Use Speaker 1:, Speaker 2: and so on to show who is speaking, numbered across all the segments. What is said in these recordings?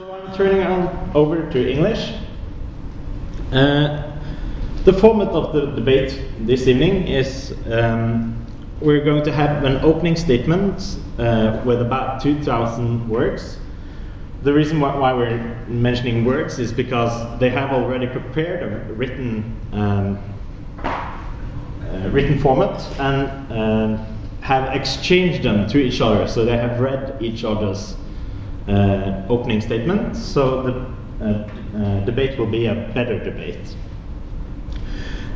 Speaker 1: So I'm turning on over to English. Uh, the format of the debate this evening is um, we're going to have an opening statement uh, with about 2,000 words. The reason why, why, we're mentioning words is because they have already prepared a written um, uh, written format and um, have exchanged them to each other. So they have read each other's opening statement. So the uh, uh, debate will be a better debate.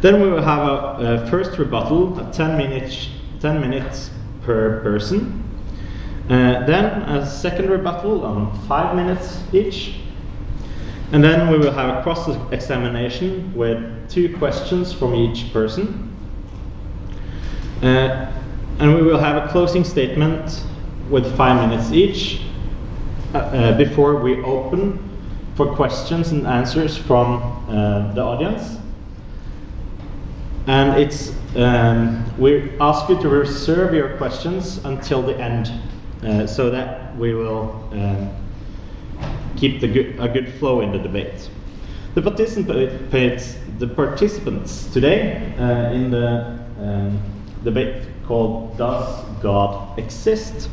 Speaker 1: Then we will have a, a first rebuttal, a 10 minutes, 10 minutes per person. Uh, then a second rebuttal on 5 minutes each. And then we will have a cross examination with two questions from each person. Uh, and we will have a closing statement with 5 minutes each uh, before we open for questions and answers from uh, the audience. And it's um, we ask you to reserve your questions until the end, uh, so that we will um, keep the good, a good flow in the debate. The participants, the participants today uh, in the um, debate called "Does God Exist?"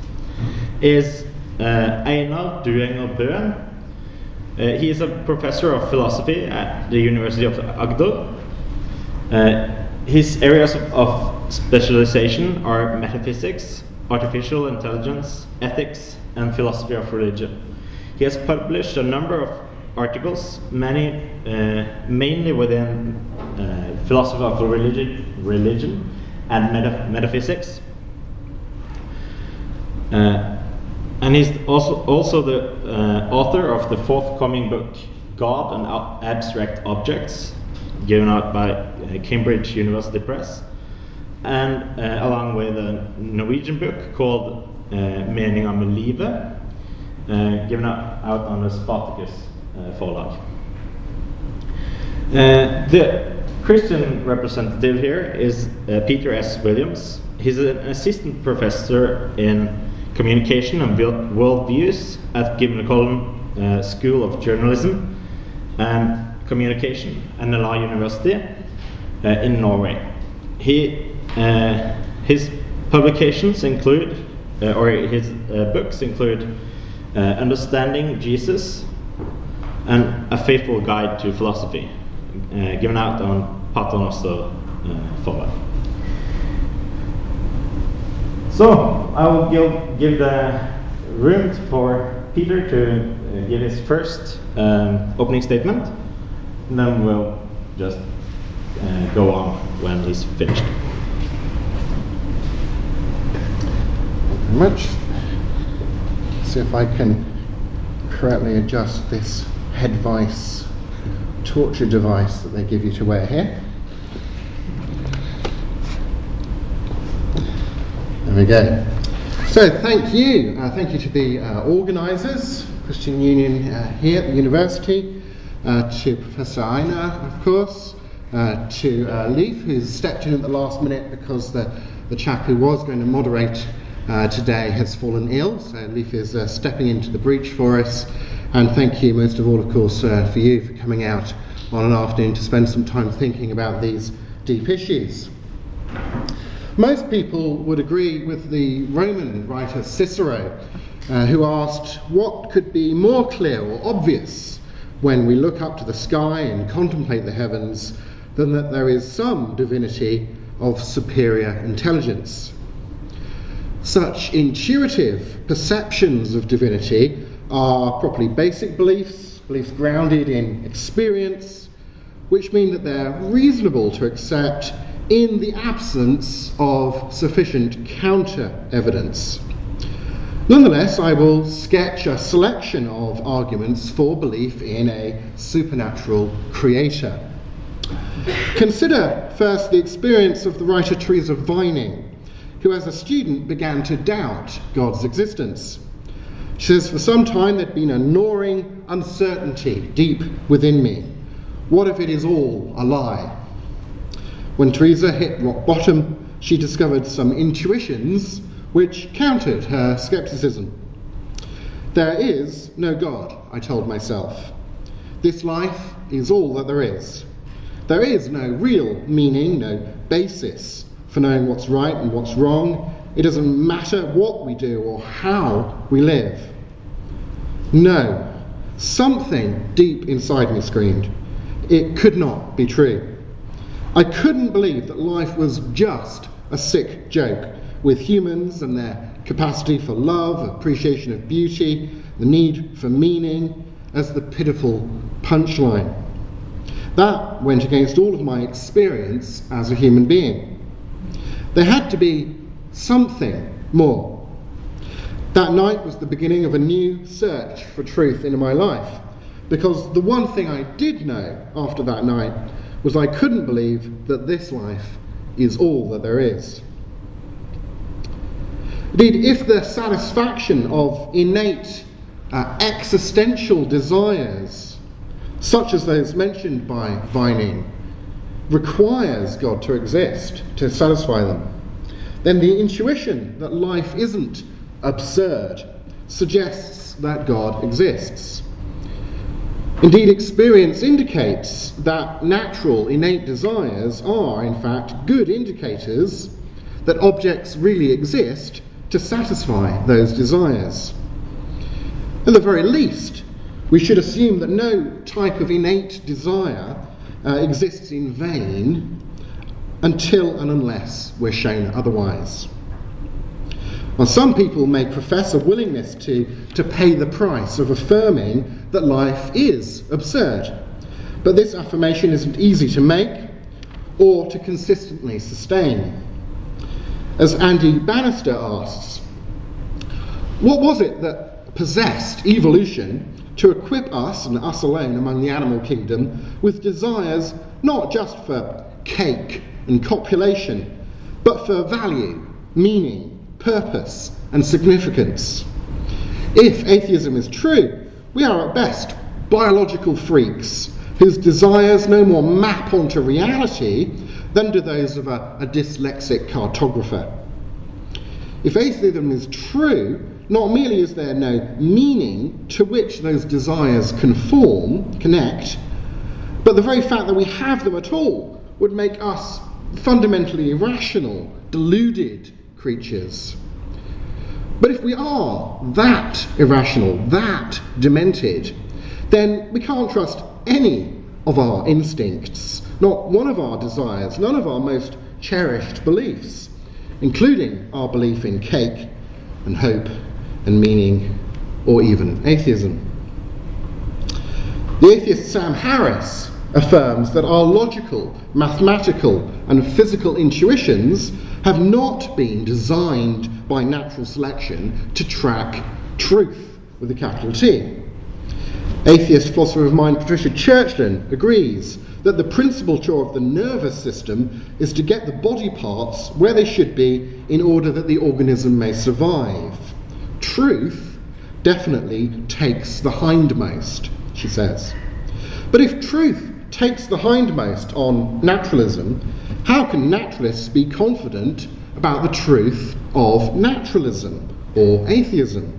Speaker 1: is uh, Einar Duenger. Uh, he is a professor of philosophy at the University of Agder. Uh, his areas of, of specialization are metaphysics, artificial intelligence, ethics, and philosophy of religion. He has published a number of articles, many uh, mainly within uh, philosophy of religion, religion and meta metaphysics. Uh, and he's also also the uh, author of the forthcoming book God and Abstract Objects, given out by uh, Cambridge University Press, and uh, along with a Norwegian book called uh, Meninga med livet, uh, given out, out on the Spartacus uh, forlag. Uh, the Christian representative here is uh, Peter S. Williams. He's an assistant professor in communication and worldviews at Gimlekollen uh, School of Journalism and Communication, NLA University uh, in Norway. He, uh, his publications include, uh, or his uh, books include uh, Understanding Jesus and A Faithful Guide to Philosophy, given out on Paternoster uh, forlag. So I will give, give the room for Peter to uh, give his first um, opening statement, and then we'll just uh, go on when he's finished.
Speaker 2: much. See if I can correctly adjust this head vice torture device that they give you to wear here. Go. So, thank you. Uh, thank you to the uh, organisers, Christian Union uh, here at the university, uh, to Professor Einar, of course, uh, to uh, Leif, who's stepped in at the last minute because the, the chap who was going to moderate today has fallen ill. So, Leif is stepping into the breach for us. And thank you, most of all, of course, for you for coming out on an afternoon to spend some time thinking about these deep issues. Most people would agree with the Roman writer Cicero, uh, who asked, What could be more clear or obvious when we look up to the sky and contemplate the heavens than that there is some divinity of superior intelligence? Such intuitive perceptions of divinity are properly basic beliefs, beliefs grounded in experience, which mean that they're reasonable to accept in the absence of sufficient counter evidence. Nonetheless, I will sketch a selection of arguments for belief in a supernatural creator. Consider first the experience of the writer Teresa Vining, who as a student began to doubt God's existence. She says, For some time there'd been a gnawing uncertainty deep within me. What if it is all a lie? When Teresa hit rock bottom, she discovered some intuitions which countered her skepticism. There is no God, I told myself. This life is all that there is. There is no real meaning, no basis for knowing what's right and what's wrong. It doesn't matter what we do or how we live. No, something deep inside me screamed. It could not be true. I couldn't believe that life was just a sick joke with humans and their capacity for love, appreciation of beauty, the need for meaning as the pitiful punchline. That went against all of my experience as a human being. There had to be something more. That night was the beginning of a new search for truth in my life, because the one thing I did know after that night was I couldn't believe that this life is all that there is. Indeed, if the satisfaction of innate uh, existential desires, such as those mentioned by Vining, requires God to exist to satisfy them, then the intuition that life isn't absurd suggests that God exists. Indeed, experience indicates that natural, innate desires are, in fact, good indicators that objects really exist to satisfy those desires. At the very least, we should assume that no type of innate desire uh, exists in vain until and unless we're shown otherwise. Now, some people may profess a willingness to, to pay the price of affirming that life is absurd, but this affirmation isn't easy to make or to consistently sustain. As Andy Bannister asks, what was it that possessed evolution to equip us, and us alone among the animal kingdom, with desires not just for cake and copulation, but for value, meaning, purpose, and significance? If atheism is true, we are at best biological freaks whose desires no more map onto reality than do those of a, a dyslexic cartographer. If atheism is true, not merely is there no meaning to which those desires conform, connect, but the very fact that we have them at all would make us fundamentally irrational, deluded creatures. But if we are that irrational, that demented, then we can't trust any of our instincts, not one of our desires, none of our most cherished beliefs including our belief in cake and hope and meaning or even atheism. The atheist Sam Harris affirms that our logical, mathematical, and physical intuitions have not been designed by natural selection to track truth with a capital T. Atheist philosopher of mind Patricia Churchland agrees that the principal chore of the nervous system is to get the body parts where they should be in order that the organism may survive. Truth definitely takes the hindmost, she says. But if truth takes the hindmost on naturalism, how can naturalists be confident about the truth of naturalism or atheism?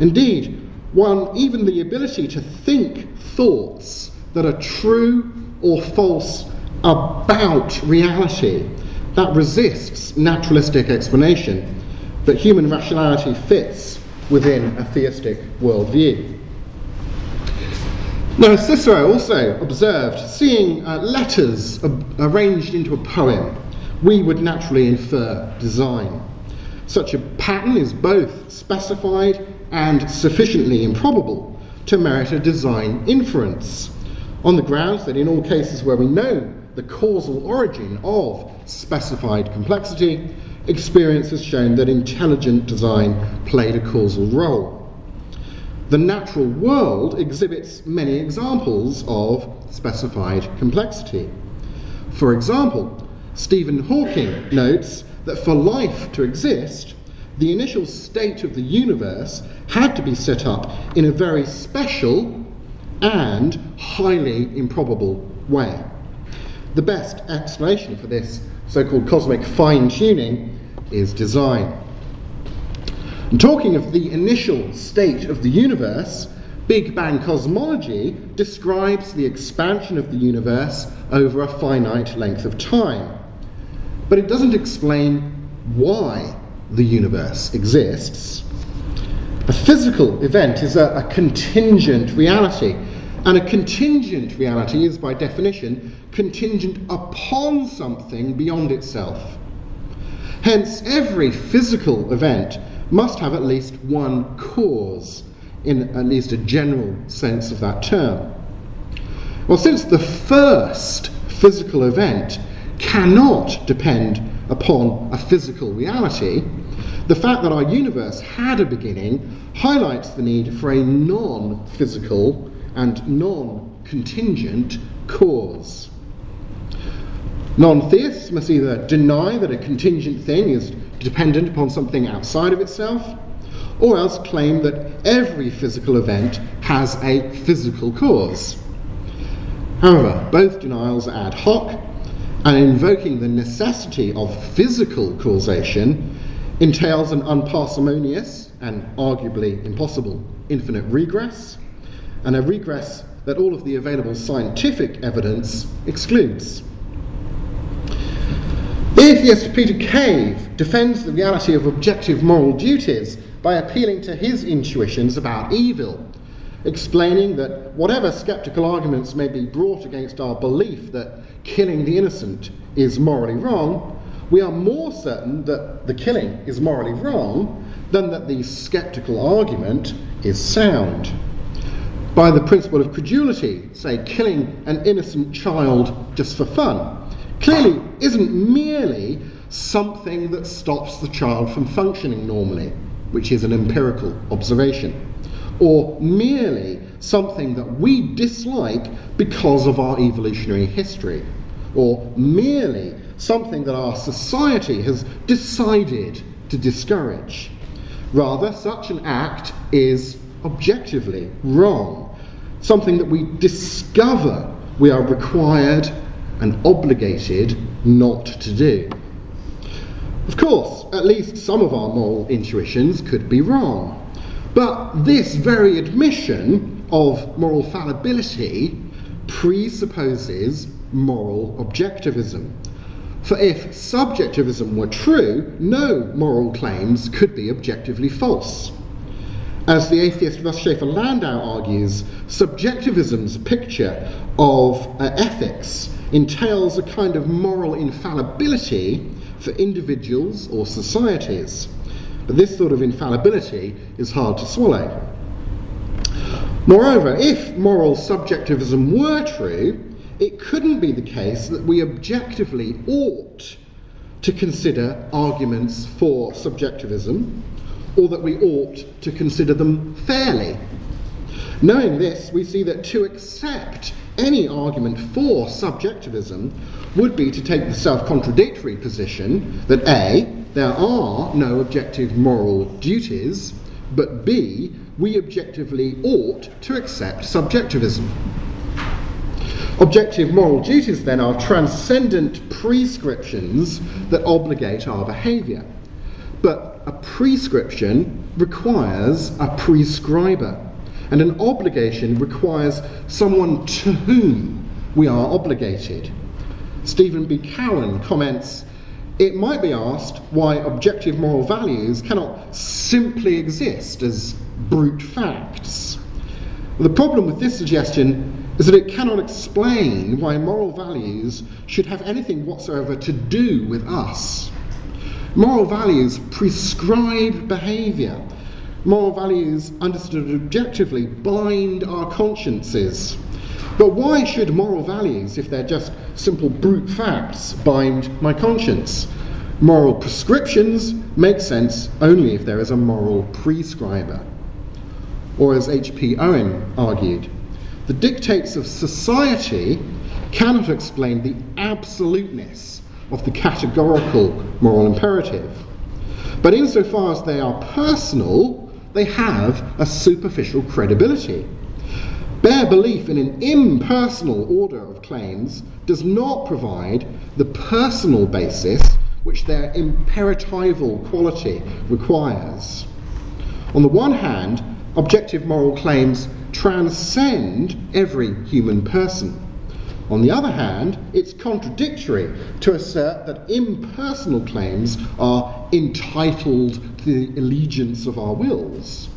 Speaker 2: Indeed, one, even the ability to think thoughts that are true or false about reality that resists naturalistic explanation, that human rationality fits within a theistic worldview. Now, Cicero also observed seeing uh, letters ab- arranged into a poem, we would naturally infer design. Such a pattern is both specified and sufficiently improbable to merit a design inference on the grounds that in all cases where we know the causal origin of specified complexity, experience has shown that intelligent design played a causal role. The natural world exhibits many examples of specified complexity. For example, Stephen Hawking notes that for life to exist, the initial state of the universe had to be set up in a very special and highly improbable way. The best explanation for this so called cosmic fine tuning is design. And talking of the initial state of the universe, Big Bang cosmology describes the expansion of the universe over a finite length of time. But it doesn't explain why the universe exists. A physical event is a, a contingent reality, and a contingent reality is, by definition, contingent upon something beyond itself. Hence, every physical event must have at least one cause, in at least a general sense of that term. Well, since the first physical event cannot depend upon a physical reality, the fact that our universe had a beginning highlights the need for a non physical and non contingent cause. Non theists must either deny that a contingent thing is dependent upon something outside of itself, or else claim that every physical event has a physical cause. However, both denials are ad hoc, and invoking the necessity of physical causation entails an unparsimonious and arguably impossible infinite regress, and a regress that all of the available scientific evidence excludes. The atheist Peter Cave defends the reality of objective moral duties by appealing to his intuitions about evil, explaining that whatever skeptical arguments may be brought against our belief that killing the innocent is morally wrong, we are more certain that the killing is morally wrong than that the skeptical argument is sound. By the principle of credulity, say, killing an innocent child just for fun, clearly isn't merely something that stops the child from functioning normally, which is an empirical observation, or merely something that we dislike because of our evolutionary history, or merely something that our society has decided to discourage. Rather, such an act is objectively wrong, something that we discover we are required and obligated not to do. Of course, at least some of our moral intuitions could be wrong. But this very admission of moral fallibility presupposes moral objectivism. For if subjectivism were true, no moral claims could be objectively false. As the atheist Russ Shafer Landau argues, subjectivism's picture of uh, ethics entails a kind of moral infallibility for individuals or societies. But this sort of infallibility is hard to swallow. Moreover, if moral subjectivism were true, it couldn't be the case that we objectively ought to consider arguments for subjectivism or that we ought to consider them fairly. Knowing this, we see that to accept any argument for subjectivism would be to take the self contradictory position that A, there are no objective moral duties, but B, we objectively ought to accept subjectivism. Objective moral duties, then, are transcendent prescriptions that obligate our behaviour. But a prescription requires a prescriber, and an obligation requires someone to whom we are obligated. Steven B. Cowan comments it might be asked why objective moral values cannot simply exist as brute facts. The problem with this suggestion is that it cannot explain why moral values should have anything whatsoever to do with us. Moral values prescribe behaviour. Moral values, understood objectively, bind our consciences. But why should moral values, if they're just simple brute facts, bind my conscience? Moral prescriptions make sense only if there is a moral prescriber. Or as H.P. Owen argued, the dictates of society cannot explain the absoluteness of the categorical moral imperative. But insofar as they are personal, they have a superficial credibility. Bare belief in an impersonal order of claims does not provide the personal basis which their imperatival quality requires. On the one hand, objective moral claims transcend every human person. On the other hand, it's contradictory to assert that impersonal claims are entitled to the allegiance of our wills.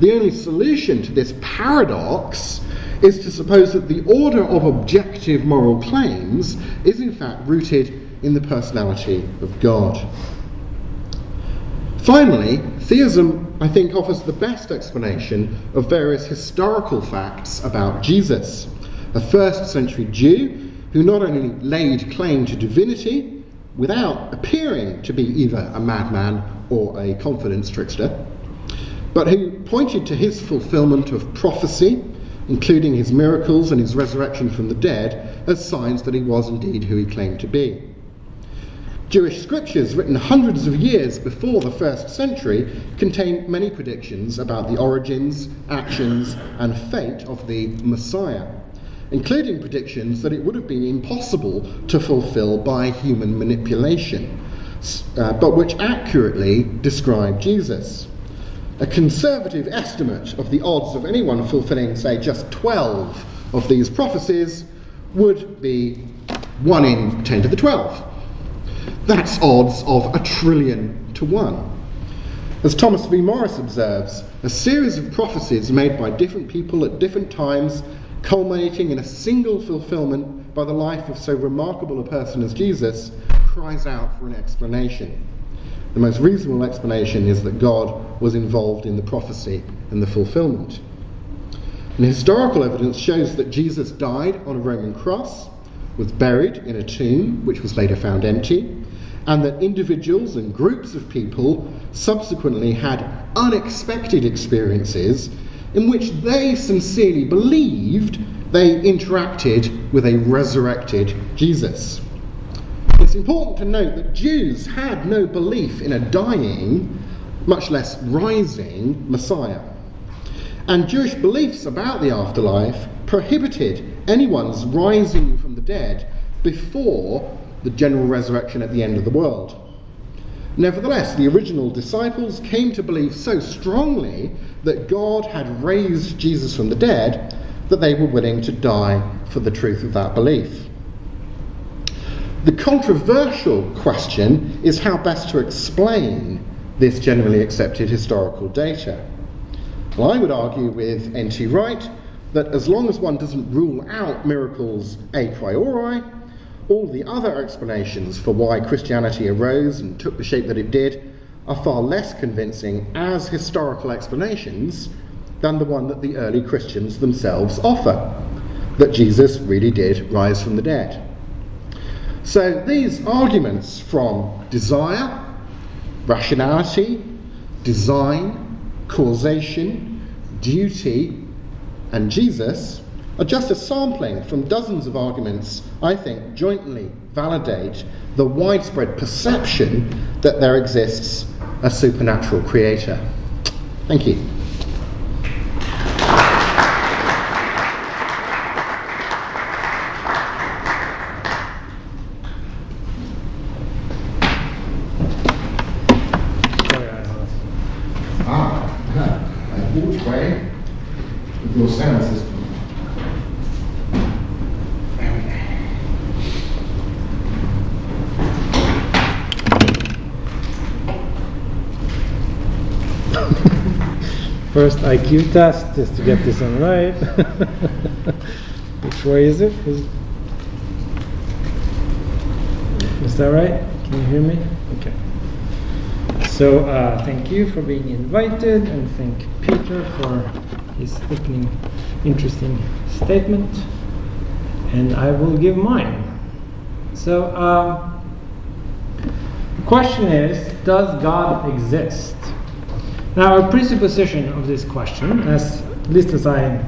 Speaker 2: The only solution to this paradox is to suppose that the order of objective moral claims is in fact rooted in the personality of God. Finally, theism, I think, offers the best explanation of various historical facts about Jesus. A first century Jew who not only laid claim to divinity without appearing to be either a madman or a confidence trickster, but who pointed to his fulfillment of prophecy, including his miracles and his resurrection from the dead, as signs that he was indeed who he claimed to be. Jewish scriptures, written hundreds of years before the first century, contain many predictions about the origins, actions, and fate of the Messiah, including predictions that it would have been impossible to fulfill by human manipulation, uh, but which accurately describe Jesus. A conservative estimate of the odds of anyone fulfilling, say, just 12 of these prophecies would be 1 in 10 to the 12. That's odds of a trillion to one. As Thomas V. Morris observes, a series of prophecies made by different people at different times, culminating in a single fulfillment by the life of so remarkable a person as Jesus, cries out for an explanation. The most reasonable explanation is that God was involved in the prophecy and the fulfillment. And historical evidence shows that Jesus died on a Roman cross, was buried in a tomb which was later found empty, and that individuals and groups of people subsequently had unexpected experiences in which they sincerely believed they interacted with a resurrected Jesus. It's important to note that Jews had no belief in a dying, much less rising, Messiah. And Jewish beliefs about the afterlife prohibited anyone's rising from the dead before the general resurrection at the end of the world. Nevertheless, the original disciples came to believe so strongly that God had raised Jesus from the dead that they were willing to die for the truth of that belief. The controversial question is how best to explain this generally accepted historical data. Well, I would argue with N.T. Wright that as long as one doesn't rule out miracles a priori, all the other explanations for why Christianity arose and took the shape that it did are far less convincing as historical explanations than the one that the early Christians themselves offer that Jesus really did rise from the dead. So these arguments from desire, rationality, design, causation, duty, and Jesus just a sampling from dozens of arguments, I think, jointly validate the widespread perception that there exists a supernatural creator. Thank you.
Speaker 3: first IQ test just to get this one right. Which way is it? Is, is that right? Can you hear me? Okay. So uh, thank you for being invited, and thank Peter for his opening, interesting statement. And I will give mine. So uh, the question is, does God exist? Now, our presupposition of this question, as at least as I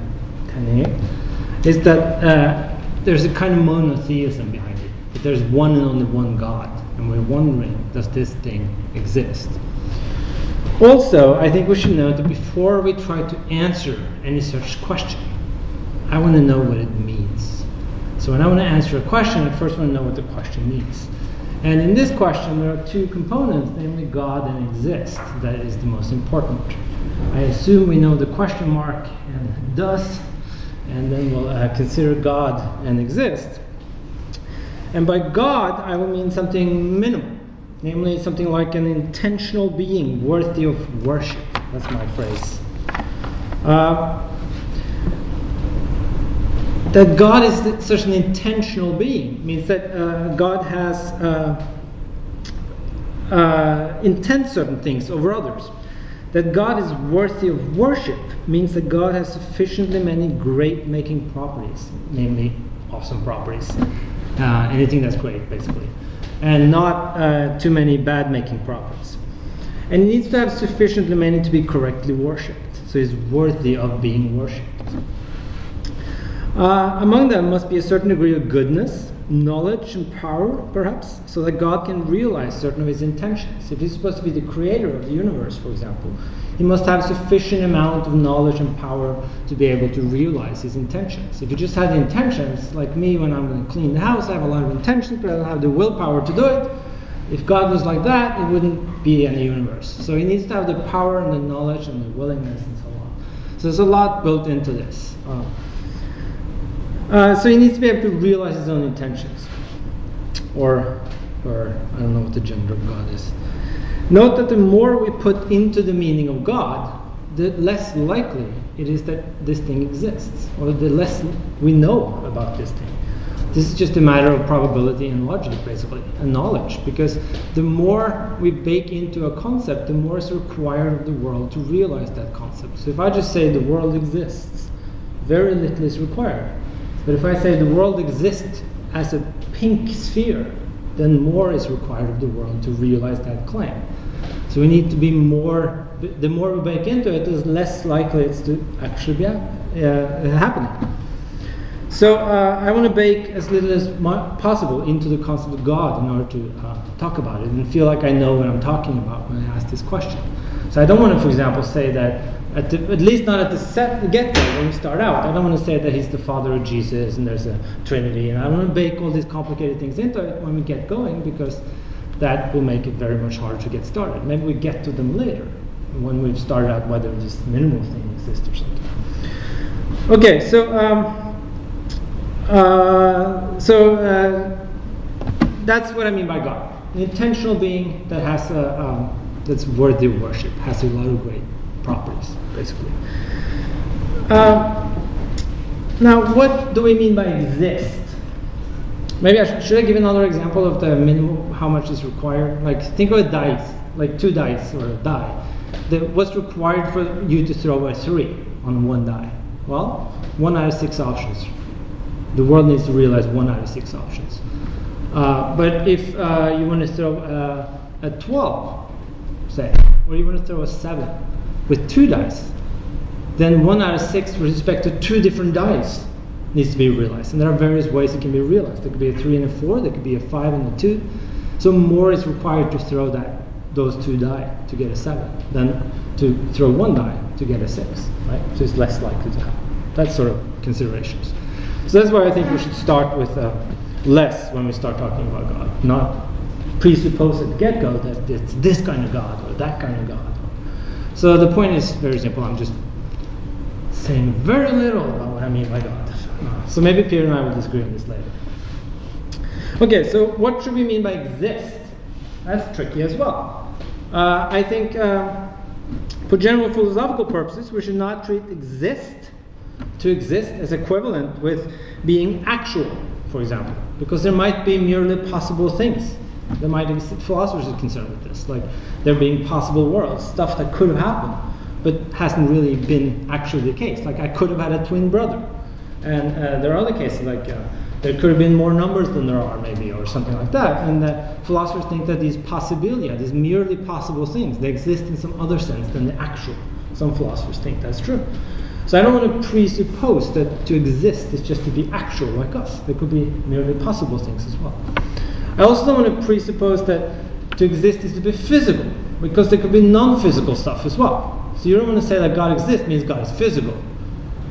Speaker 3: telling it, is that uh, there's a kind of monotheism behind it. That there's one and only one God, and we're wondering, does this thing exist? Also, I think we should note that before we try to answer any such question, I want to know what it means. So when I want to answer a question, I first want to know what the question means. And in this question, there are two components, namely God and exist, that is the most important. I assume we know the question mark and does, and then we'll uh, consider God and exist. And by God, I will mean something minimal, namely something like an intentional being worthy of worship. That's my phrase. Uh, that God is such an intentional being means that uh, God has uh, uh, intends certain things over others. That God is worthy of worship means that God has sufficiently many great making properties, namely awesome properties. Uh, anything that's great, basically. And not uh, too many bad making properties. And he needs to have sufficiently many to be correctly worshipped. So he's worthy of being worshipped. Uh, among them must be a certain degree of goodness, knowledge, and power, perhaps, so that God can realize certain of his intentions. If he's supposed to be the creator of the universe, for example, he must have sufficient amount of knowledge and power to be able to realize his intentions. If you just had the intentions, like me when I'm going to clean the house, I have a lot of intentions, but I don't have the willpower to do it. If God was like that, it wouldn't be any universe. So he needs to have the power and the knowledge and the willingness and so on. So there's a lot built into this. Uh, uh, so he needs to be able to realize his own intentions. Or, or I don't know what the gender of God is. Note that the more we put into the meaning of God, the less likely it is that this thing exists, or the less we know about this thing. This is just a matter of probability and logic, basically, and knowledge. Because the more we bake into a concept, the more is required of the world to realize that concept. So if I just say the world exists, very little is required. But if I say the world exists as a pink sphere, then more is required of the world to realize that claim. So we need to be more, the more we bake into it, the less likely it's to actually be uh, happening. So uh, I want to bake as little as possible into the concept of God in order to uh, talk about it and feel like I know what I'm talking about when I ask this question. So I don't want to, for example, say that at, the, at least not at the set get go when we start out. I don't want to say that he's the father of Jesus and there's a Trinity, and I don't want to bake all these complicated things into it when we get going because that will make it very much harder to get started. Maybe we get to them later when we've started out whether this minimal thing exists or something. Okay, so um, uh, so uh, that's what I mean by God, an intentional being that has a um, that's worthy of worship, has a lot of great properties, basically. Uh, now, what do we mean by exist? Maybe I should, should I give another example of the minimum, how much is required? Like, think of a dice, like two dice or a die. The, what's required for you to throw a three on one die? Well, one out of six options. The world needs to realize one out of six options. Uh, but if uh, you want to throw a, a 12, say, or you want to throw a 7, with two dice, then one out of six with respect to two different dice needs to be realized. And there are various ways it can be realized. There could be a three and a four, there could be a five and a two. So more is required to throw that those two die to get a seven than to throw one die to get a six. Right? So it's less likely to happen. That's sort of considerations. So that's why I think we should start with uh, less when we start talking about God, not presuppose at the get-go that it's this kind of God or that kind of God. So the point is very simple. I'm just saying very little about what I mean by God. Uh, so maybe Peter and I will disagree on this later. Okay, so what should we mean by exist? That's tricky as well. Uh, I think uh, for general philosophical purposes, we should not treat exist to exist as equivalent with being actual, for example, because there might be merely possible things. There might be philosophers are concerned with this, like there being possible worlds, stuff that could have happened, but hasn't really been actually the case. Like I could have had a twin brother, and uh, there are other cases like uh, there could have been more numbers than there are, maybe, or something like that. And philosophers think that these possibilia, these merely possible things, they exist in some other sense than the actual. Some philosophers think that's true. So I don't want to presuppose that to exist is just to be actual like us. There could be merely possible things as well. I also don't want to presuppose that to exist is to be physical, because there could be non physical stuff as well. So you don't want to say that God exists means God is physical,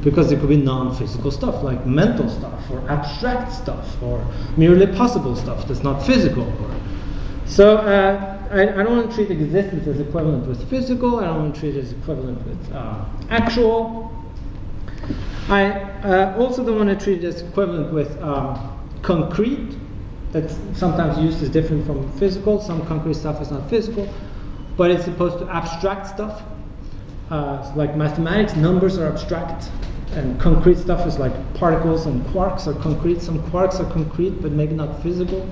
Speaker 3: because there could be non physical stuff, like mental stuff, or abstract stuff, or merely possible stuff that's not physical, So uh, I, I, don't want to treat existence as equivalent with physical. I don't want to treat it as equivalent with uh, actual. I uh, also don't want to treat it as equivalent with um, concrete. That's sometimes used is different from physical. Some concrete stuff is not physical, but it's supposed to abstract stuff. Uh, like mathematics, numbers are abstract, and concrete stuff is like particles and quarks are concrete. Some quarks are concrete, but maybe not physical.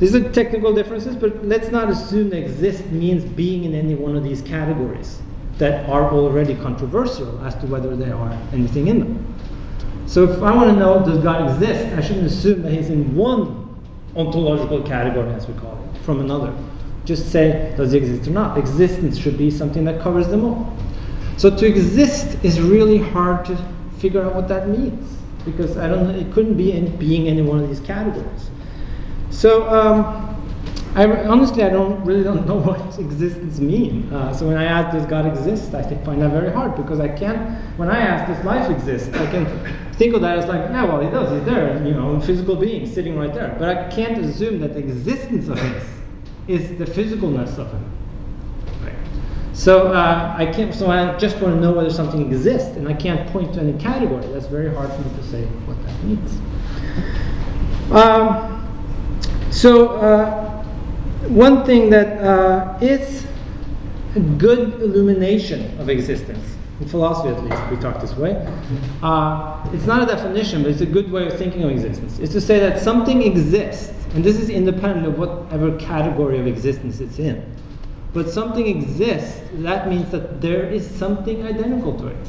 Speaker 3: These are technical differences, but let's not assume that exist means being in any one of these categories that are already controversial as to whether there are anything in them. So if I want to know does God exist, I shouldn't assume that he's in one ontological category, as we call it, from another. Just say, does he exist or not? Existence should be something that covers them all. So to exist is really hard to figure out what that means because I don't. It couldn't be in being any one of these categories. So um, I honestly I don't really don't know what existence means. Uh, so when I ask does God exist, I find that very hard because I can't. When I ask does Leif exist, I can think of that as like yeah well he does he's there you know physical being sitting right there. But I can't assume that the existence of him is the physicalness of him. So uh, I can't. So I just want to know whether something exists, and I can't point to any category. That's very hard for me to say what that means. Um, so, uh, one thing that uh, is a good illumination of existence, in philosophy at least, we talk this way. Uh, it's not a definition, but it's a good way of thinking of existence. It's to say that something exists, and this is independent of whatever category of existence it's in. But something exists, that means that there is something identical to it.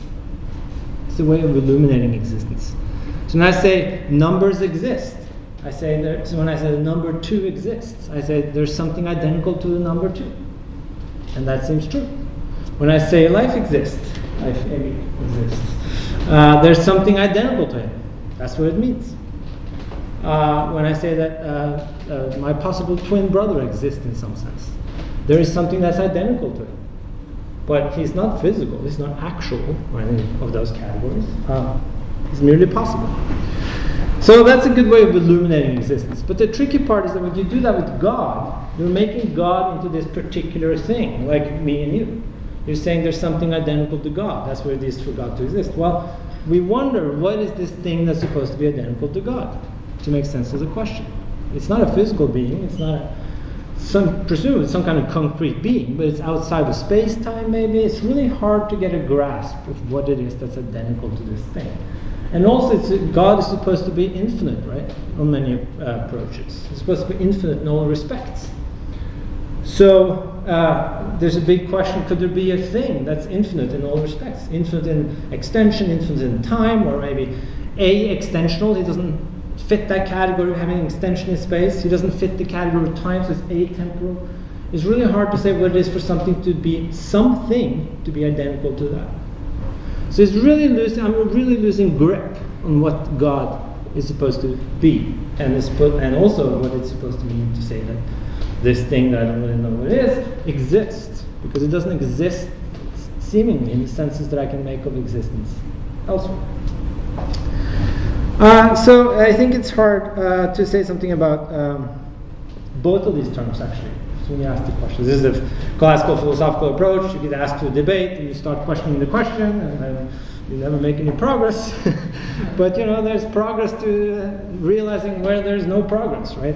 Speaker 3: It's a way of illuminating existence. So when I say numbers exist, I say there, so when I say the number two exists, I say there's something identical to the number two. And that seems true. When I say Leif exists, Leif exists, uh, there's something identical to it. That's what it means. Uh, when I say that uh, uh, my possible twin brother exists in some sense, there is something that's identical to him. But he's not physical, he's not actual or any of those categories. Uh, he's merely possible. So that's a good way of illuminating existence. But the tricky part is that when you do that with God, you're making God into this particular thing, like me and you. You're saying there's something identical to God. That's where it is for God to exist. Well, we wonder what is this thing that's supposed to be identical to God to make sense of the question. It's not a physical being, it's not a, some presumably some kind of concrete being, but it's outside of space time maybe. It's really hard to get a grasp of what it is that's identical to this thing. And also, God is supposed to be infinite, right? On many uh, approaches, it's supposed to be infinite in all respects. So uh, there's a big question: Could there be a thing that's infinite in all respects? Infinite in extension, infinite in time, or maybe a extensional? He doesn't fit that category of having extension in space. He doesn't fit the category of time, so it's atemporal. It's really hard to say what it is for something to be something to be identical to that. So it's really losing, I'm really losing grip on what God is supposed to be, and, and also what it's supposed to mean to say that this thing that I don't really know what it is exists, because it doesn't exist seemingly in the senses that I can make of existence elsewhere. Uh, so I think it's hard uh, to say something about um, both of these terms actually when you ask the questions. This is a classical philosophical approach. You get asked to a debate, and you start questioning the question, and you never make any progress. but you know, there's progress to uh, realizing where there's no progress, right?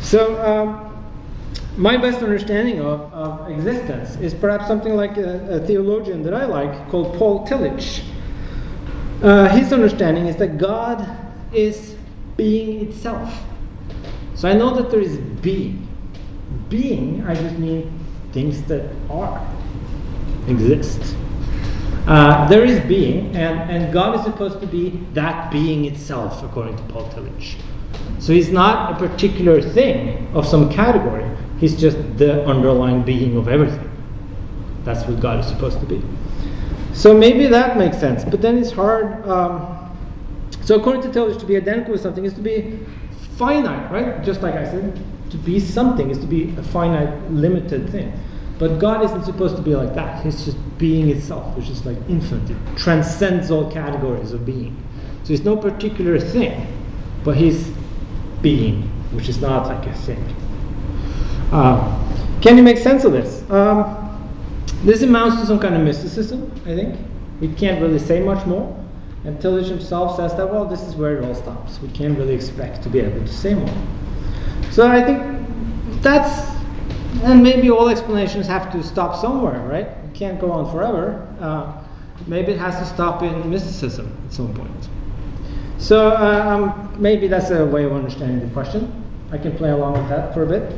Speaker 3: So. Um, my best understanding of, of, existence is perhaps something like a, a, theologian that I like called Paul Tillich. Uh, his understanding is that God is being itself. So I know that there is being being, I just mean things that are, exist. Uh, there is being, and, and God is supposed to be that being itself, according to Paul Tillich. So he's not a particular thing of some category, he's just the underlying being of everything. That's what God is supposed to be. So maybe that makes sense, but then it's hard. Um, so according to Tillich, to be identical with something is to be finite, right? Just like I said, to be something is to be a finite, limited thing. But God isn't supposed to be like that. He's just being itself, which is like infinite. It transcends all categories of being. So he's no particular thing, but he's being, which is not like a thing. Uh, can you make sense of this? Um, this amounts to some kind of mysticism, I think. We can't really say much more. And Tillich himself says that, well, this is where it all stops. We can't really expect to be able to say more. So I think that's, and maybe all explanations have to stop somewhere, right? It can't go on forever. Uh, maybe it has to stop in mysticism at some point. So uh, um, maybe that's a way of understanding the question. I can play along with that for a bit.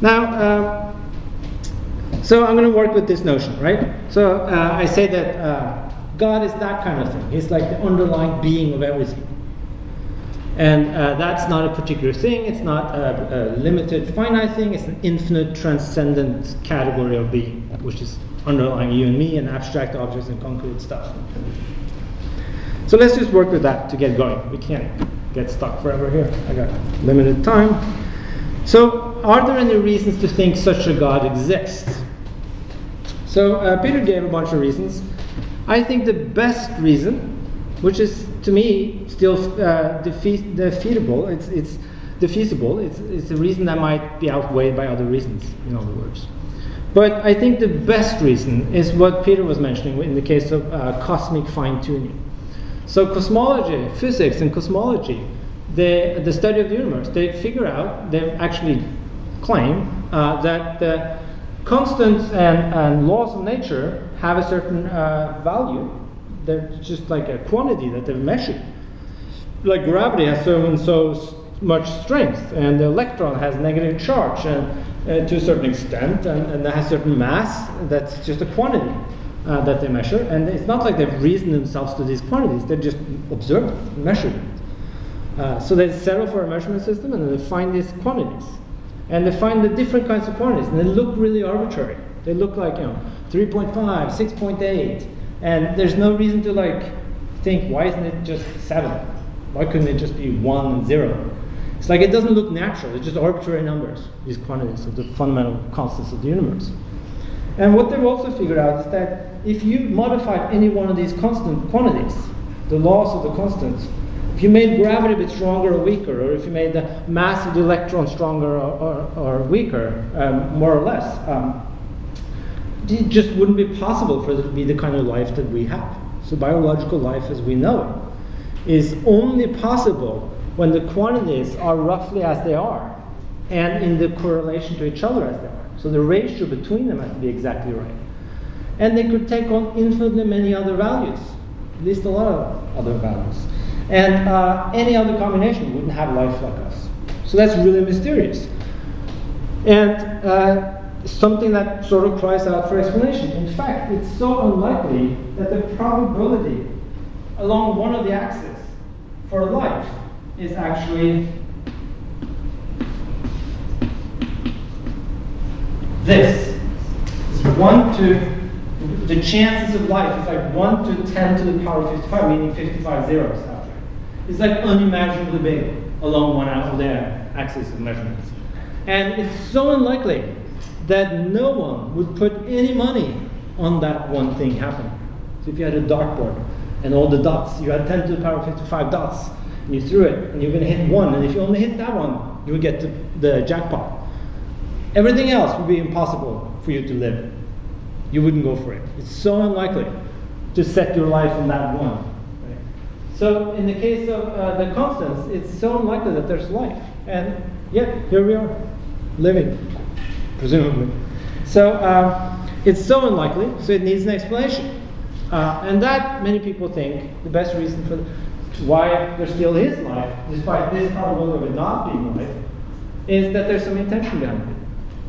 Speaker 3: Now, um, so I'm going to work with this notion, right? So uh, I say that uh, God is that kind of thing. He's like the underlying being of everything. And uh, that's not a particular thing, it's not a, a, limited finite thing, it's an infinite transcendent category of being, which is underlying you and me and abstract objects and concrete stuff. So let's just work with that to get going. We can't get stuck forever here. I got limited time. So, are there any reasons to think such a God exists? So, uh, Peter gave a bunch of reasons. I think the best reason, which is to me still uh, defe- defeatable, it's, it's defeasible, it's, it's a reason that might be outweighed by other reasons, in other words. But I think the best reason is what Peter was mentioning in the case of uh, cosmic fine tuning. So, cosmology, physics, and cosmology, the, the study of the universe, they figure out, they actually claim uh, that the constants and, and laws of nature have a certain uh, value. They're just like a quantity that they've measured. Like gravity has so and so much strength, and the electron has negative charge, and uh, to a certain extent, and, and that has certain mass. That's just a quantity uh, that they measure, and it's not like they've reasoned themselves to these quantities. They just observe it, measure it. Uh, so they settle for a measurement system, and then they find these quantities, and they find the different kinds of quantities, and they look really arbitrary. They look like you know 3.5, 6.8, and there's no reason to like think why isn't it just seven? Why couldn't it just be one and zero? It's like it doesn't look natural. It's just arbitrary numbers, these quantities of the fundamental constants of the universe. And what they've also figured out is that if you modified any one of these constant quantities, the laws of the constants, if you made gravity a bit stronger or weaker, or if you made the mass of the electron stronger or, or, or weaker, um, more or less, um, it just wouldn't be possible for it to be the kind of life that we have. So biological life as we know it is only possible when the quantities are roughly as they are and in the correlation to each other as they are. So the ratio between them has to be exactly right. And they could take on infinitely many other values, at least a lot of other values. And uh, any other combination wouldn't have life like us. So that's really mysterious. And uh, something that sort of cries out for explanation. In fact, it's so unlikely that the probability along one of the axes for life is actually this. It's 1 to, the chances of life is like 1 to 10 to the power of 55, meaning 55 zeros after. It's like unimaginably big along one of the axis of measurements. And it's so unlikely that no one would put any money on that one thing happening. So if you had a dartboard and all the dots, you had 10 to the power of 55 dots, and you threw it, and you're going to hit one, and if you only hit that one, you would get the, the jackpot. Everything else would be impossible for you to live. You wouldn't go for it. It's so unlikely to set your life on that one. Right? So, in the case of uh, the constants, it's so unlikely that there's life. And yet, here we are, living presumably. So uh, it's so unlikely, so it needs an explanation. Uh, and that, many people think, the best reason for why there still is life, despite this probability of it not being life, is that there's some intention behind it.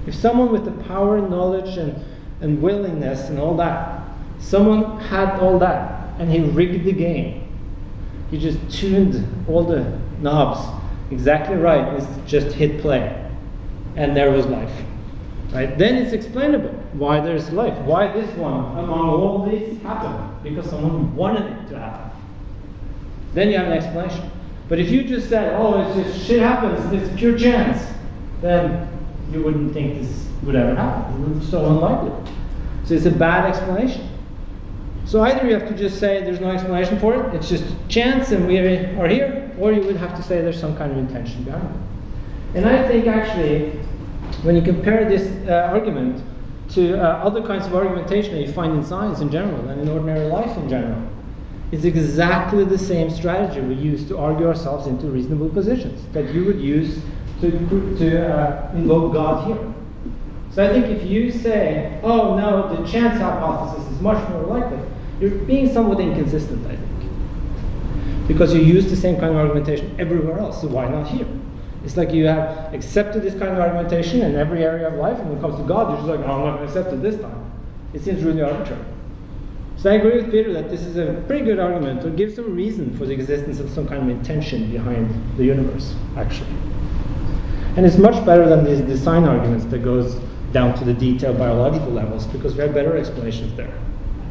Speaker 3: If someone with the power and knowledge and, and willingness and all that, someone had all that, and he rigged the game, he just tuned all the knobs exactly right, is just hit play, and there was life. Right? Then it's explainable why there's life. Why this one among all these happened? Because someone wanted it to happen. Then you have an explanation. But if you just said, oh, it's just shit happens, it's pure chance, then you wouldn't think this would ever happen. It's so unlikely. So it's a bad explanation. So either you have to just say there's no explanation for it, it's just chance and we are here, or you would have to say there's some kind of intention behind it. And I think actually when you compare this uh, argument to uh, other kinds of argumentation that you find in science in general and in ordinary life in general, it's exactly the same strategy we use to argue ourselves into reasonable positions that you would use to, to uh, invoke God here. So I think if you say, oh no, the chance hypothesis is much more likely, you're being somewhat inconsistent, I think. Because you use the same kind of argumentation everywhere else, so why not here? It's like you have accepted this kind of argumentation in every area of life, and when it comes to God, you're just like, oh, I'm not going to accept it this time. It seems really arbitrary. So I agree with Peter that this is a pretty good argument to give some reason for the existence of some kind of intention behind the universe, actually. And it's much better than these design arguments that goes down to the detailed biological levels because we have better explanations there.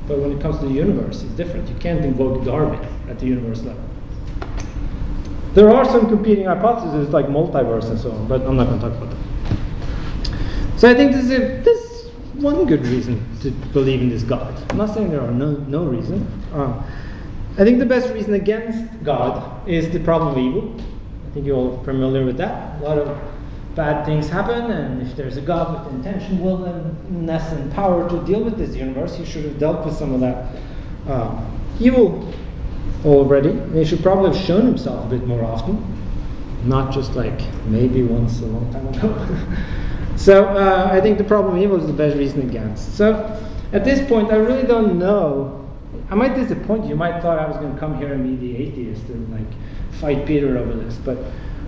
Speaker 3: But when it comes to the universe, it's different. You can't invoke Darwin at the universe level. There are some competing hypotheses like multiverse and so on, but I'm not going to talk about that. So I think this is, a, this is one good reason to believe in this God. I'm not saying there are no, no reason. Um, I think the best reason against God is the problem of evil. I think you're all familiar with that. A lot of bad things happen, and if there's a God with intention, willingness, and power to deal with this universe, he should have dealt with some of that uh, evil already. He should probably have shown himself a bit more often, not just like maybe once a long time ago. so uh, I think the problem of was the best reason against. So at this point, I really don't know. I might disappoint you. You might thought I was going to come here and be the atheist and like fight Peter over this, but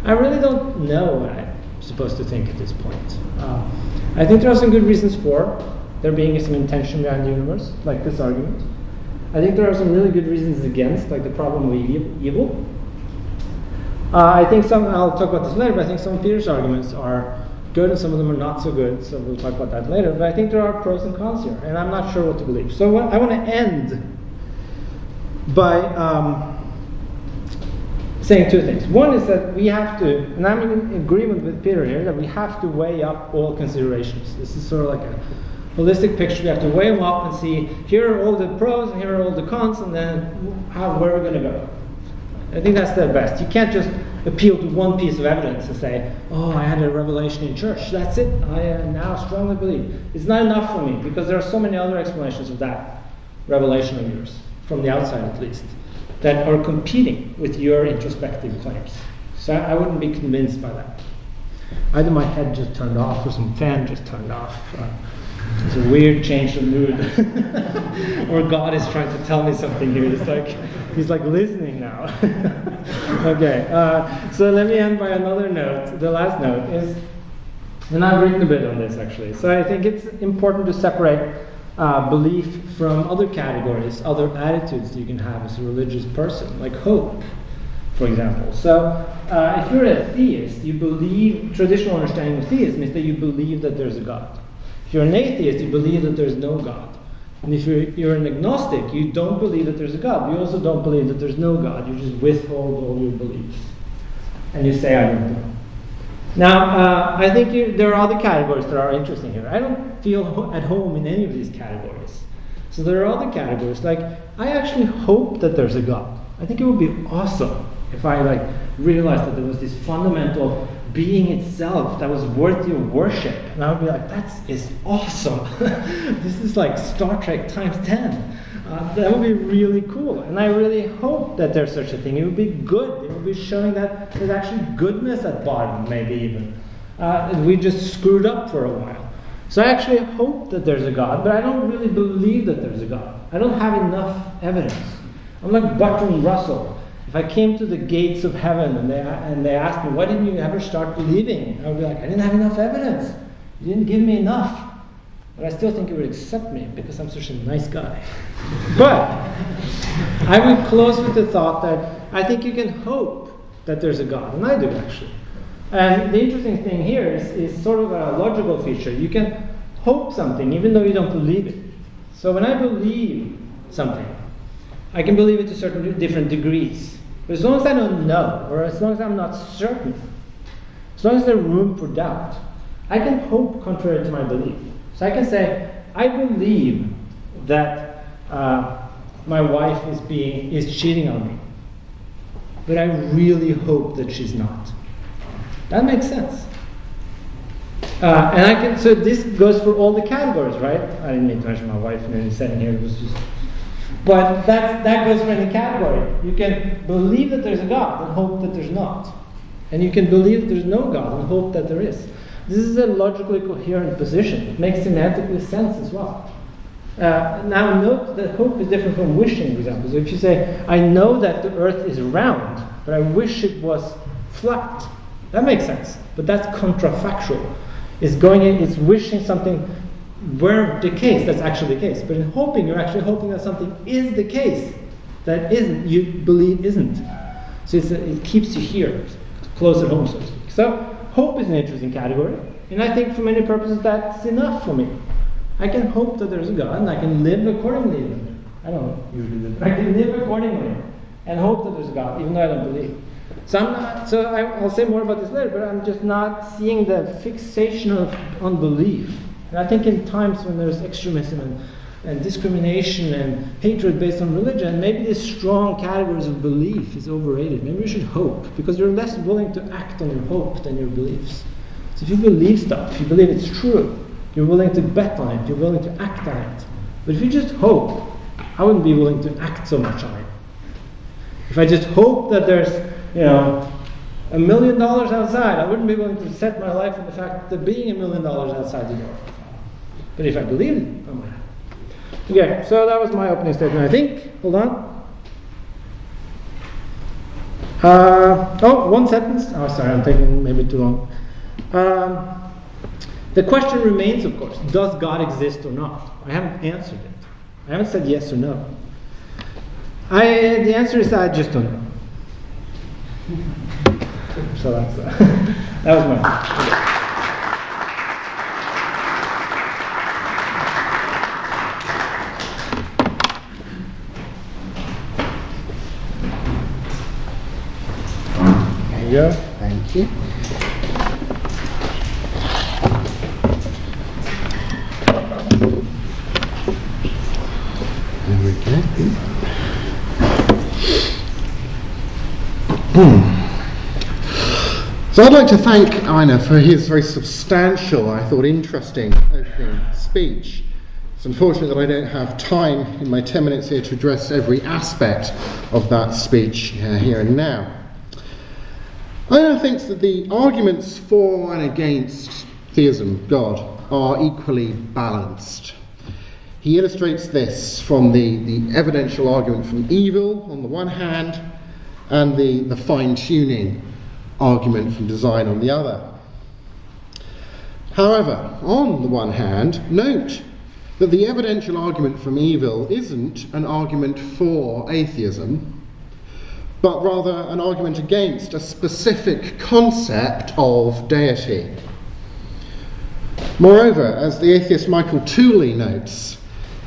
Speaker 3: I really don't know what I'm supposed to think at this point. Uh, I think there are some good reasons for there being some intention behind the universe, like this argument. I think there are some really good reasons against, like the problem of evil. Uh, I think some, I'll talk about this later, but I think some of Peter's arguments are good and some of them are not so good, so we'll talk about that later. But I think there are pros and cons here, and I'm not sure what to believe. So what, I want to end by um, saying two things. One is that we have to, and I'm in agreement with Peter here, that we have to weigh up all considerations. This is sort of like a holistic picture. We have to weigh them up and see here are all the pros and here are all the cons, and then how where are we going to go. I think that's the best. You can't just appeal to one piece of evidence and say, "Oh, I had a revelation in church. That's it. I uh, now strongly believe." It's not enough for me because there are so many other explanations of that revelation of yours, from the outside at least, that are competing with your introspective claims. So I wouldn't be convinced by that. Either my head just turned off or some fan just turned off. Uh, it's a weird change of mood. or God is trying to tell me something here. It's like he's like listening now. okay, uh, so let me end by another note. The last note is, and I've written a bit on this actually. So I think it's important to separate uh, belief from other categories, other attitudes you can have as a religious person, like hope, for example. So uh, if you're a theist, you believe traditional understanding of theism is that you believe that there's a God. If you're an atheist, you believe that there's no God. And if you're, you're an agnostic, you don't believe that there's a God. You also don't believe that there's no God. You just withhold all your beliefs. And you say, I don't know. Now, uh, I think you, there are other categories that are interesting here. I don't feel ho- at home in any of these categories. So there are other categories. Like, I actually hope that there's a God. I think it would be awesome if I like realized that there was this fundamental being itself that was worthy of worship. And I would be like, that is awesome. this is like Star Trek times 10. Uh, that would be really cool. And I really hope that there's such a thing. It would be good. It would be showing that there's actually goodness at bottom, maybe even. Uh, we just screwed up for a while. So I actually hope that there's a God, but I don't really believe that there's a God. I don't have enough evidence. I'm like Bertrand Russell. If I came to the gates of heaven and they, and they asked me, why didn't you ever start believing? I would be like, I didn't have enough evidence. You didn't give me enough. But I still think you would accept me because I'm such a nice guy. but I would close with the thought that I think you can hope that there's a God, and I do actually. And the interesting thing here is, is sort of a logical feature. You can hope something even though you don't believe it. So when I believe something, I can believe it to certain different degrees. But as long as I don't know, or as long as I'm not certain, as long as there's room for doubt, I can hope contrary to my belief. So I can say, I believe that uh, my wife is being is cheating on me, but I really hope that she's not. That makes sense. Uh, and I can, so this goes for all the categories, right? I didn't mean to mention my wife in any setting here. It was just, but that that goes for any category. You can believe that there's a God and hope that there's not, and you can believe that there's no God and hope that there is. This is a logically coherent position. It makes semantically sense as well. Uh, now note that hope is different from wishing, for example. So if you say, "I know that the Earth is round, but I wish it was flat," that makes sense. But that's contrafactual It's, going in, is wishing something were the case, that's actually the case. But in hoping, you're actually hoping that something is the case that isn't, you believe isn't. So it keeps you here, close at home, so to speak. So hope is an interesting category, and I think for many purposes that's enough for me. I can hope that there's a God, and I can live accordingly. I don't usually live, but I can live accordingly and hope that there's a God, even though I don't believe. So I'm not. So I, will say more about this later. But I'm just not seeing the fixation of unbelief. And I think in times when there's extremism and, and discrimination and hatred based on religion, maybe these strong categories of belief is overrated. Maybe we should hope because you're less willing to act on your hope than your beliefs. So if you believe stuff, if you believe it's true, you're willing to bet on it. You're willing to act on it. But if you just hope, I wouldn't be willing to act so much on it. If I just hope that there's you know, a million dollars outside, I wouldn't be willing to set my life on the fact that being a million dollars outside the door. But if I believe it, I'm going Okay, so that was my opening statement, I think. Hold on. Uh, oh, one sentence. Oh, sorry, I'm taking maybe too long. Um, the question remains, of course, does God exist or not? I haven't answered it. I haven't said yes or no. I, the answer is I just don't know. So that's uh, that was my.
Speaker 2: Go. Thank you. There we go. Hmm. So I'd like to thank Einar for his very substantial, I thought interesting opening speech. It's unfortunate that I don't have time in my 10 minutes here to address every aspect of that speech uh, here and now. Einar thinks that the arguments for and against theism, God, are equally balanced. He illustrates this from the, the evidential argument from evil on the one hand and the, the fine tuning argument from design on the other. However, on the one hand, note that the evidential argument from evil isn't an argument for atheism, but rather an argument against a specific concept of deity. Moreover, as the atheist Michael Tooley notes,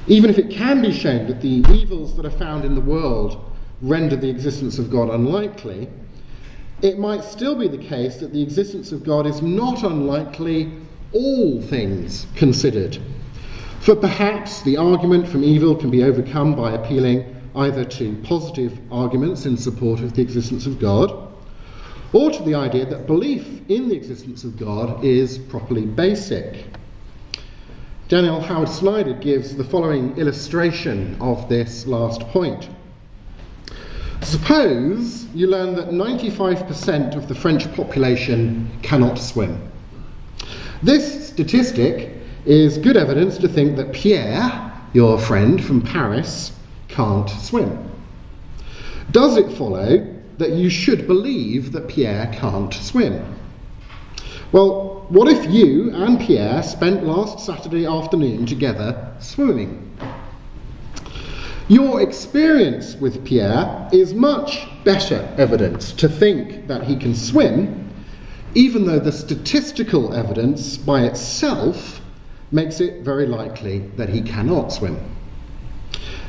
Speaker 2: even if it can be shown that the evils that are found in the world render the existence of God unlikely, it might still be the case that the existence of God is not unlikely, all things considered. For perhaps the argument from evil can be overcome by appealing either to positive arguments in support of the existence of God, or to the idea that belief in the existence of God is properly basic. Daniel Howard Snyder gives the following illustration of this last point. Suppose you learn that 95% of the French population cannot swim. This statistic is good evidence to think that Pierre, your friend from Paris, can't swim. Does it follow that you should believe that Pierre can't swim? Well, what if you and Pierre spent last Saturday afternoon together swimming? Your experience with Pierre is much better evidence to think that he can swim, even though the statistical evidence by itself makes it very likely that he cannot swim.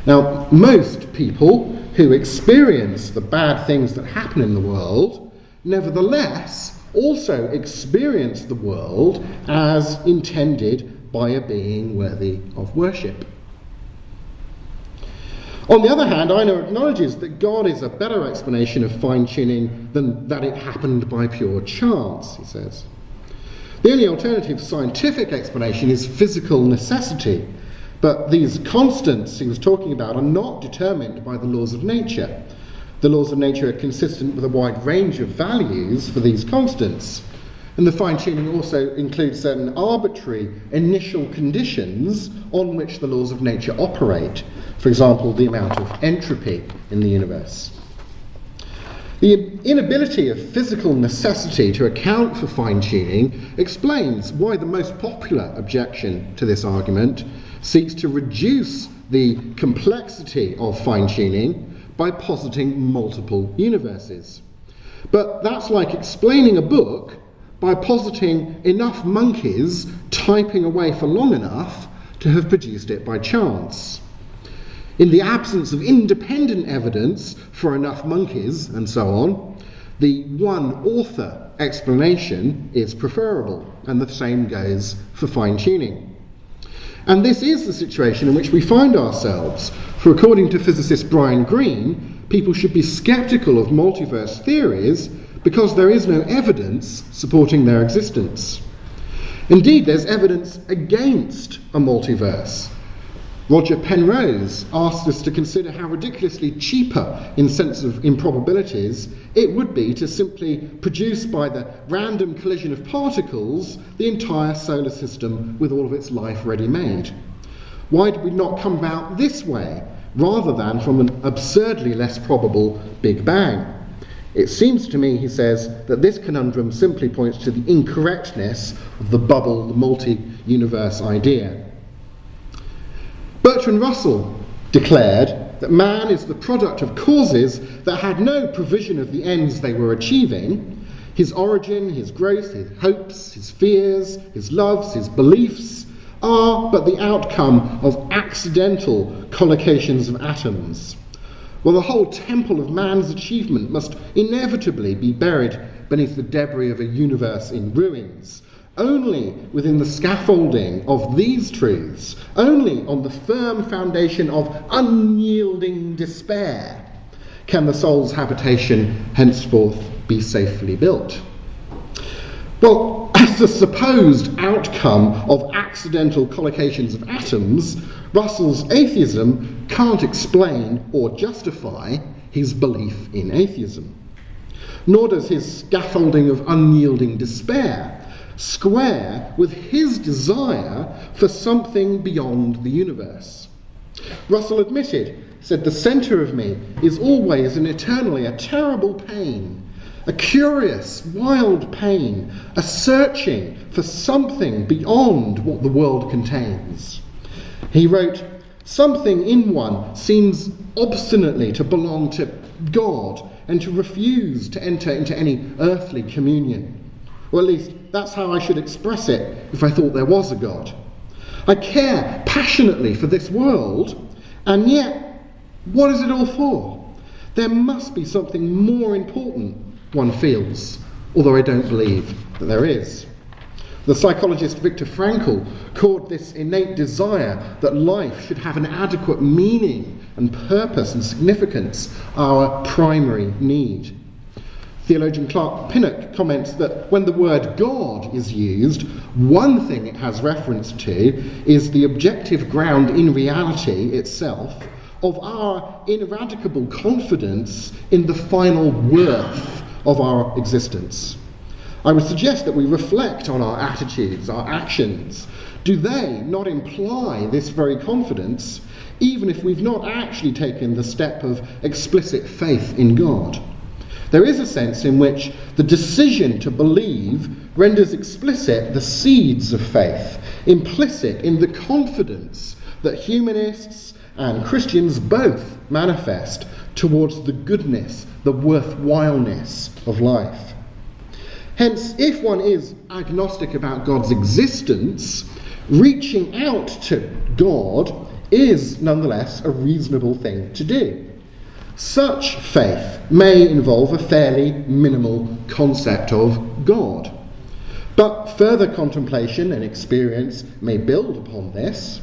Speaker 2: Now, most people who experience the bad things that happen in the world, nevertheless, also experience the world as intended by a being worthy of worship. On the other hand, Einar acknowledges that God is a better explanation of fine tuning than that it happened by pure chance, he says. The only alternative scientific explanation is physical necessity, but these constants he was talking about are not determined by the laws of nature. The laws of nature are consistent with a wide range of values for these constants. And the fine tuning also includes certain arbitrary initial conditions on which the laws of nature operate. For example, the amount of entropy in the universe. The inability of physical necessity to account for fine tuning explains why the most popular objection to this argument seeks to reduce the complexity of fine tuning by positing multiple universes. But that's like explaining a book by positing enough monkeys typing away for long enough to have produced it by chance. In the absence of independent evidence for enough monkeys and so on, the one author explanation is preferable, and the same goes for fine tuning. And this is the situation in which we find ourselves, for according to physicist Brian Greene, people should be skeptical of multiverse theories because there is no evidence supporting their existence. Indeed, there's evidence against a multiverse. Roger Penrose asked us to consider how ridiculously cheaper, in sense of improbabilities, it would be to simply produce by the random collision of particles the entire solar system with all of its life ready made. Why did we not come about this way, rather than from an absurdly less probable Big Bang? It seems to me, he says, that this conundrum simply points to the incorrectness of the bubble, the multi universe idea. Bertrand Russell declared that man is the product of causes that had no provision of the ends they were achieving. His origin, his growth, his hopes, his fears, his loves, his beliefs are but the outcome of accidental collocations of atoms. Well, the whole temple of man's achievement must inevitably be buried beneath the debris of a universe in ruins. Only within the scaffolding of these truths, only on the firm foundation of unyielding despair, can the soul's habitation henceforth be safely built. Well, as the supposed outcome of accidental collocations of atoms, Russell's atheism can't explain or justify his belief in atheism. Nor does his scaffolding of unyielding despair square with his desire for something beyond the universe. Russell admitted, said, The centre of me is always and eternally a terrible pain a curious, wild pain, a searching for something beyond what the world contains. He wrote, Something in one seems obstinately to belong to God and to refuse to enter into any earthly communion. Or at least that's how I should express it if I thought there was a God. I care passionately for this world, and yet, what is it all for? There must be something more important one feels, although I don't believe that there is. The psychologist Viktor Frankl called this innate desire that life should have an adequate meaning and purpose and significance our primary need. Theologian Clark Pinnock comments that when the word God is used, one thing it has reference to is the objective ground in reality itself of our ineradicable confidence in the final worth of our existence. I would suggest that we reflect on our attitudes, our actions. Do they not imply this very confidence, even if we've not actually taken the step of explicit faith in God? There is a sense in which the decision to believe renders explicit the seeds of faith, implicit in the confidence that humanists and Christians both manifest towards the goodness, the worthwhileness of life. Hence, if one is agnostic about God's existence, reaching out to God is nonetheless a reasonable thing to do. Such faith may involve a fairly minimal concept of God. But further contemplation and experience may build upon this.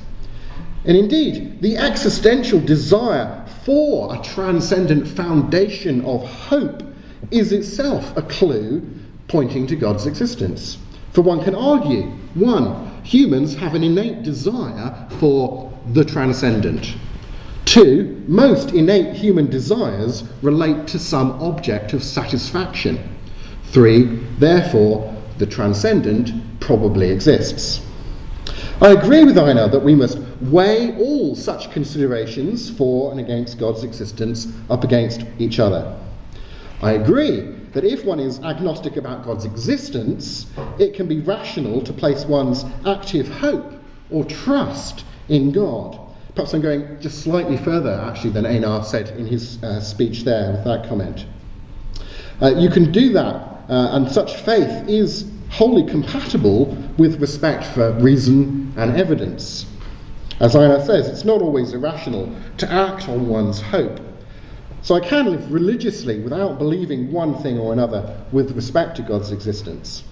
Speaker 2: And indeed, the existential desire for a transcendent foundation of hope is itself a clue pointing to God's existence. For one can argue one, humans have an innate desire for the transcendent. Two, most innate human desires relate to some object of satisfaction. Three, therefore, the transcendent probably exists. I agree with Einar that we must weigh all such considerations for and against God's existence up against each other. I agree that if one is agnostic about God's existence, it can be rational to place one's active hope or trust in God. Perhaps I'm going just slightly further, actually, than Einar said in his uh, speech there with that comment. Uh, you can do that, uh, and such faith is wholly compatible with respect for reason and evidence. As Einar says, it's not always irrational to act on one's hope. So I can live religiously without believing one thing or another with respect to God's existence.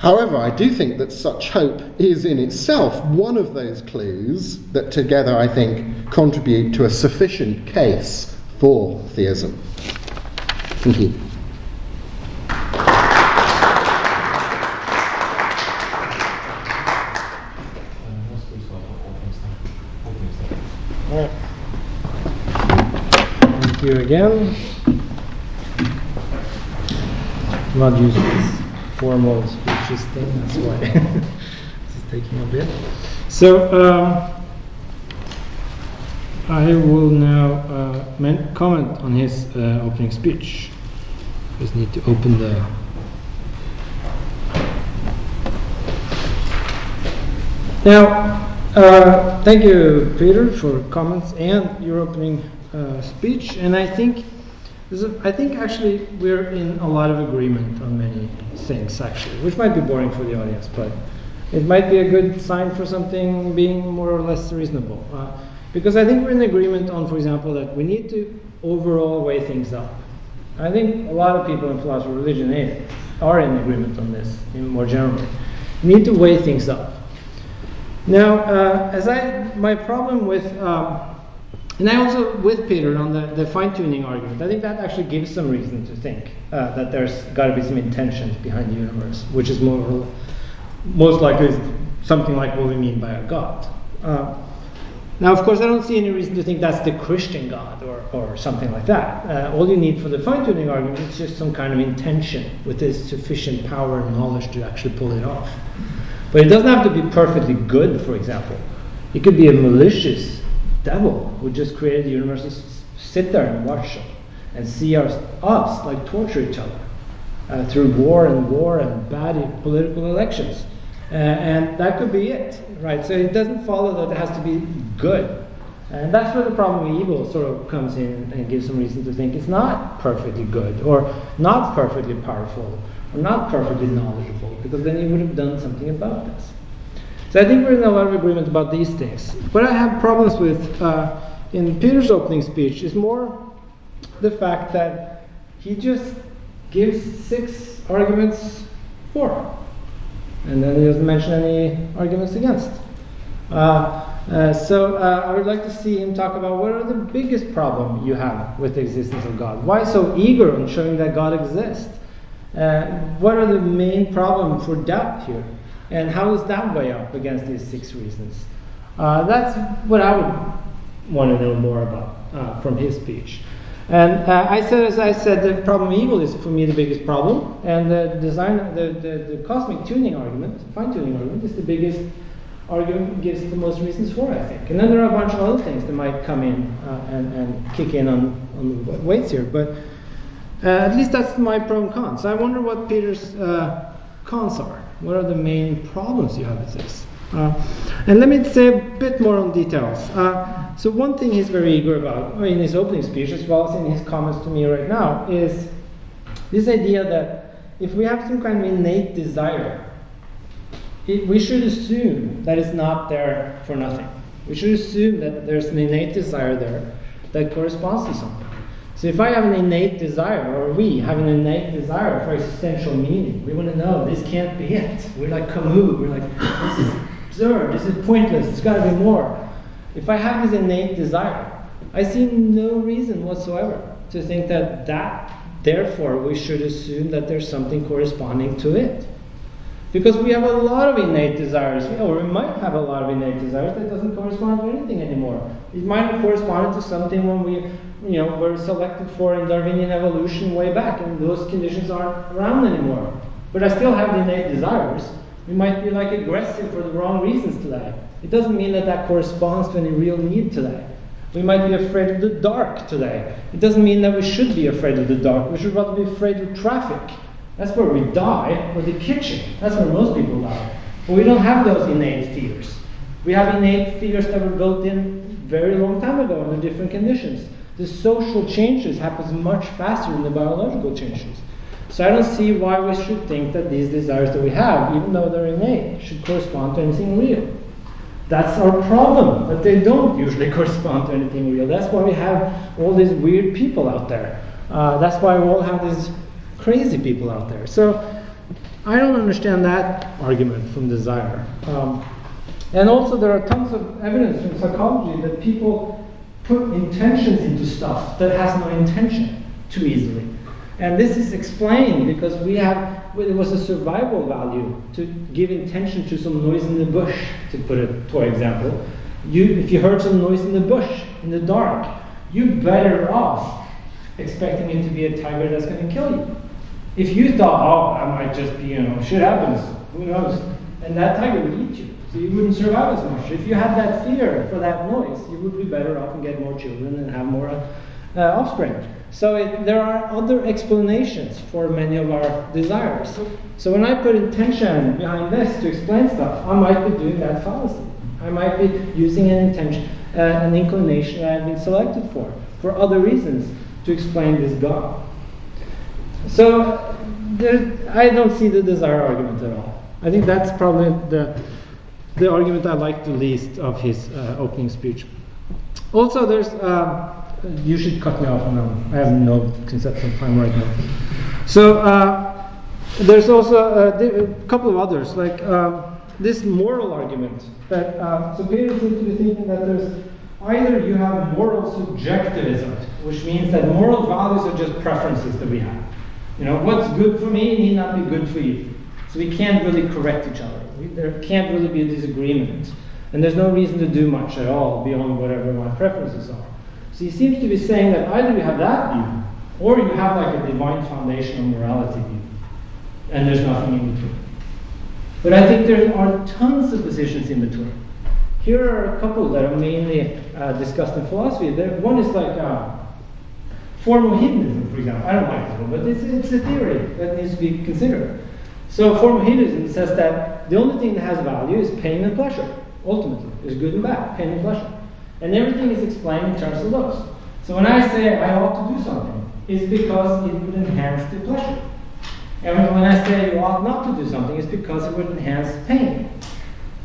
Speaker 2: However, I do think that such hope is in itself one of those clues that together I think contribute to a sufficient case for theism. Thank you.
Speaker 3: Thank you again. Not use this formal speeches thing, that's why this is taking a bit. So, um, I will now uh, men- comment on his uh, opening speech. Just need to open the. Now, uh, thank you, Peter, for comments and your opening uh, speech. And I think, I think actually we're in a lot of agreement on many things, actually, which might be boring for the audience, but it might be a good sign for something being more or less reasonable. Uh, because I think we're in agreement on, for example, that we need to overall weigh things up. I think a lot of people in philosophy of religion are in agreement on this, in more generally. We need to weigh things up. Now, uh, as I, my problem with, um, and I also with Peter on the, the fine tuning argument, I think that actually gives some reason to think uh, that there's got to be some intentions behind the universe, which is more, most likely something like what we mean by a God. Uh, now, of course, I don't see any reason to think that's the Christian God or, or something like that. Uh, all you need for the fine tuning argument is just some kind of intention with this sufficient power and knowledge to actually pull it off. But it doesn't have to be perfectly good, for example. It could be a malicious devil who just created the universe sit there and watch and see us, us like torture each other uh, through war and war and bad political elections. Uh, and that could be it, right? So it doesn't follow that it has to be good. And that's where the problem of evil sort of comes in and gives some reason to think it's not perfectly good or not perfectly powerful or not perfectly knowledgeable because then he would have done something about this. So I think we're in a lot of agreement about these things. What I have problems with uh, in Peter's opening speech is more the fact that he just gives six arguments for, and then he doesn't mention any arguments against. Uh, uh, so uh, I would like to see him talk about what are the biggest problem you have with the existence of God. Why so eager on showing that God exists? Uh, what are the main problem for doubt here? And how does that weigh up against these six reasons? Uh, that's what I would want to know more about uh, from his speech. And uh, I said, as I said, the problem of evil is for me the biggest problem, and the design, the, the, the cosmic tuning argument, fine tuning argument, is the biggest argument, gives the most reasons for, I think. And then there are a bunch of other things that might come in uh, and, and kick in on, on the weights here, but uh, at least that's my pro and cons. I wonder what Peter's uh, cons are. What are the main problems you have with this? Uh, and let me say a bit more on details. Uh, so one thing he's very eager about in his opening speech, as well as in his comments to me right now, is this idea that if we have some kind of innate desire, it, we should assume that it's not there for nothing. We should assume that there's an innate desire there that corresponds to something. So if I have an innate desire, or we have an innate desire for existential meaning, we want to know this can't be it. We're like Camus. We're like, this is absurd. This is pointless. There's got to be more. If I have this innate desire, I see no reason whatsoever to think that that, therefore, we should assume that there's something corresponding to it. Because we have a lot of innate desires, or we might have a lot of innate desires that doesn't correspond to anything anymore. It might have corresponded to something when we, you know, were selected for in Darwinian evolution way back, and those conditions aren't around anymore. But I still have the innate desires. We might be like aggressive for the wrong reasons today. It doesn't mean that that corresponds to any real need today. We might be afraid of the dark today. It doesn't mean that we should be afraid of the dark. We should rather be afraid of traffic that's where we die, or the kitchen. That's where most people die. But we don't have those innate fears. We have innate fears that were built in very long time ago under different conditions. The social changes happens much faster than the biological changes. So I don't see why we should think that these desires that we have, even though they're innate, should correspond to anything real. That's our problem, that they don't usually correspond to anything real. That's why we have all these weird people out there. Uh, that's why we all have these crazy people out there. So I don't understand that argument from desire. Um, and also, there are tons of evidence from psychology that people put intentions into stuff that has no intention too easily. And this is explained because we have, it was a survival value to give intention to some noise in the bush, to put it for example. You, if you heard some noise in the bush, in the dark, you're better off expecting it to be a tiger that's going to kill you. If you thought, oh, I might just be, you know, shit happens, who knows? And that tiger would eat you. So you wouldn't survive as much. If you had that fear for that noise, you would be better off and get more children and have more uh, offspring. So it, there are other explanations for many of our desires. So when I put intention behind this to explain stuff, I might be doing that fallacy. I might be using an intention, uh, an inclination that I've been selected for, for other reasons to explain this God. So there, I don't see the desire argument at all. I think that's probably the, the argument I like the least of his uh, opening speech. Also, there's, uh, you should cut me off now. I have no conception of time right now. So, uh, there's also a, a, couple of others, like um, this moral argument. That uh, so Peter seems to be thinking that there's either you have moral subjectivism, which means that moral values are just preferences that we have. You know, what's good for me need not be good for you. So we can't really correct each other. There can't really be a disagreement. And there's no reason to do much at all beyond whatever my preferences are. So he seems to be saying that either you have that view, or you have like a divine foundational morality view. And there's nothing in between. But I think there are tons of positions in between. Here are a couple that are mainly uh, discussed in philosophy. There, one is like uh, Formal hedonism, for example, I don't like one, but it's, it's a theory that needs to be considered. So formal hedonism says that the only thing that has value is pain and pleasure, ultimately. There's good and bad, pain and pleasure. And everything is explained in terms of those. So when I say I ought to do something, it's because it would enhance the pleasure. And when I say you ought not to do something, it's because it would enhance pain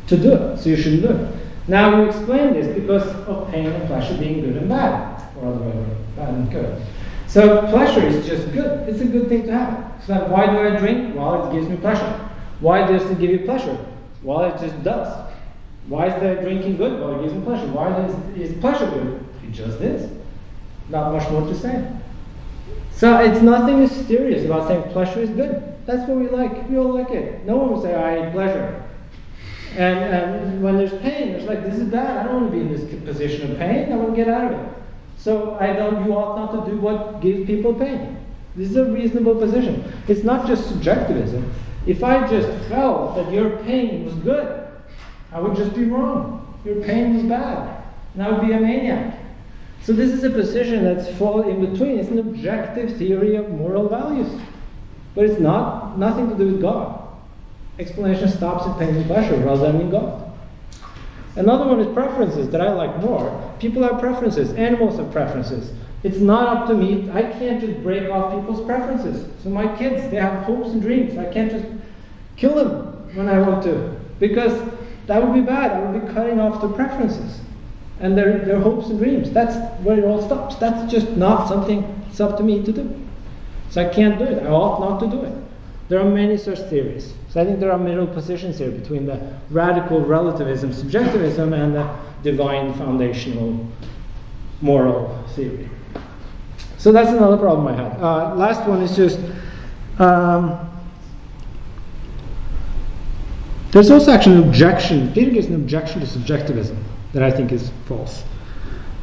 Speaker 3: to do it. So you shouldn't do it. Now we explain this because of pain and pleasure being good and bad, or other way around bad and good. So pleasure is just good. It's a good thing to have. So why do I drink? Well, it gives me pleasure. Why does it give you pleasure? Well, it just does. Why is the drinking good? Well, it gives me pleasure. Why is, is pleasure good? It just is. Not much more to say. So it's nothing mysterious about saying pleasure is good. That's what we like. We all like it. No one will say, I hate pleasure. And, and when there's pain, it's like, this is bad. I don't want to be in this position of pain. I want to get out of it. So I don't, you ought not to do what gives people pain. This is a reasonable position. It's not just subjectivism. If I just felt that your pain was good, I would just be wrong. Your pain was bad. And I would be a maniac. So this is a position that's fall in between. It's an objective theory of moral values. But it's not nothing to do with God. Explanation stops at pain and pleasure rather than in God. Another one is preferences that I like more. People have preferences, animals have preferences. It's not up to me. I can't just break off people's preferences. So my kids, they have hopes and dreams. I can't just kill them when I want to. Because that would be bad. I would be cutting off their preferences and their, their hopes and dreams. That's where it all stops. That's just not something it's up to me to do. So I can't do it. I ought not to do it. There are many such theories. So I think there are middle positions here between the radical relativism, subjectivism, and the divine foundational moral theory. So that's another problem I had. Uh, last one is just um, There's also actually an objection. Peter gives an objection to subjectivism that I think is false.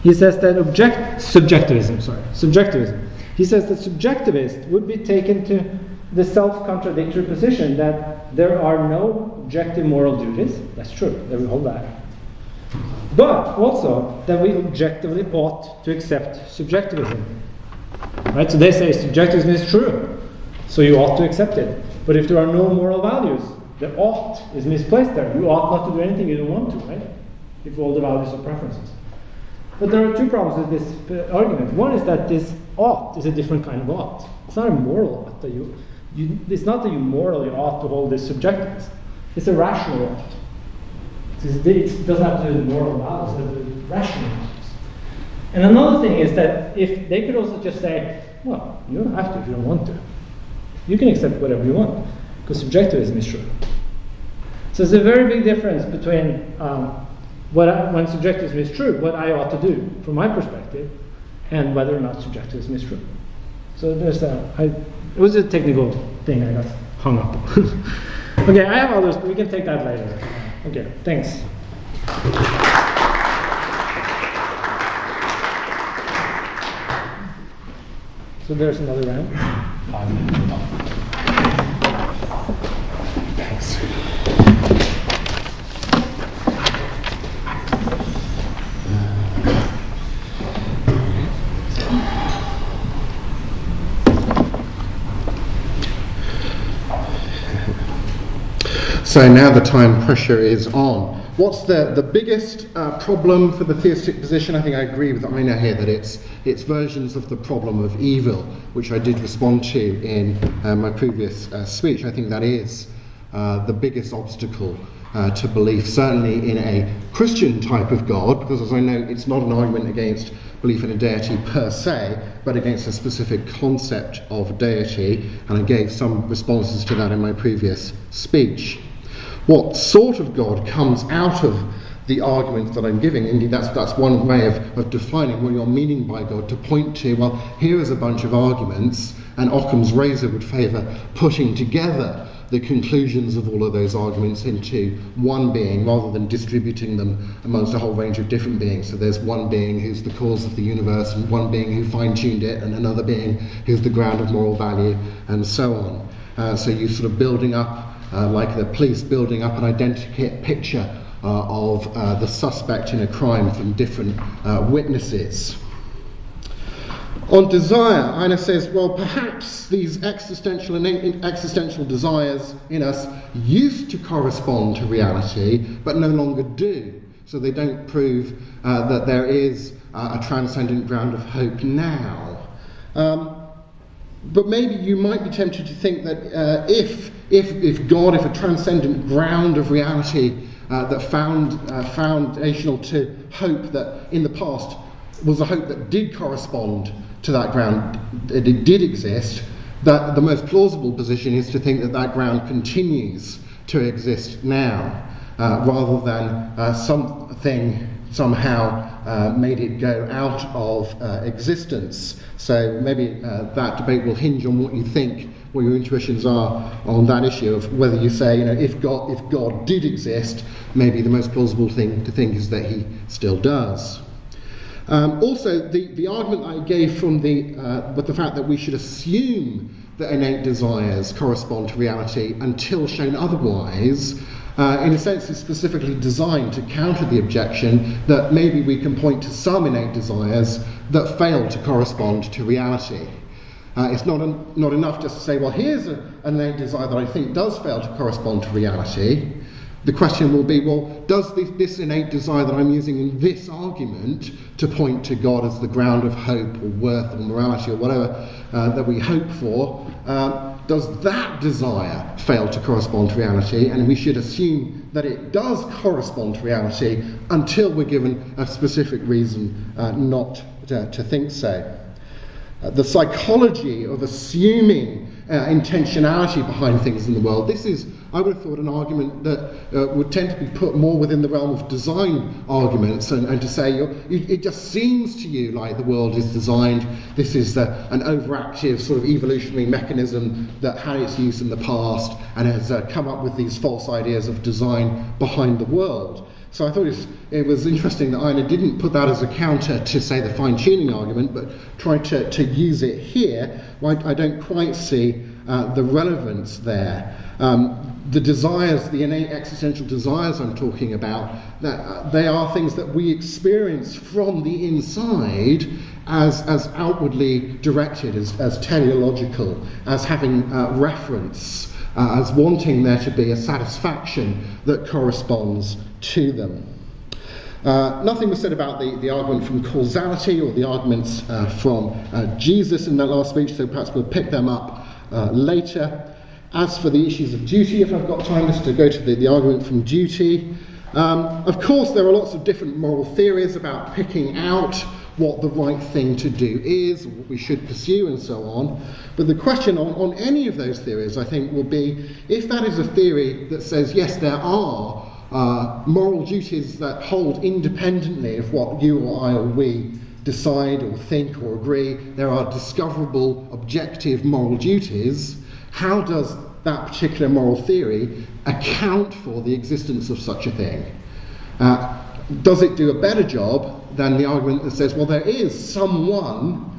Speaker 3: He says that object subjectivism, sorry, subjectivism. He says that subjectivist would be taken to the self-contradictory position that there are no objective moral duties. That's true. That we hold that. But also that we objectively ought to accept subjectivism. Right? So they say subjectivism is true, so you ought to accept it. But if there are no moral values, the ought is misplaced there. You ought not to do anything you don't want to, right? If all the values are preferences. But there are two problems with this uh, argument. One is that this ought is a different kind of ought. It's not a moral ought that you, you it's not that you morally ought to hold this subjectivist. It's a rational ought. It doesn't have to do with moral values, it has to do with rational values. And another thing is that if they could also just say, well, you don't have to if you don't want to. You can accept whatever you want, because subjectivism is true. So there's a very big difference between um, what I, when subjectivism is true, what I ought to do from my perspective, and whether or not subjectivism is true. So there's a, I, it was a technical thing I got hung up okay, I have others, but we can take that later. Okay, thanks. So there's another round.
Speaker 2: So now the time pressure is on. What's the, the biggest uh, problem for the theistic position? I think I agree with Einar here that it's, it's versions of the problem of evil, which I did respond to in uh, my previous uh, speech. I think that is uh, the biggest obstacle uh, to belief, certainly in a Christian type of God, because as I know, it's not an argument against belief in a deity per se, but against a specific concept of deity, and I gave some responses to that in my previous speech what sort of God comes out of the arguments that I'm giving. Indeed, that's, that's one way of, of defining what you're meaning by God, to point to, well, here is a bunch of arguments, and Occam's razor would favour putting together the conclusions of all of those arguments into one being rather than distributing them amongst a whole range of different beings. So there's one being who's the cause of the universe, and one being who fine tuned it, and another being who's the ground of moral value, and so on. Uh, so you're sort of building up uh, like the police building up an identikit picture uh, of uh, the suspect in a crime from different uh, witnesses. On desire, Einar says, well, perhaps these existential and existential desires in us used to correspond to reality, but no longer do. So they don't prove uh, that there is uh, a transcendent ground of hope now. Um, but maybe you might be tempted to think that uh, if, if, if God, if a transcendent ground of reality uh, that found uh, foundational to hope that in the past was a hope that did correspond to that ground, that it did exist, that the most plausible position is to think that that ground continues to exist now, uh, rather than uh, something somehow uh, made it go out of uh, existence. So maybe uh, that debate will hinge on what you think, what your intuitions are on that issue of whether you say, you know, if God, if God did exist, maybe the most plausible thing to think is that he still does. Um, also, the, the argument I gave from the, uh, with the fact that we should assume that innate desires correspond to reality until shown otherwise uh, in a sense, is specifically designed to counter the objection that maybe we can point to some innate desires that fail to correspond to reality. Uh, it's not, not enough just to say, well, here's a, an innate desire that I think does fail to correspond to reality. The question will be, well, does this, this, innate desire that I'm using in this argument to point to God as the ground of hope or worth or morality or whatever uh, that we hope for, uh, does that desire fail to correspond to reality? And we should assume that it does correspond to reality until we're given a specific reason uh, not to, to, think so. Uh, the psychology of assuming uh, intentionality behind things in the world, this is I would have thought an argument that uh, would tend to be put more within the realm of design arguments and, and to say it just seems to you like the world is designed, this is an overactive sort of evolutionary mechanism that had its use in the past and has uh, come up with these false ideas of design behind the world. So I thought it was, it interesting that Einar didn't put that as a counter to, say, the fine tuning argument, but tried to, to use it here. I don't quite see uh, the relevance there. Um, the desires, the innate existential desires I'm talking about, that, uh, they are things that we experience from the inside as, as outwardly directed, as, as teleological, as having uh, reference, uh, as wanting there to be a satisfaction that corresponds to them. Uh, nothing was said about the, the argument from causality or the arguments uh, from Jesus in that last speech, so perhaps we'll pick them up uh, later. As for the issues of duty, if I've got time, just to go to the, the argument from duty. Um, of course, there are lots of different moral theories about picking out what the right thing to do is, what we should pursue, and so on. But the question on, on any of those theories, I think, will be if that is a theory that says, yes, there are uh, moral duties that hold independently of what you or I or we decide or think or agree, there are discoverable objective moral duties. How does that particular moral theory account for the existence of such a thing? Uh, does it do a better job than the argument that says, well, there is someone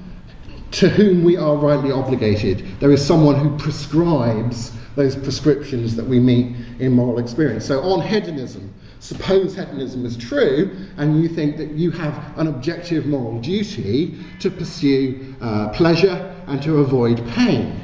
Speaker 2: to whom we are rightly obligated? There is someone who prescribes those prescriptions that we meet in moral experience. So, on hedonism, suppose hedonism is true, and you think that you have an objective moral duty to pursue uh, pleasure and to avoid pain.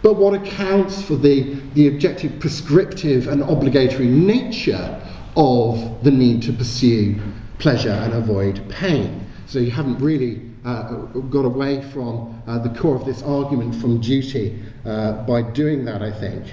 Speaker 2: But what accounts for the, the objective prescriptive and obligatory nature of the need to pursue pleasure and avoid pain? So you haven't really uh, got away from uh, the core of this argument from duty uh, by doing that, I think.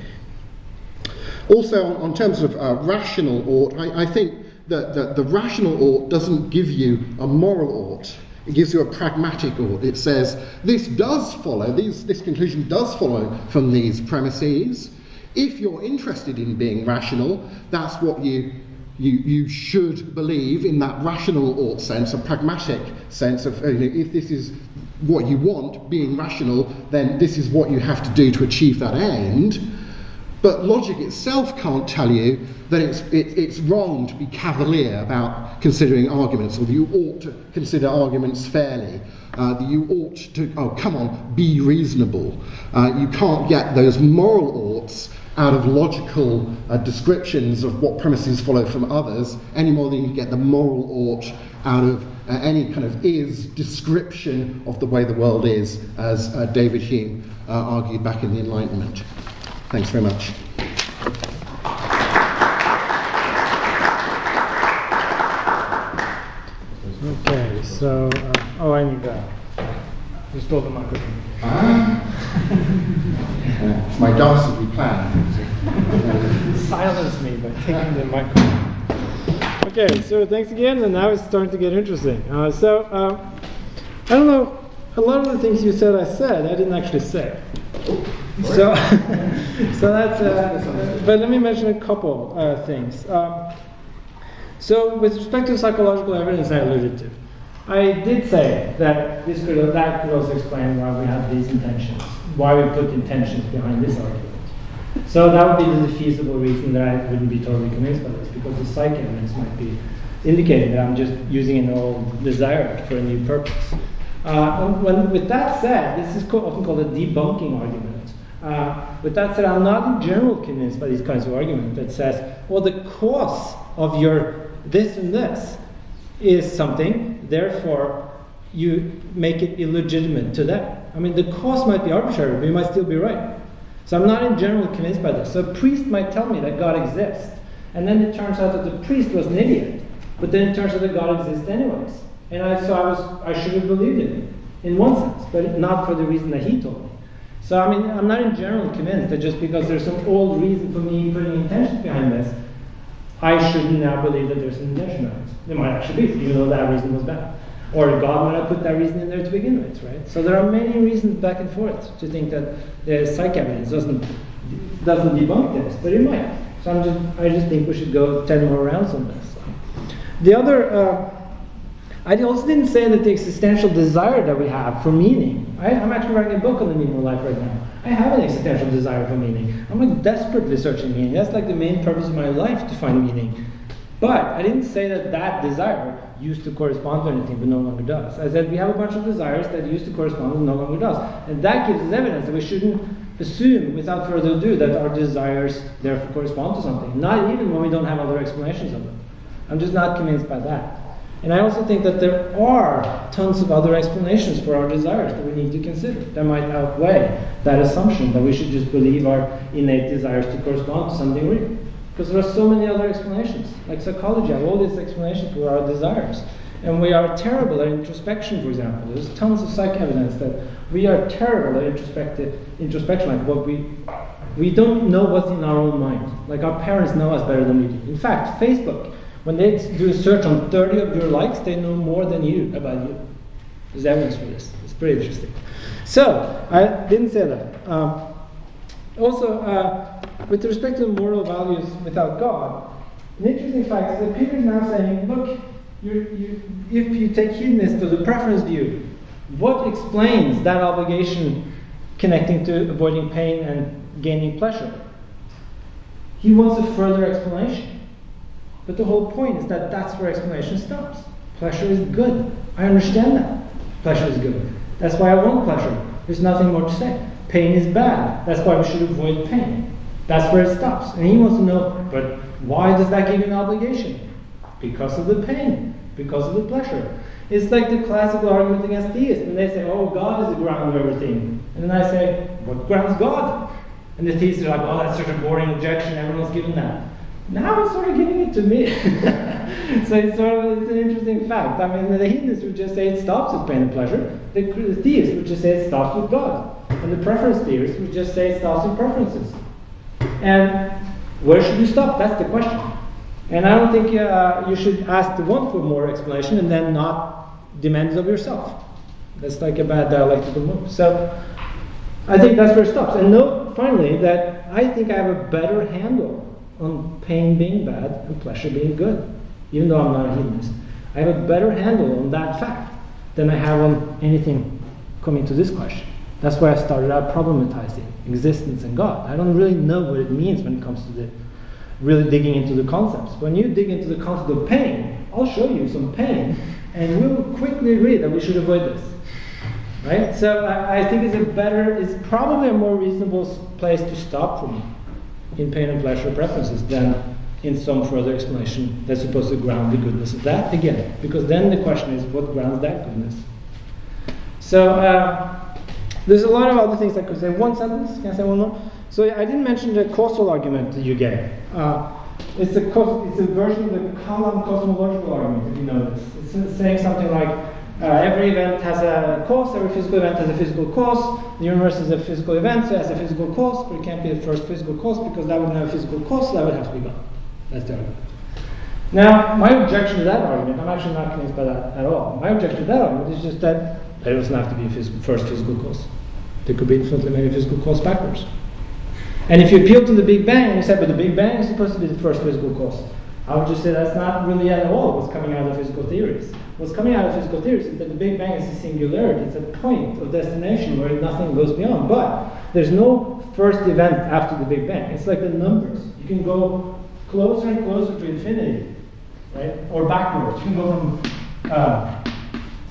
Speaker 2: Also, on, on terms of uh, rational ought, I, I think that, that the rational ought doesn't give you a moral ought. It gives you a pragmatic ought. It says this does follow, these, this conclusion does follow from these premises. If you're interested in being rational, that's what you you, you should believe in that rational ought sense, a pragmatic sense of you know, if this is what you want, being rational, then this is what you have to do to achieve that end. But logic itself can't tell you that it's, it, it's wrong to be cavalier about considering arguments, or that you ought to consider arguments fairly, uh, that you ought to, oh, come on, be reasonable. Uh, you can't get those moral oughts out of logical uh, descriptions of what premises follow from others, any more than you get the moral ought out of uh, any kind of is description of the way the world is, as uh, David Hume uh, argued back in the Enlightenment. Thanks very much.
Speaker 3: Okay, so, uh, oh, I need that. You stole the microphone.
Speaker 2: uh, my dastardly plan.
Speaker 3: Silence me by taking the microphone. Okay, so thanks again, and now it's starting to get interesting. Uh, so, uh, I don't know, a lot of the things you said I said, I didn't actually say. So, so that's, uh, but let me mention a couple uh, things. Um, so, with respect to psychological evidence, I alluded to. I did say that this could that could also explain why we have these intentions, why we put intentions behind this argument. So that would be the feasible reason that I wouldn't be totally convinced by this, because the psych evidence might be indicating that I'm just using an old desire for a new purpose. Uh, when, with that said, this is often called a debunking argument. Uh, with that said, I'm not in general convinced by these kinds of arguments that says, well, the cause of your this and this is something, therefore you make it illegitimate to them. I mean, the cause might be arbitrary, but you might still be right. So I'm not in general convinced by this. So a priest might tell me that God exists, and then it turns out that the priest was an idiot, but then it turns out that God exists anyways. And I, so I was, I should have believed in him, in one sense, but not for the reason that he told me. So I mean, I'm not in general convinced that just because there's some old reason for me putting intentions behind this, I should now believe that there's an intention behind it. It might actually be, even though that reason was bad. Or God might have put that reason in there to begin with, right? So there are many reasons back and forth to think that the psych evidence doesn't doesn't debunk this, but it might. So I'm just, I just think we should go 10 more rounds on this. The other, uh, I also didn't say that the existential desire that we have for meaning. I, am actually writing a book on the meaning of life right now. I have an existential desire for meaning. I'm like desperately searching meaning. That's like the main purpose of my life to find meaning. But I didn't say that that desire used to correspond to anything but no longer does. I said we have a bunch of desires that used to correspond and no longer does. And that gives us evidence that we shouldn't assume without further ado that our desires therefore correspond to something. Not even when we don't have other explanations of them. I'm just not convinced by that. And I also think that there are tons of other explanations for our desires that we need to consider that might outweigh that assumption that we should just believe our innate desires to correspond to something real. Because there are so many other explanations. Like psychology, all these explanations for our desires. And we are terrible at introspection, for example. There's tons of psych evidence that we are terrible at introspective introspection, like what we we don't know what's in our own mind. Like our parents know us better than we do. In fact, Facebook, when they do a search on 30 of your likes, they know more than you about you. There's evidence for this. It's pretty interesting. So, I didn't say that. Um, also, uh, with respect to moral values without God, an interesting fact is that Peter is now saying, look, you, if you take hedonist to the preference view, what explains that obligation connecting to avoiding pain and gaining pleasure? He wants a further explanation. But the whole point is that that's where explanation stops. Pleasure is good. I understand that. Pleasure is good. That's why I want pleasure. There's nothing more to say. Pain is bad. That's why we should avoid pain. That's where it stops. And he wants to know, but why does that give you an obligation? Because of the pain, because of the pleasure. It's like the classical argument against theists when they say, oh, God is the ground of everything. And then I say, what grounds God? And the theists are like, oh, that's such a boring objection, everyone's given that. Now it's sort of giving it to me. so it's sort of it's an interesting fact. I mean, the hedonists would just say it stops with pain and pleasure. The, the theists would just say it stops with God. And the preference theorists would just say it stops with preferences. And where should you stop? That's the question. And I don't think uh, you should ask the one for more explanation and then not demand it of yourself. That's like a bad dialectical move. So I think that's where it stops. And note finally that I think I have a better handle on pain being bad and pleasure being good, even though I'm not a hedonist. I have a better handle on that fact than I have on anything coming to this question. That's why I started out problematizing existence and God. I don't really know what it means when it comes to the really digging into the concepts. When you dig into the concept of pain, I'll show you some pain, and we'll quickly agree that we should avoid this. Right? So I, I think it's a better, it's probably a more reasonable place to stop for me in pain and pleasure preferences then in some further explanation that's supposed to ground the goodness of that again. Because then the question is, what grounds that goodness? So uh, there's a lot of other things I could say. One sentence, can I say one more? So I didn't mention the causal argument that you gave. Uh, it's, a it's a version of the Kalam cosmological argument, if you know this. It's saying something like uh, every event has a cause, every physical event has a physical cause, the universe is a physical event, so it has a physical cause, but it can't be the first physical cause because that wouldn't have a physical cause, so that would have to be God. That's the argument. Now, my objection to that argument, I'm actually not convinced by that at all. My objection to that argument is just that there doesn't have to be a physical, first physical cause. There could be infinitely many physical cause backwards. And if you appeal to the Big Bang you say, but the Big Bang is supposed to be the first physical cause, I would just say that's not really at all what's coming out of physical theories. What's coming out of physical theories is that the Big Bang is a singularity, it's a point of destination where nothing goes beyond. But there's no first event after the Big Bang. It's like the numbers. You can go closer and closer to infinity, right? Or backwards. You can go from uh,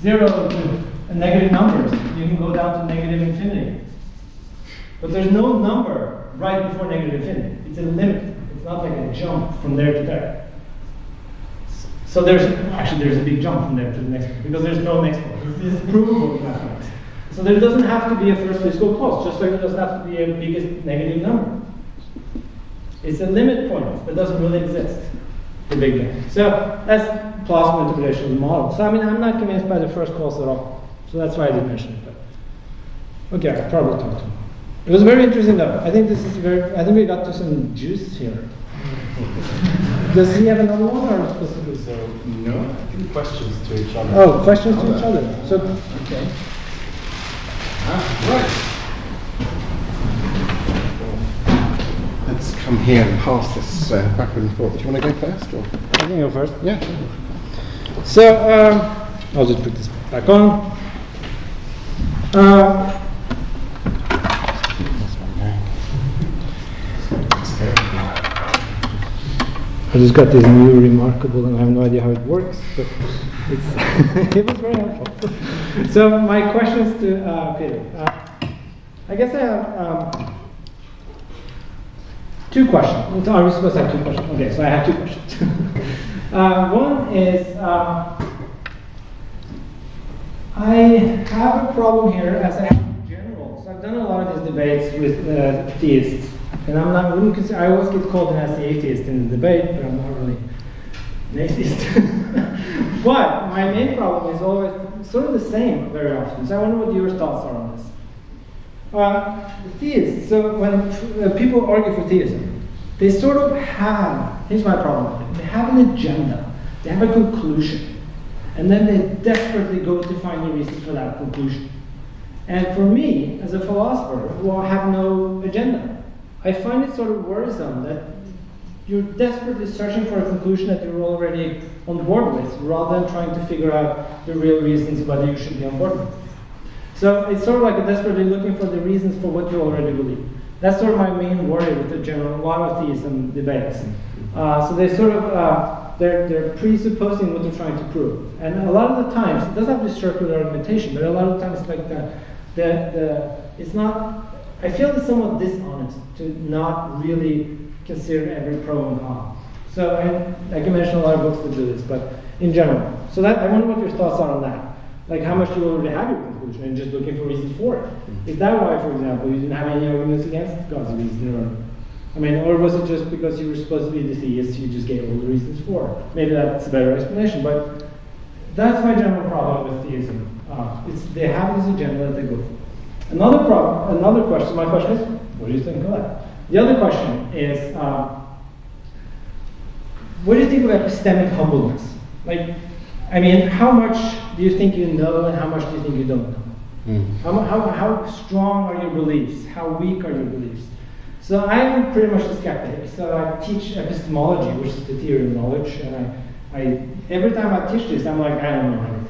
Speaker 3: zero to negative numbers, you can go down to negative infinity. But there's no number right before negative infinity. It's a limit. It's not like a jump from there to there. So there's actually there's a big jump from there to the next one because there's no next one. This is provable mathematics. So there doesn't have to be a first physical cause, just like there doesn't have to be a biggest negative number. It's a limit point that doesn't really exist. The Big Bang. So that's of the model. So I mean I'm not convinced by the first cause at all. So that's why I didn't mention it. But okay, I probably talked to. It was very interesting though. I think this is very. I think we got to some juice here. Does he have another one or specifically?
Speaker 4: So no, I think questions to each other.
Speaker 3: Oh, questions to each other. So okay.
Speaker 4: Ah, right.
Speaker 2: Let's come here and pass this uh, backward and forth. Do you want to go first? Or?
Speaker 3: I can go first.
Speaker 2: Yeah.
Speaker 3: So um, I'll just put this back on. Uh, I just got this new remarkable, and I have no idea how it works, but it was very helpful. so my questions to uh, Peter. Uh, I guess I have um, two questions. Are we supposed to have two questions? Okay, so I have two questions. uh, one is. Uh, I have a problem here as I have in general. So I've done a lot of these debates with uh, theists, and I'm not. Wouldn't consider, I always get called the atheist in the debate, but I'm not really an atheist. but my main problem is always sort of the same very often. So I wonder what your thoughts are on this. Uh, theists. So when uh, people argue for theism, they sort of have. Here's my problem. They have an agenda. They have a conclusion and then they desperately go to find the reasons for that conclusion. And for me, as a philosopher who have no agenda, I find it sort of worrisome that you're desperately searching for a conclusion that you're already on board with, rather than trying to figure out the real reasons whether you should be on board with. So it's sort of like desperately looking for the reasons for what you already believe. That's sort of my main worry with the general monotheism debates. Uh, so they sort of uh, they're, they're presupposing what they're trying to prove. And a lot of the times, it doesn't have to be circular argumentation, but a lot of times, like the, the, the, it's not, I feel it's somewhat dishonest to not really consider every pro and con. So I, I can mention a lot of books that do this, but in general. So that, I wonder what your thoughts are on that. Like how much you already have your conclusion and just looking for reasons for it. Is that why, for example, you didn't have any arguments against God's reason or I mean, or was it just because you were supposed to be the theist, you just gave all the reasons for it? Maybe that's a better explanation, but that's my general problem with theism. Uh, it's, they have this agenda that they go for. Another problem, another question, my question is, what do you think of that? The other question is, uh, what do you think of epistemic humbleness? Like, I mean, how much do you think you know and how much do you think you don't know? Mm. How, how, how strong are your beliefs? How weak are your beliefs? So I'm pretty much a skeptic. So I teach epistemology, which is the theory of knowledge, and I, I every time I teach this, I'm like, I don't know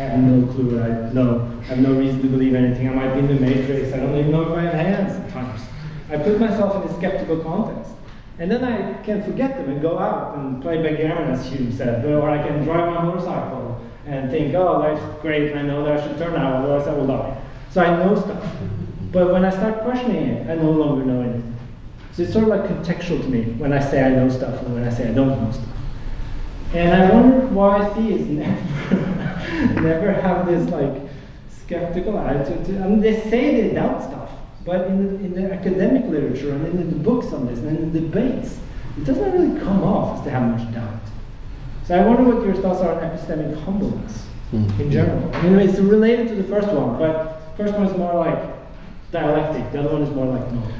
Speaker 3: have no clue. I know. I have no reason to believe anything. I might be in the matrix. I don't even know if I have hands sometimes. I put myself in a skeptical context. And then I can forget them and go out and play backgammon, as Hume said, or I can drive my motorcycle and think, oh, life's great, and I know that I should turn out, otherwise I will die. So I know stuff. But when I start questioning it, I no longer know anything. So it's sort of like contextual to me when I say I know stuff and when I say I don't know stuff. And I wonder why theists never, never have this like skeptical attitude. To, I mean, they say they doubt stuff, but in the, in the academic literature and in the books on this and in the debates, it doesn't really come off as they have much doubt. So I wonder what your thoughts are on epistemic humbleness mm-hmm. in general. I mean, it's related to the first one, but the first one is more like dialectic. The other one is more like knowledge.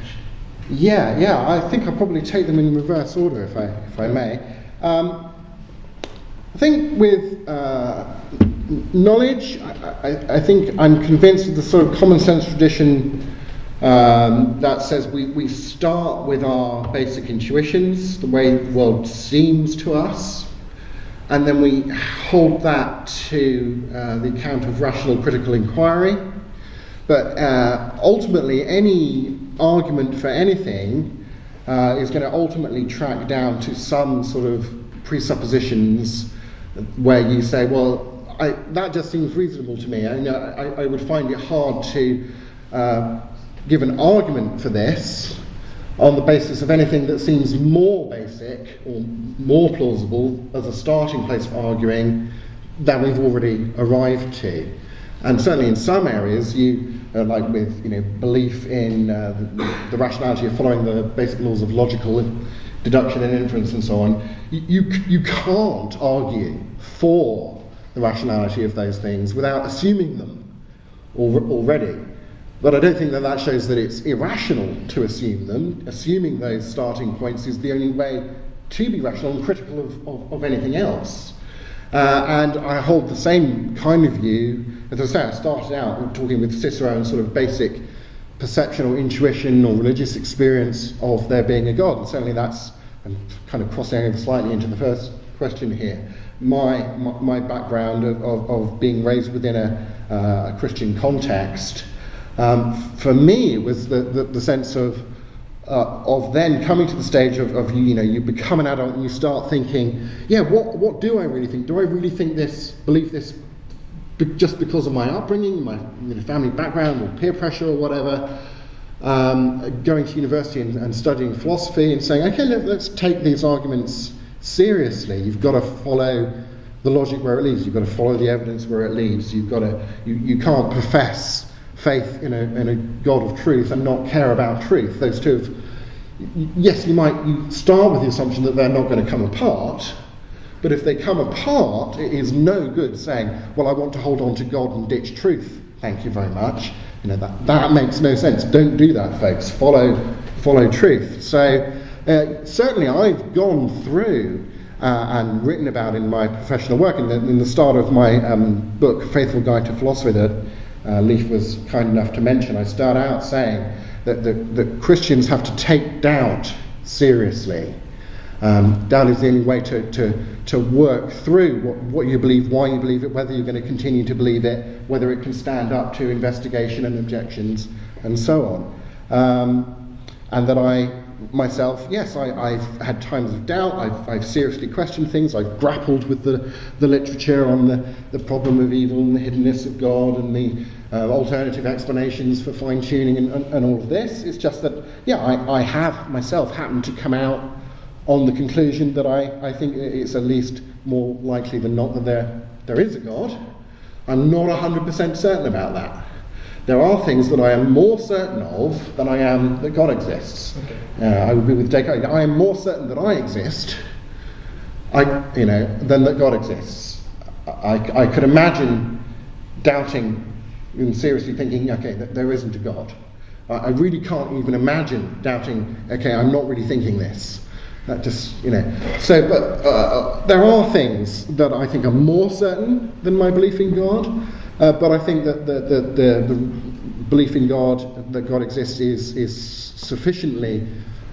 Speaker 2: Yeah, yeah. I think I'll probably take them in reverse order, if I if I may. Um, I think with uh, knowledge, I, I, I, think I'm convinced of the sort of common sense tradition um, that says we, we start with our basic intuitions, the way the world seems to us, and then we hold that to uh, the account of rational critical inquiry. But uh, ultimately, any argument for anything uh, is going to ultimately track down to some sort of presuppositions where you say, well, I, that just seems reasonable to me. I, know, I, I would find it hard to uh, give an argument for this on the basis of anything that seems more basic or more plausible as a starting place for arguing than we've already arrived to. And certainly in some areas, you uh, like with you know belief in uh, the, the, rationality of following the basic laws of logical deduction and inference and so on, you, you, can't argue for the rationality of those things without assuming them already. But I don't think that that shows that it's irrational to assume them. Assuming those starting points is the only way to be rational and critical of, of, of anything else. Uh, and I hold the same kind of view. As I say, I started out talking with Cicero and sort of basic perception or intuition or religious experience of there being a God. And certainly that's, I'm kind of crossing over slightly into the first question here. My, my, my background of, of, of, being raised within a, uh, a Christian context, um, for me, was the, the, the sense of, uh, of then coming to the stage of, of, you know, you become an adult and you start thinking, yeah, what, what do I really think? Do I really think this, believe this just because of my upbringing, my you know, family background, or peer pressure, or whatever, um, going to university and, and, studying philosophy and saying, okay, let, us take these arguments seriously. You've got to follow the logic where it leads. You've got to follow the evidence where it leads. You've got to, you, you can't profess faith in a, in a God of truth and not care about truth. Those two have, yes, you might you start with the assumption that they're not going to come apart, but if they come apart, it is no good saying, well, I want to hold on to God and ditch truth. Thank you very much. You know, that, that makes no sense. Don't do that, folks. Follow, follow truth. So, uh, certainly, I've gone through uh, and written about in my professional work. In the, in the start of my um, book, Faithful Guide to Philosophy, that uh, Leif was kind enough to mention, I start out saying that, that, that Christians have to take doubt seriously. Um, doubt is the only way to, to, to work through what, what you believe, why you believe it, whether you're going to continue to believe it, whether it can stand up to investigation and objections, and so on. Um, and that I myself, yes, I, have had times of doubt, I've, I've, seriously questioned things, I've grappled with the, the literature on the, the problem of evil and the hiddenness of God and the uh, alternative explanations for fine tuning and, and, and, all of this. It's just that, yeah, I, I have myself happened to come out on the conclusion that I, I think it's at least more likely than not that there, there is a God. I'm not 100% certain about that. There are things that I am more certain of than I am that God exists. Okay. Uh, I would be with Descartes. I am more certain that I exist, I, you know, than that God exists. I, I could imagine doubting and seriously thinking, okay, that there isn't a God. I really can't even imagine doubting, okay, I'm not really thinking this. That just, you know. So, but uh, uh, there are things that I think are more certain than my belief in God. Uh, but I think that the, the, the, the, belief in God, that God exists, is, is sufficiently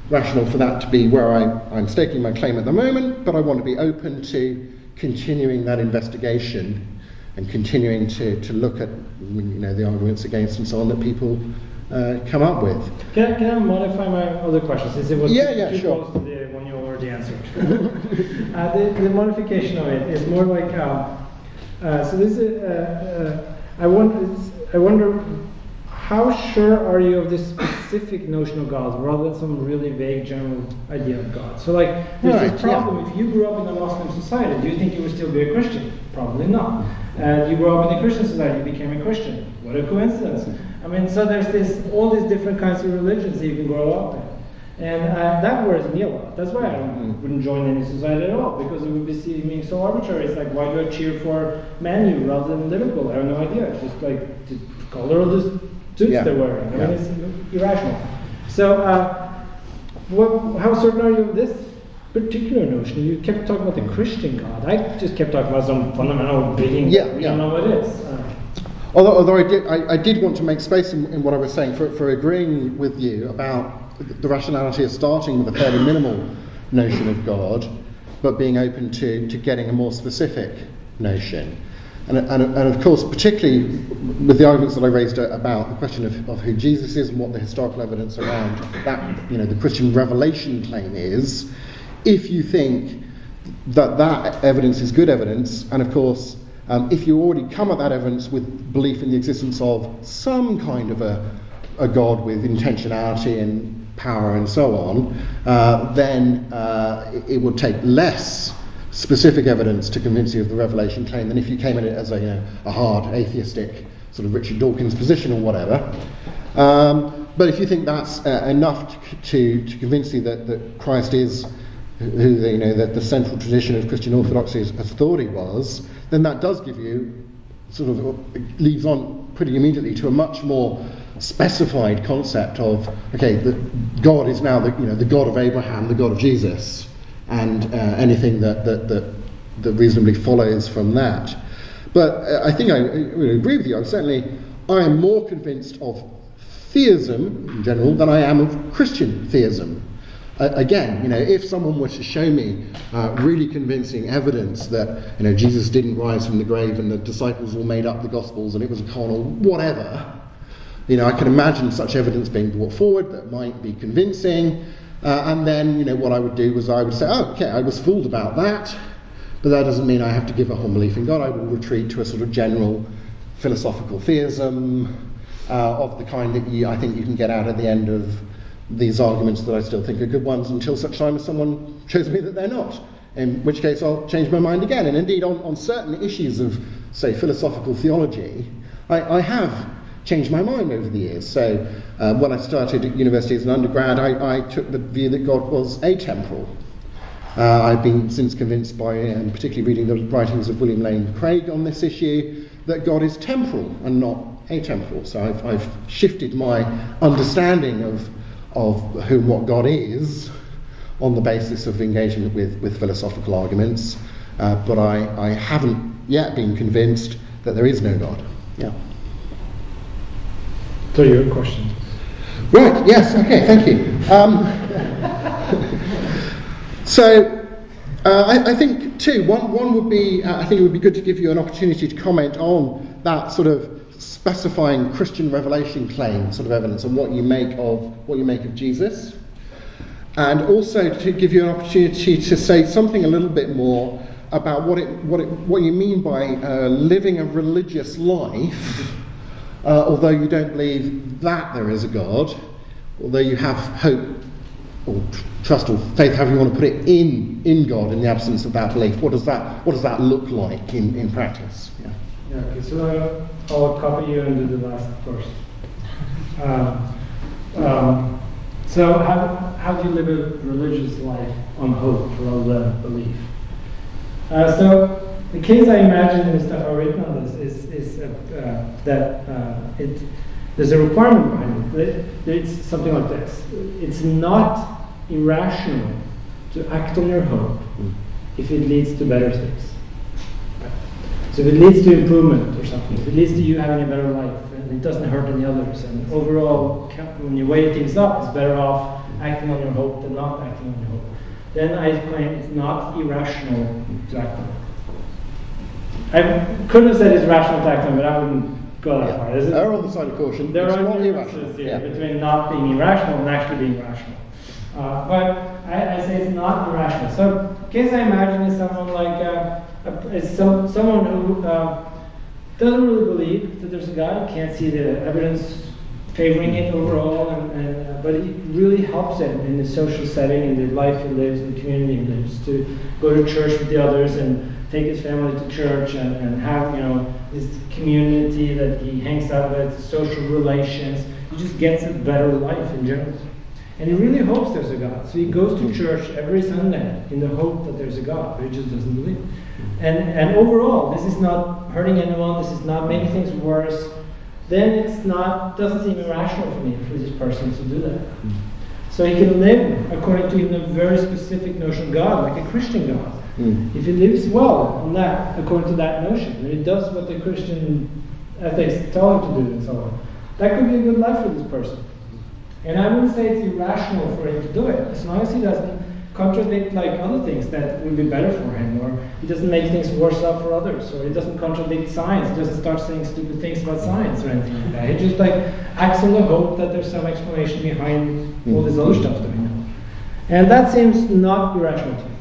Speaker 2: rational for that to be where I, I'm staking my claim at the moment. But I want to be open to continuing that investigation and continuing to, to look at you know, the arguments against and so on that people uh, come up with.
Speaker 3: Can I, can I modify my other question since it was
Speaker 2: yeah, yeah, sure.
Speaker 3: Already answered? uh, the, the, modification of it is more like uh, uh so this is uh, uh, I wonder I wonder how sure are you of this specific notion of God rather than some really vague general idea of God? So, like, there's right, this problem. Yeah. If you grew up in a Muslim society, do you think you would still be a Christian? Probably not. And you grew up in a Christian society, you became a Christian. What a coincidence. I mean, so there's this all these different kinds of religions that you can grow up in. And uh, that worries me a lot. That's why I mm. wouldn't join any society at all, because it would be seeming so arbitrary. It's like, why do I cheer for Man U rather than Liverpool? I have no idea. It's just like the color of the suits yeah. they're wearing. I yeah. mean, it's irrational. So, uh, what, how certain are you of this particular notion? You kept talking about the Christian God. I just kept talking about some fundamental being.
Speaker 2: Yeah,
Speaker 3: yeah. don't know what it is. Uh,
Speaker 2: Although, although I, did, I, I, did want to make space in, in, what I was saying for, for agreeing with you about the rationality of starting with a fairly minimal notion of God, but being open to, to getting a more specific notion. And, and, and of course, particularly with the arguments that I raised about the question of, of who Jesus is and what the historical evidence around that, you know, the Christian revelation claim is, if you think that that evidence is good evidence, and of course, um, if you already come at that evidence with belief in the existence of some kind of a, a God with intentionality and power and so on, uh, then uh, it, would take less specific evidence to convince you of the revelation claim than if you came at it as a, you know, a hard atheistic sort of Richard Dawkins position or whatever. Um, but if you think that's uh, enough to, to convince you that, that Christ is who the, you know that the central tradition of Christian orthodoxy as authority was, then that does give you sort of leads on pretty immediately to a much more specified concept of okay, the God is now the you know the God of Abraham, the God of Jesus, and uh, anything that, that that that reasonably follows from that. But uh, I think I, I agree with you. I'm certainly I am more convinced of theism in general than I am of Christian theism. Uh, again, you know, if someone were to show me uh, really convincing evidence that you know Jesus didn't rise from the grave and the disciples all made up the Gospels and it was a con or whatever, you know, I can imagine such evidence being brought forward that might be convincing. Uh, and then, you know, what I would do was I would say, oh, okay, I was fooled about that, but that doesn't mean I have to give up on belief in God. I will retreat to a sort of general philosophical theism uh, of the kind that you, I think you can get out at the end of these arguments that I still think are good ones until such time as someone shows me that they're not. In which case, I'll change my mind again. And indeed, on, on certain issues of, say, philosophical theology, I, I have changed my mind over the years. So, uh, when I started at university as an undergrad, I, I took the view that God was atemporal. Uh, I've been since convinced by, and particularly reading the writings of William Lane Craig on this issue, that God is temporal and not atemporal. So I've, I've shifted my understanding of, of who and what God is on the basis of engagement with, with philosophical arguments, uh, but I, I haven't yet been convinced that there is no God. Yeah.
Speaker 3: So your question.
Speaker 2: Right, yes, okay, thank you. Um, so, uh, I, I, think, too, one, one would be, uh, I think it would be good to give you an opportunity to comment on that sort of specifying Christian revelation claim sort of evidence and what you make of what you make of Jesus. And also to give you an opportunity to say something a little bit more about what, it, what, it, what you mean by uh, living a religious life uh, although you don't believe that there is a God, although you have hope or trust or faith, however you want to put it, in, in God in the absence of that belief, what does that, what does that look like in, in practice?
Speaker 3: Yeah. yeah okay, so uh, I'll copy you do the last first. Uh, um, so, how, how do you live a religious life on hope rather than belief? Uh, so, the case I imagine in the stuff I've written on this is, is uh, that uh, it, there's a requirement behind it. It's something like this it's not irrational to act on your hope if it leads to better things. So if it leads to improvement or something, if it leads to you having a better life, and it doesn't hurt any others, and overall, when you weigh things up, it's better off acting on your hope than not acting on your hope. Then I claim it's not irrational to act on it. I couldn't have said it's rational on, but I wouldn't go that far.
Speaker 2: Is Err on the side of caution.
Speaker 3: There it's are differences here yeah. between not being irrational and actually being rational. Uh, but I, I, say it's not irrational. So, case I imagine is someone like uh, a, is some, someone who uh, doesn't really believe that there's a God, can't see the evidence favoring it overall, and, and uh, but it really helps him in the social setting, in the life he lives, in the community he lives, to go to church with the others and take his family to church and, and have, you know, this community that he hangs out with, social relations. He just gets a better life in general. And he really hopes there's a God. So he goes to church every Sunday in the hope that there's a God, but he just doesn't believe. And, and overall, this is not hurting anyone, this is not making things worse. Then it's not, doesn't seem irrational for me for this person to do that. So he can live according to even a very specific notion of God, like a Christian God. Mm. If he lives well on that, according to that notion, and he does what the Christian ethics tell him to do and so on, that could be a good life for this person. And I wouldn't say it's irrational for him to do it, as long as he doesn't contradict like other things that would be better for him, or he doesn't make things worse off for others, or he doesn't contradict science, he doesn't start saying stupid things about science or anything like that. He just like acts on the hope that there's some explanation behind all this other stuff that we know. And that seems not irrational to me.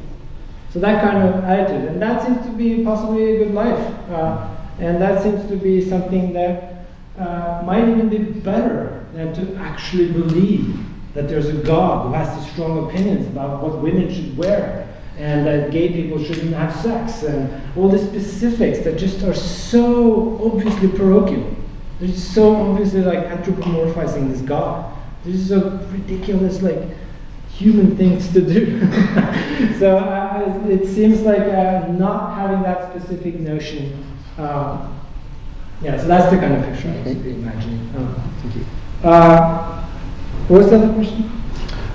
Speaker 3: So that kind of attitude, and that seems to be possibly a good life, uh, and that seems to be something that uh, might even be better than to actually believe that there's a God who has these strong opinions about what women should wear, and that gay people shouldn't have sex, and all the specifics that just are so obviously parochial. They're so obviously like anthropomorphizing this God. This is so ridiculous, like human things to do. so uh, it seems like uh, not having that specific notion. Uh, yeah, so that's the kind of picture I was imagining. Oh, thank you. Uh, what was the other question?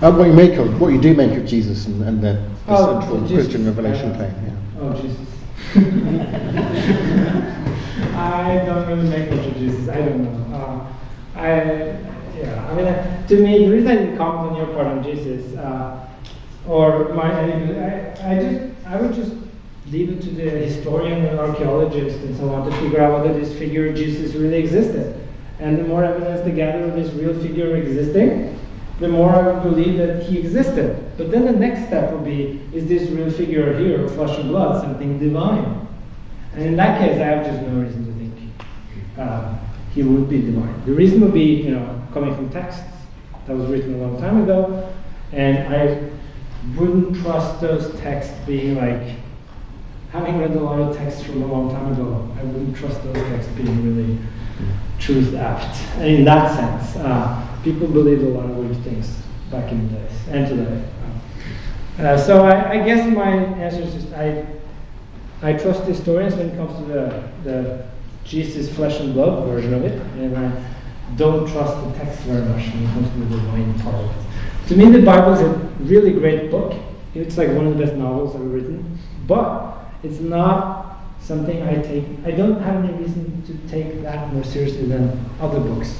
Speaker 2: Uh, what you make of what you do make of Jesus and, and the, the oh, central Jesus. Christian revelation claim.
Speaker 3: Yeah. Oh Jesus. I don't really make much of Jesus. I don't know. Uh, I Yeah, I mean, uh, to me, the reason I didn't comment on your part on Jesus, uh, or my, I, I just, I would just leave it to the historian and archaeologist and so on to figure out whether this figure Jesus really existed. And the more evidence they gather of this real figure existing, the more I would believe that he existed. But then the next step would be, is this real figure here, flesh and blood, something divine? And in that case, I have just no reason to think uh, he would be divine. The reason would be, you know, coming from texts that was written a long time ago, and I wouldn't trust those texts being like, having read a lot of texts from a long time ago, I wouldn't trust those texts being really truth apt. And in that sense, uh, people believed a lot of weird things back in the days and today. Uh, so I, I, guess my answer is just I, I trust historians when it comes to the, the Jesus flesh and blood version of it, and I don't trust the text very much when it comes to the divine part of it. To me, the Bible is a really great book. It's like one of the best novels ever written, but it's not something I take. I don't have any reason to take that more seriously than other books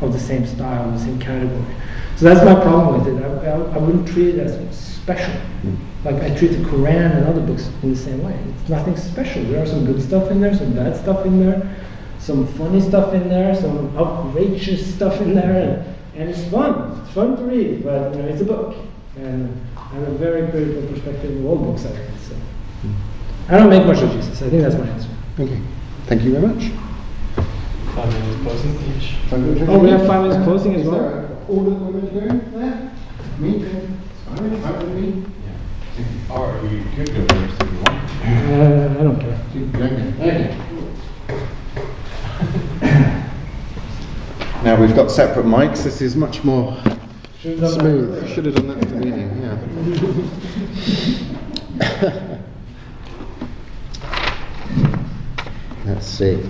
Speaker 3: of the same style, the same category. So that's my problem with it. I, I, I wouldn't treat it as special. Mm. Like I treat the Quran and other books in the same way. It's nothing special. There are some good stuff in there, some bad stuff in there, some funny stuff in there, some outrageous stuff in there, and, and it's fun. It's fun to read, but you know, it's a book. And I have a very critical perspective of all books I read. So. I don't make much of Jesus. I think that's my answer.
Speaker 2: Okay. Thank you very much.
Speaker 4: Five minutes closing each.
Speaker 3: Oh, we have five minutes closing as well?
Speaker 2: All the women doing there? Me? Fine, fine with me.
Speaker 5: Or you could go first if you want.
Speaker 3: Uh, I don't care.
Speaker 2: Okay. now we've got separate mics. This is much more smooth. Should have done that at the beginning, yeah. Let's see.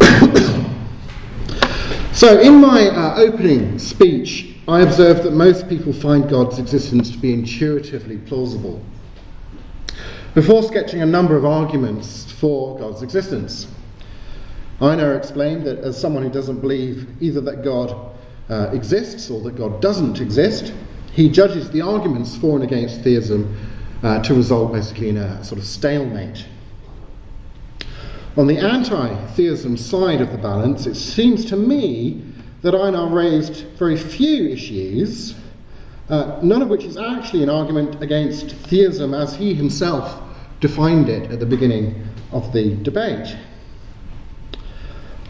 Speaker 2: so, in my uh, opening speech, I observed that most people find God's existence to be intuitively plausible. Before sketching a number of arguments for God's existence, Einar explained that as someone who doesn't believe either that God uh, exists or that God doesn't exist, he judges the arguments for and against theism uh, to result basically in a sort of stalemate. On the anti theism side of the balance, it seems to me that Einar raised very few issues, uh, none of which is actually an argument against theism as he himself defined it at the beginning of the debate.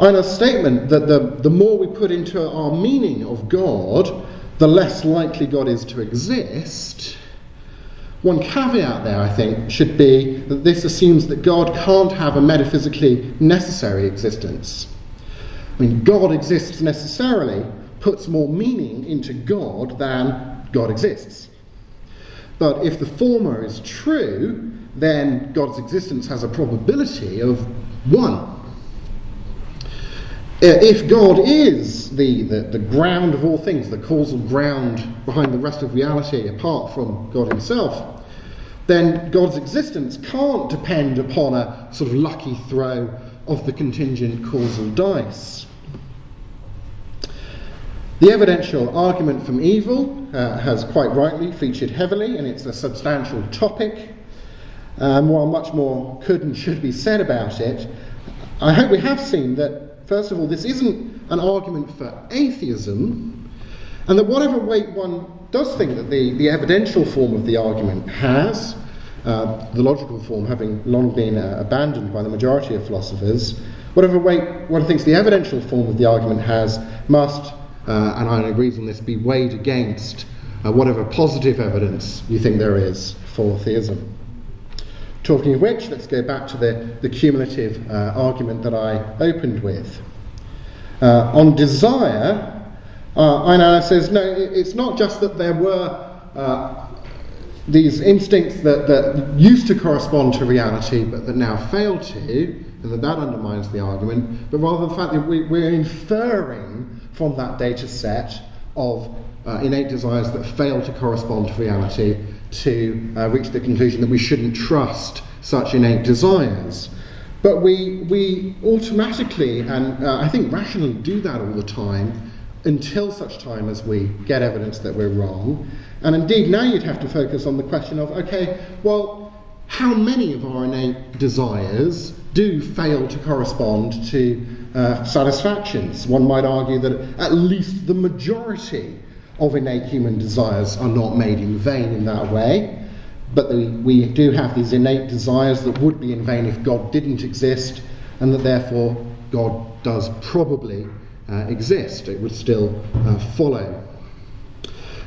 Speaker 2: Einar's statement that the, the more we put into our meaning of God, the less likely God is to exist, one caveat there, I think, should be that this assumes that God can't have a metaphysically necessary existence. I mean, God exists necessarily puts more meaning into God than God exists. But if the former is true, then God's existence has a probability of one. Uh, if God is the, the, the, ground of all things, the causal ground behind the rest of reality apart from God Himself, then God's existence can't depend upon a sort of lucky throw of the contingent causal dice. The evidential argument from evil uh, has quite rightly featured heavily, and it's a substantial topic. Um, while much more could and should be said about it, I hope we have seen that, first of all, this isn't an argument for atheism, and that whatever weight one does think that the, the evidential form of the argument has, uh, the logical form having long been uh, abandoned by the majority of philosophers, whatever weight one thinks the evidential form of the argument has must, uh, and I agree on this, be weighed against uh, whatever positive evidence you think there is for theism. Talking of which, let's go back to the, the cumulative uh, argument that I opened with. Uh, on desire, uh, Einar says, no, it's not just that there were uh, these instincts that, that used to correspond to reality but that now fail to, and that that undermines the argument, but rather the fact that we, we're inferring from that data set of uh, innate desires that fail to correspond to reality to uh, reach the conclusion that we shouldn't trust such innate desires. But we, we automatically, and uh, I think rationally, do that all the time until such time as we get evidence that we're wrong. And indeed, now you'd have to focus on the question of okay, well, how many of our innate desires do fail to correspond to uh, satisfactions? One might argue that at least the majority of innate human desires are not made in vain in that way. But the, we do have these innate desires that would be in vain if God didn't exist, and that therefore God does probably uh, exist. It would still uh, follow.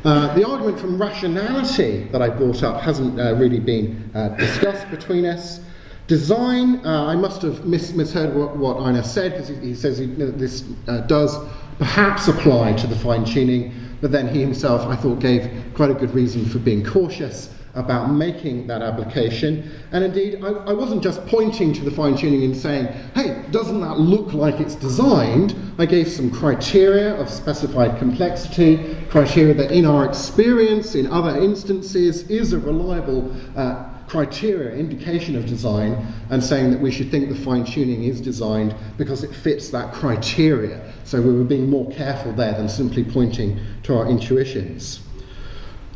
Speaker 2: Uh, the argument from rationality that I brought up hasn't uh, really been uh, discussed between us. Design, uh, I must have mis- misheard what, what Einar said, because he, he, says he, this does perhaps apply to the fine tuning, but then he himself, I thought, gave quite a good reason for being cautious about making that application. And indeed, I, I wasn't just pointing to the fine tuning and saying, hey, doesn't that look like it's designed? I gave some criteria of specified complexity, criteria that in our experience, in other instances, is a reliable. Uh, criteria, indication of design, and saying that we should think the fine tuning is designed because it fits that criteria. So we were being more careful there than simply pointing to our intuitions.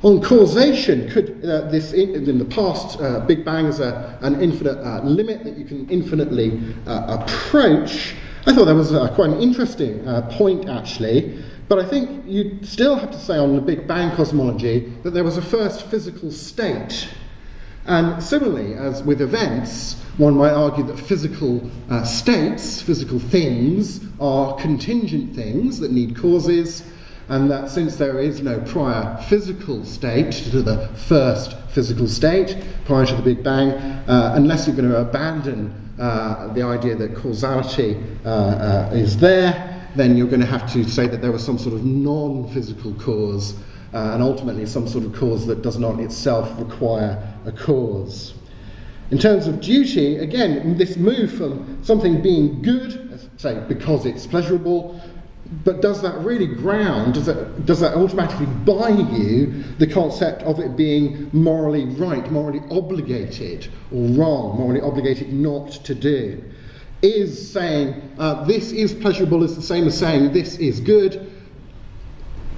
Speaker 2: On causation, could uh, this in, in, the past, uh, Big Bang is a, an infinite uh, limit that you can infinitely uh, approach. I thought that was uh, quite an interesting uh, point, actually. But I think you still have to say on the Big Bang cosmology that there was a first physical state. And similarly, as with events, one might argue that physical states, physical things, are contingent things that need causes and that since there is no prior physical state to the first physical state prior to the Big Bang, uh, unless you're going to abandon uh, the idea that causality uh, uh, is there, then you're going to have to say that there was some sort of non physical cause, uh, and ultimately some sort of cause that does not itself require a cause. In terms of duty, again, this move from something being good, say because it's pleasurable, but does that really ground, does that, does that automatically buy you the concept of it being morally right, morally obligated, or wrong, morally obligated not to do? Is saying uh, this is pleasurable is the same as saying this is good?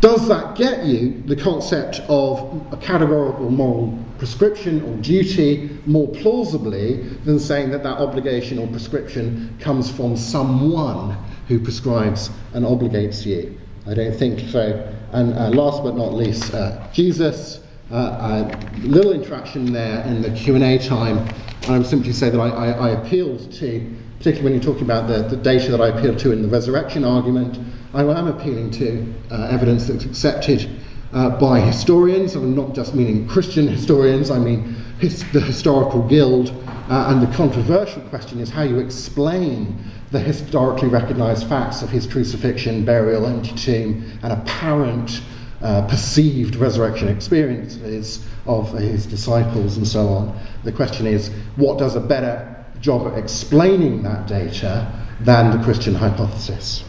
Speaker 2: Does that get you the concept of a categorical moral prescription or duty more plausibly than saying that that obligation or prescription comes from someone who prescribes and obligates you. I don't think so. And uh, last but not least, uh, Jesus. Uh, a little interaction there in the Q&A time. I would simply say that I, I, I appealed to, particularly when you're talking about the, the data that I appealed to in the resurrection argument, I am appealing to uh, evidence that's accepted uh, by historians, I'm not just meaning Christian historians, I mean his, the historical guild, uh, and the controversial question is how you explain the historically recognized facts of his crucifixion, burial, empty tomb, and apparent uh, perceived resurrection experiences of his disciples and so on. The question is, what does a better job at explaining that data than the Christian hypothesis?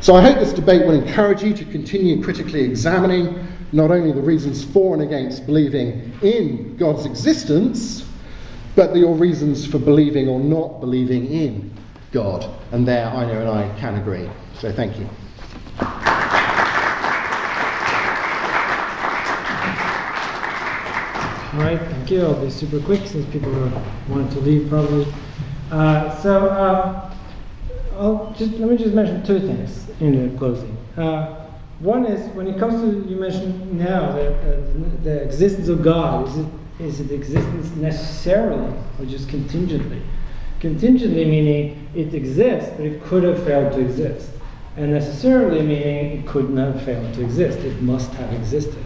Speaker 2: So I hope this debate will encourage you to continue critically examining not only the reasons for and against believing in God's existence, but your reasons for believing or not believing in God. And there, Einar and I can agree. So thank you.
Speaker 3: All right, thank you. I'll be super quick since people are wanting to leave probably. Uh, so uh, just let me just mention two things in the closing. Uh, one is when it comes to you mentioned now uh, the existence of God is it is it existence necessarily or just contingently? Contingently meaning it exists, but it could have failed to exist. And necessarily meaning it couldn't have failed to exist. It must have existed,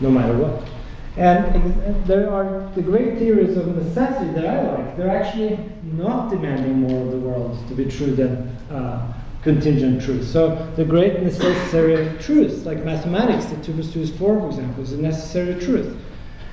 Speaker 3: no matter what. And there are the great theories of necessity that I like. They're actually not demanding more of the world to be true than uh, contingent truth. So the great necessary truths, like mathematics, that 2 plus 2 is 4, for example, is a necessary truth.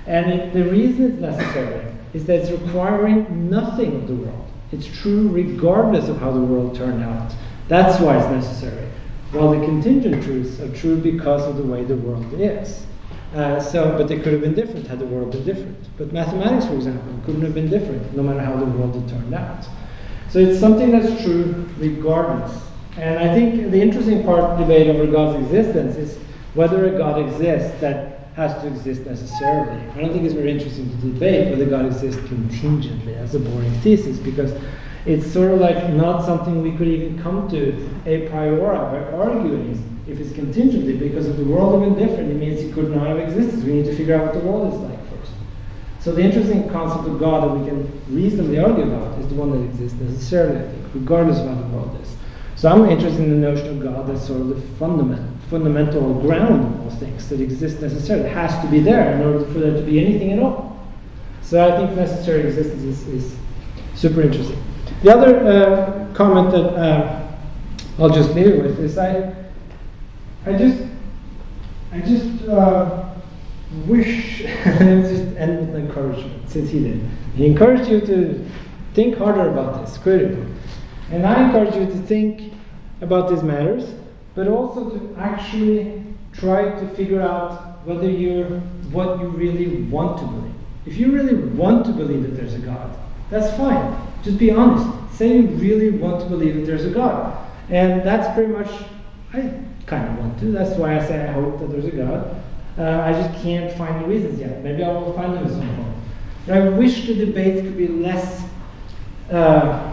Speaker 3: And it, the reason it's necessary is that it's requiring nothing of the world. It's true regardless of how the world turned out. That's why it's necessary. While the contingent truths are true because of the way the world is. Uh, so, but they could have been different had the world been different. But mathematics, for example, couldn't have been different no matter how the world had turned out. So it's something that's true regardless And I think the interesting part of the debate over God's existence is whether a God exists that has to exist necessarily. I don't think it's very interesting to debate whether God exists contingently. as a boring thesis because it's sort of like not something we could even come to a priori by arguing if it's contingently because if the world had been different, it means it could not have existed. We need to figure out what the world is like first. So the interesting concept of God that we can reasonably argue about is the one that exists necessarily, I think, regardless of how the world is. So I'm interested in the notion of God as sort of the fundament, fundamental ground of all things that exists necessarily. It has to be there in order for there to be anything at all. So I think necessary existence is, is super interesting. The other uh, comment that uh, I'll just leave it with is I, I just, I just uh, wish, just end with encouragement, since he did. He encouraged you to think harder about this critically. And I encourage you to think about these matters, but also to actually try to figure out whether you're what you really want to believe. If you really want to believe that there's a God, that's fine. Just be honest. Say you really want to believe that there's a God. And that's pretty much, I kind of want to. That's why I say I hope that there's a God. Uh, I just can't find the reasons yet. Maybe I will find them at some point. But I wish the debates could be less uh,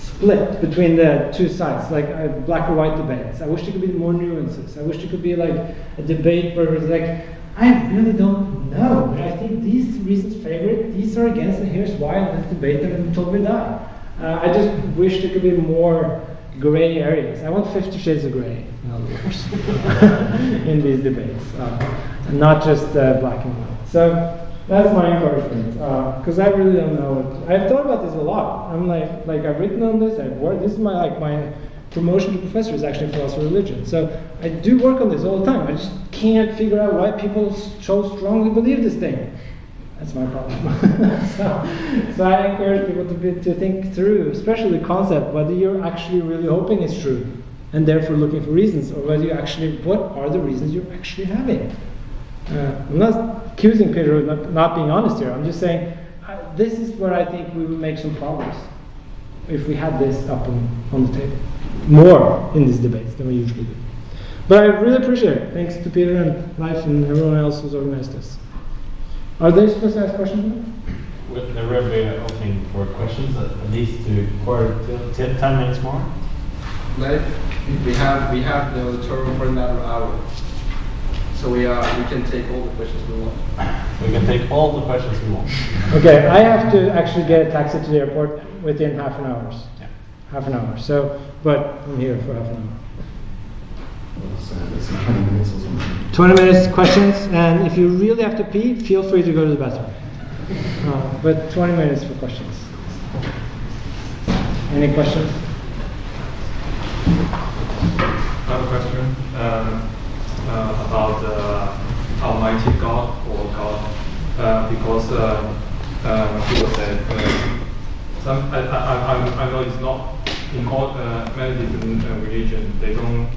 Speaker 3: split between the two sides, like uh, black or white debates. I wish there could be more nuances. I wish there could be like a debate where it's like, I really don't know, but I think these reasons favor it, these are against, and here's why, and let's debate them until we die. Uh, I just wish there could be more gray areas. I want 50 shades of gray, in other words, in these debates, uh, not just uh, black and white. So that's my encouragement, uh, because I really don't know. I've thought about this a lot. I'm like, like I've written on this. I've worked. This is my like my promotion to professor is actually philosophy of religion. So I do work on this all the time. I just can't figure out why people so strongly believe this thing. That's my problem. so, so I encourage people to, be, to think through, especially the concept, whether you're actually really hoping it's true and therefore looking for reasons, or whether you actually, what are the reasons you're actually having. Uh, I'm not accusing Peter of not, not, being honest here. I'm just saying uh, this is where I think we would make some progress if we had this up on, on the table. More in these debates than we usually do. But I really appreciate it. Thanks to Peter and Leif and everyone else who's organized this. Are they supposed to ask questions?
Speaker 5: Well, there will be an opening for questions, at least to quarter to ten, minutes more.
Speaker 6: Leif, we have we have the auditorium for another hour. So we are we can take all the questions we want.
Speaker 5: We can take all the questions we want.
Speaker 3: Okay, I have to actually get a taxi to the airport within half an hour.
Speaker 5: Yeah.
Speaker 3: Half an hour. So, but I'm here for half an hour. 20 minutes questions, and if you really have to pee, feel free to go to the bathroom. Uh, but 20 minutes for questions. Any questions?
Speaker 4: I have a question um, uh, about uh, Almighty God or God, uh, because uh, uh, people said uh, some, I, I, I, I know it's not in all many different religions they don't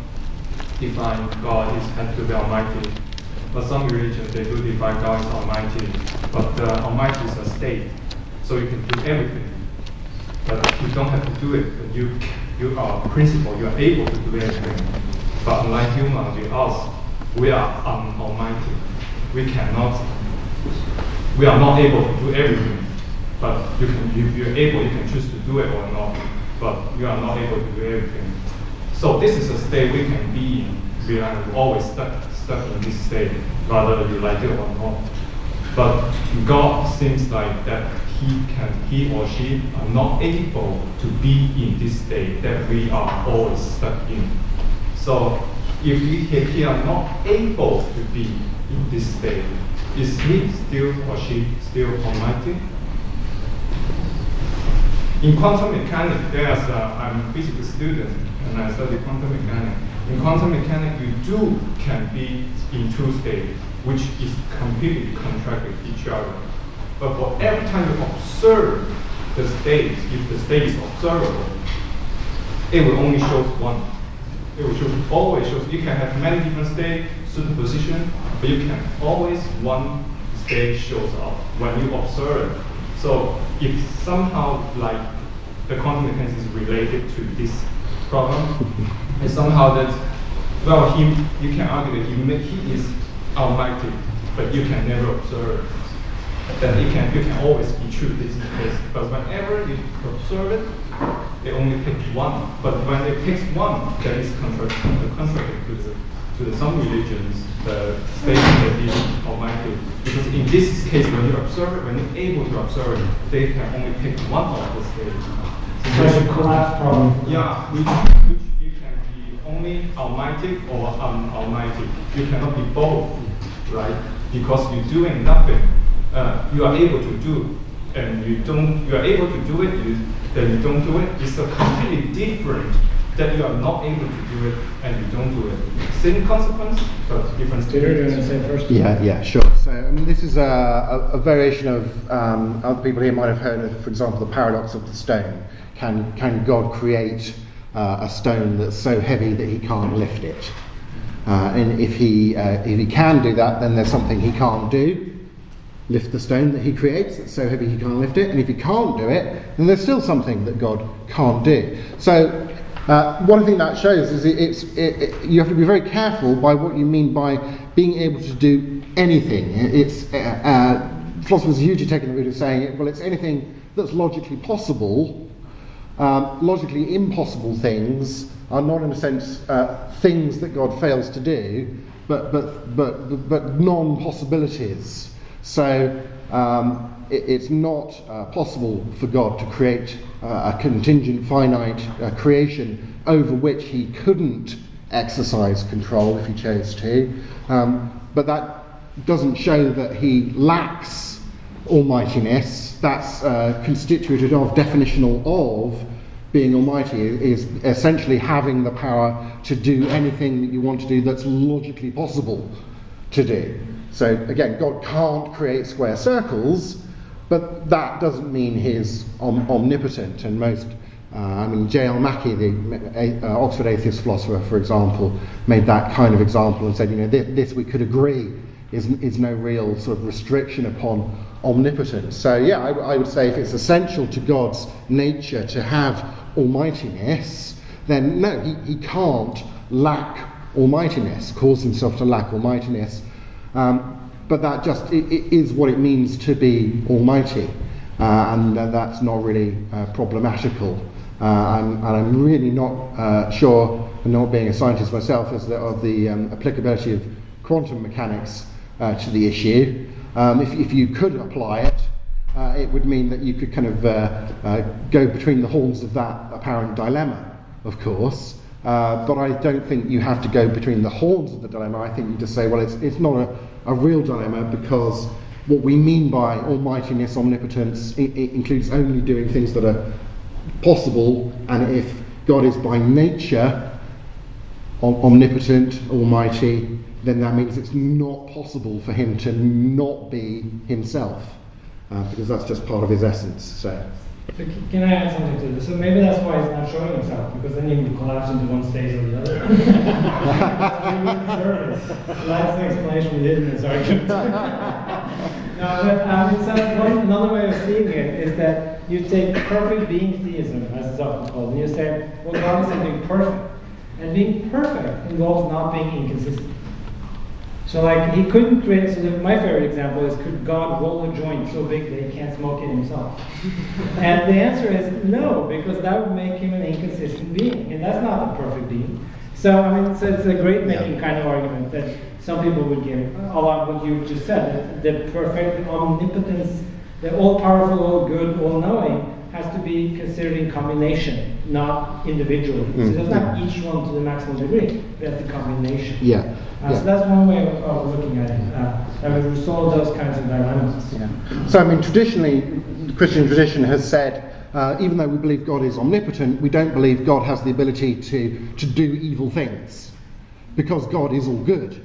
Speaker 4: define God is has to be Almighty. But some religions they do define God as Almighty. But uh, Almighty is a state, so you can do everything. But you don't have to do it. You you are principle. You are able to do everything. But unlike human, we us, we are un- Almighty. We cannot. We are not able to do everything. But you can, if you're able, you can choose to do it or not. But you are not able to do everything. So this is a state we can be in. We are always stuck, stuck in this state, whether you like it or not. But God seems like that he can, he or she are not able to be in this state that we are always stuck in. So if he, he are not able to be in this state, is he still or she still almighty? In quantum mechanics, there's a, I'm a physics student and I study quantum mechanics. In quantum mechanics, you do can be in two states, which is completely contract with each other. But for every time you observe the state, if the state is observable, it will only show one. Will show, always show. You can have many different states, superposition, but you can always one state shows up when you observe. So if somehow like the quantum mechanics is related to this problem and somehow that, well, he, you can argue that he, make, he is almighty, but you can never observe. Then it can, you can always be true, this is case. But whenever you observe it, they only pick one. But when they pick one, that is contra- contrary to the, to the, some religions, the statement that is almighty. Because in this case, when you observe it, when you're able to observe it, they can only pick one of the states.
Speaker 3: So it's a collapse problem.
Speaker 4: Yeah, which, which you can be only almighty or unalmighty. You cannot be both, right? Because you're doing nothing. Uh, you are able to do, and you don't. You are able to do it. You, then you don't do it. It's a completely different. That you are not able to do it, and you don't do it. Same consequence, but different
Speaker 3: Peter, do you want to
Speaker 4: stages.
Speaker 3: say first?
Speaker 2: Yeah, yeah, sure. So I mean, this is a, a, a variation of um, other people here might have heard of, for example, the paradox of the stone. Can can God create uh, a stone that's so heavy that He can't lift it? Uh, and if he uh, if he can do that, then there's something He can't do. Lift the stone that He creates that's so heavy He can't lift it. And if He can't do it, then there's still something that God can't do. So. Uh, one thing that shows is it, it's, it, it, you have to be very careful by what you mean by being able to do anything. It's, uh, uh, philosophers are usually taking the route of saying, well, it's anything that's logically possible. Um, logically impossible things are not, in a sense, uh, things that God fails to do, but, but, but, but non possibilities. So um, it, it's not uh, possible for God to create uh, a contingent, finite uh, creation over which he couldn't exercise control if he chose to. Um, but that doesn't show that he lacks almightiness. That's uh, constituted of, definitional of, being almighty is essentially having the power to do anything that you want to do that's logically possible to do. So again, God can't create square circles, but that doesn't mean he's om- omnipotent. And most, uh, I mean, J.L. Mackie, the uh, Oxford atheist philosopher, for example, made that kind of example and said, you know, this, this we could agree is, is no real sort of restriction upon omnipotence. So yeah, I, I would say if it's essential to God's nature to have almightiness, then no, he, he can't lack almightiness, cause himself to lack almightiness. Um, but that just it, it is what it means to be almighty, uh, and uh, that's not really uh, problematical. Uh, I'm, and I'm really not uh, sure, not being a scientist myself, as the, of the um, applicability of quantum mechanics uh, to the issue. Um, if, if you could apply it, uh, it would mean that you could kind of uh, uh, go between the horns of that apparent dilemma, of course. Uh, but I don't think you have to go between the horns of the dilemma. I think you just say, well, it's, it's not a, a real dilemma because what we mean by almightiness, omnipotence, it, it includes only doing things that are possible, and if God is by nature om- omnipotent, almighty, then that means it's not possible for him to not be himself, uh, because that's just part of his essence. So,
Speaker 3: So can I add something to this? So maybe that's why he's not showing himself, because then he would collapse into one stage or the other. so that's the explanation we did in this argument. no, but um, it's uh, one, another way of seeing it is that you take perfect being theism, as it's often called, and you say, well, God is something perfect. And being perfect involves not being inconsistent. So like he couldn't create. So my favorite example is could God roll a joint so big that he can't smoke it himself? and the answer is no, because that would make him an inconsistent being, and that's not a perfect being. So I mean, so it's a great making kind of argument that some people would give along what you just said. The perfect omnipotence, the all-powerful, all-good, all-knowing has to be considered in combination, not individually. So it doesn't have each one to the maximum degree, but that's the combination.
Speaker 2: yeah.
Speaker 3: Uh,
Speaker 2: yeah.
Speaker 3: So that's one way of, of looking at it. Uh, that would resolve those kinds of dilemmas.
Speaker 2: Yeah. So, I mean, traditionally, the Christian tradition has said, uh, even though we believe God is omnipotent, we don't believe God has the ability to, to do evil things, because God is all good.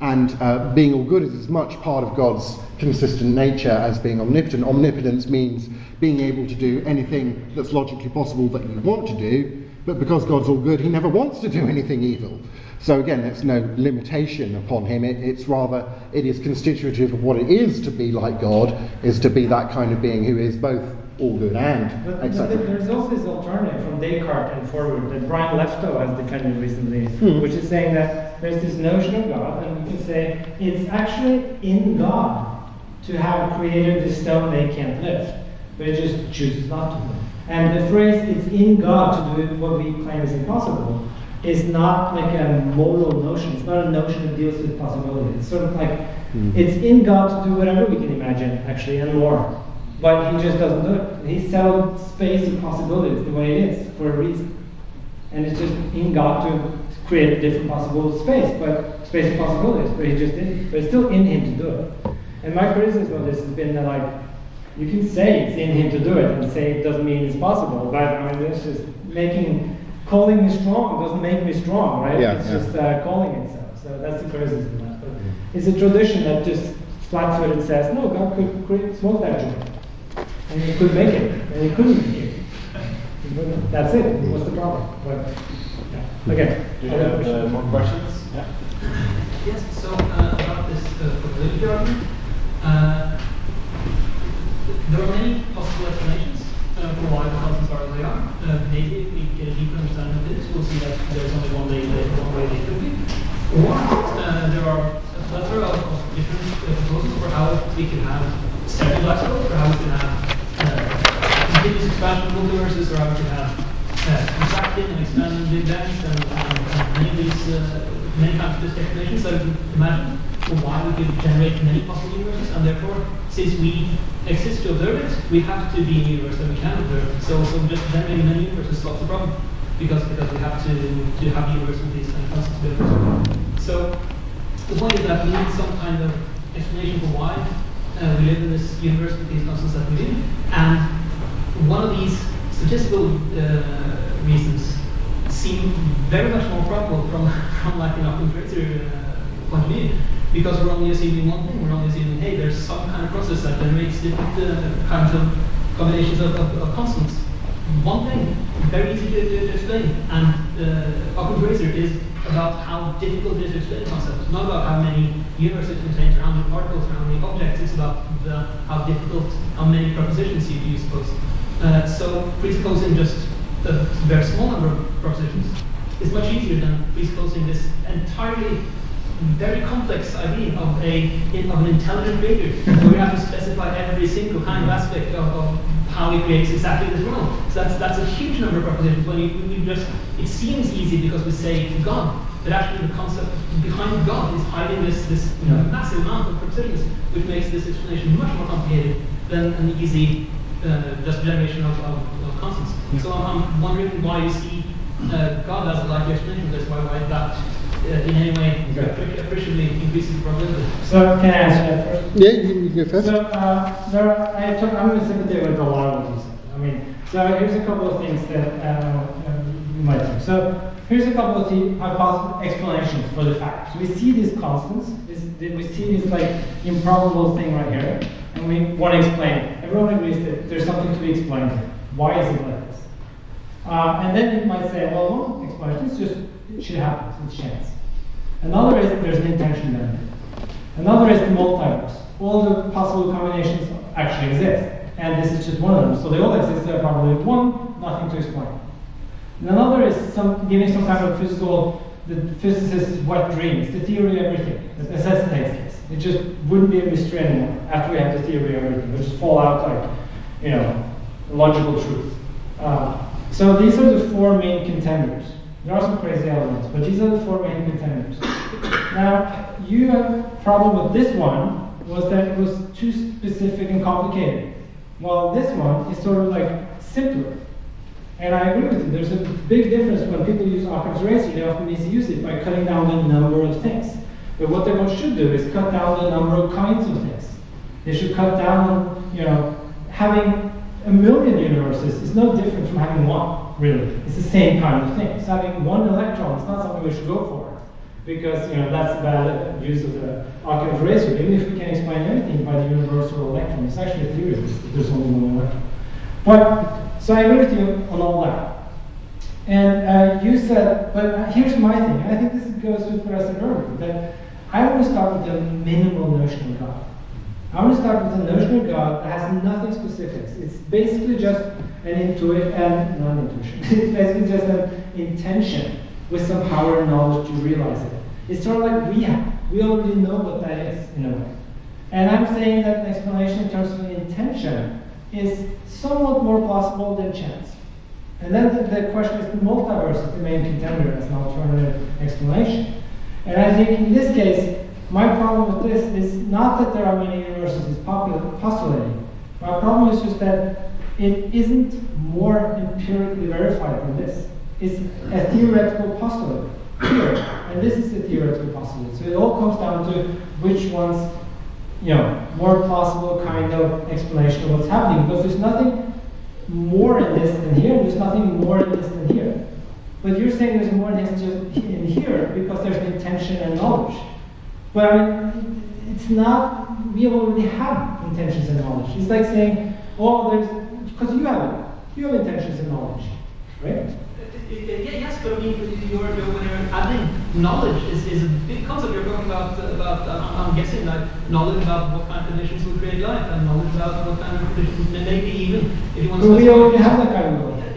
Speaker 2: And uh, being all good is as much part of God's consistent nature as being omnipotent. Omnipotence means being able to do anything that's logically possible that you want to do, but because God's all good, He never wants to do anything evil. So again, there's no limitation upon him. It, it's rather, it is constitutive of what it is to be like God, is to be that kind of being who is both all good and
Speaker 3: But, but there's also this alternative from Descartes and forward that Brian Leftow has defended recently,
Speaker 2: Hmm.
Speaker 3: which is saying that there's this notion of God, and we can say it's actually in God to have created the stone they can't lift, but it just chooses not to. And the phrase "it's in God to do what we claim is impossible" is not like a moral notion. It's not a notion that deals with possibility. It's sort of like it's in God to do whatever we can imagine, actually, and more. But he just doesn't do it. He settled space of possibilities the way it is for a reason. And it's just in God to create a different possible space, but space of possibilities, but he just didn't. But it's still in him to do it. And my criticism of this has been that like you can say it's in him to do it and say it doesn't mean it's possible, but I mean it's just making calling me strong doesn't make me strong, right?
Speaker 2: Yeah,
Speaker 3: it's
Speaker 2: yeah.
Speaker 3: just uh, calling itself. So that's the criticism of that. But it's a tradition that just flat footed says, no, God could create smoke that joint. And he could make it, and he couldn't make it. That's it. What's the problem? But, yeah. Okay.
Speaker 5: Do you have uh, more questions? Yeah.
Speaker 7: Yes, so uh, about this uh, probability argument, uh, there are many possible explanations uh, for why the constants are as they are. Uh, maybe if we get a deeper understanding of this, we'll see that there's only one way, they, one way they could be. Or uh, there are a plethora of, of different uh, proposals for how we can have several black holes, or how we can have continuous expansion of multiverses, how we have uh, contracting and expanding big bangs, and, and, and many of these, uh, many these explanations that we can why we could generate many possible universes, and therefore, since we exist to observe it, we have to be in a universe that we can observe. So, so just generating many universes solves the problem, because because we have to to have universe with these kind of to- So, the point is that we need some kind of explanation for why uh, we live in this universe with these constants that we do, and one of these statistical uh, reasons seem very much more probable from, from like an razor uh, point of view, because we're only assuming one thing, we're only assuming, hey, there's some kind of process that generates different uh, kinds of combinations of, of, of constants. One thing, very easy to, to, to explain, and uh, razor is about how difficult it is to explain concepts, not about how many universes it contains or how many particles or how many objects, it's about the, how difficult, how many propositions you, you suppose. Uh, so presupposing just a very small number of propositions is much easier than presupposing this entirely very complex idea of a of an intelligent creator where we have to specify every single kind of aspect of, of how he creates exactly this world. So that's that's a huge number of propositions. When you, you just it seems easy because we say God, but actually the concept behind God is hiding this this you know, massive amount of propositions, which makes this explanation much more complicated than an easy uh, just generation of, of, of constants. So I'm, I'm wondering why you see uh, God as a likely explanation of this, why, why that uh, in any way
Speaker 3: Okay.
Speaker 7: appreciably increases the probability.
Speaker 3: So can I answer that first?
Speaker 2: Yeah, you can go first.
Speaker 3: So uh, there are, I have to, I'm in sympathy with a lot of what you said. I mean, so here's a couple of things that uh, you might think. So here's a couple of the hypothetical explanations for the facts. We see these constants. This, we see this like improbable thing right here, and we want to explain it. Everyone agrees that there's something to be explained here. Why is it like this? Uh, and then you might say, well, one explanation is just it should happen. It's chance. Another is that there's an intention there. Another is the multiverse. All the possible combinations actually exist, and this is just one of them. So they all exist. There are probably one, nothing to explain. And another is some giving some kind of physical, the physicist's wet dream. It's the theory of everything that necessitates this. It just wouldn't be a mystery anymore after we have the theory of everything. It would just fall out like, you know, logical truth. Uh, so these are the four main contenders. There are some crazy elements, but these are the four main contenders. Now, you have problem with this one was that it was too specific and complicated. While this one is sort of like simpler. And I agree with you, there's a big difference when people use Occam's razor, they often misuse it by cutting down the number of things. But what they should do is cut down the number of kinds of things. They should cut down, you know, having a million universes is no different from having one, really. It's the same kind of thing. It's having one electron, it's not something we should go for. Because, you know, that's a bad use of the Occam's razor. Even if we can explain anything by the universal electron, it's actually a theory that there's only one electron. But, so I agree with you on all that. And uh, you said, but here's my thing, and I think this goes with what I said earlier, that I want to start with the minimal notion of God. I want to start with the notion of God that has nothing specific. It's basically just an intuition, and not intuition. it's basically just an intention with some power and knowledge to realize it. It's sort of like we have. We already know what that is in a way. And I'm saying that an explanation in terms of intention is somewhat more plausible than chance. And then the, the question is the multiverse is the main contender as an alternative explanation. And I think in this case, my problem with this is not that there are many universes it's postulating. My problem is just that it isn't more empirically verified than this. It's a theoretical postulate here, and this is a theoretical postulate. So it all comes down to which one's, you know, more plausible kind of explanation of what's happening. Because there's nothing more in this than here. There's nothing more in this than here. But you're saying there's more than just in here because there's intention and knowledge. But I mean, it's not, we already have intentions and knowledge. It's like saying, oh, there's, because you have it. You have intentions and knowledge, right?
Speaker 7: Yeah, yes, but I mean, you're, you're, when you're adding knowledge is, is a big concept. You're talking about, about uh, I'm guessing, like knowledge about what kind of conditions will create life and knowledge about what kind of conditions, maybe even if you want to.
Speaker 3: Well, we already have that kind of knowledge.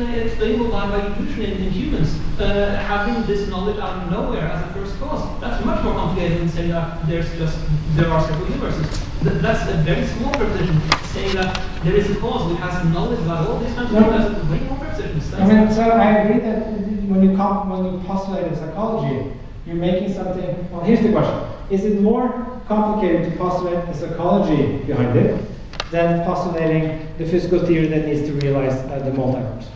Speaker 7: It's explain, explainable by, intuition in, in humans. Uh, having this knowledge out of nowhere as a first cause, that's much more complicated than saying that there's just there are several universes. Th- that's a very small proposition. Saying that there is a cause which has knowledge about all these kinds of
Speaker 3: No.
Speaker 7: things, that's way more propositions.
Speaker 3: I mean, so I agree that when you comp- when you postulate a psychology, you're making something. Well, here's the question: Is it more complicated to postulate a psychology behind it than postulating the physical theory that needs to realize uh, the multiverse?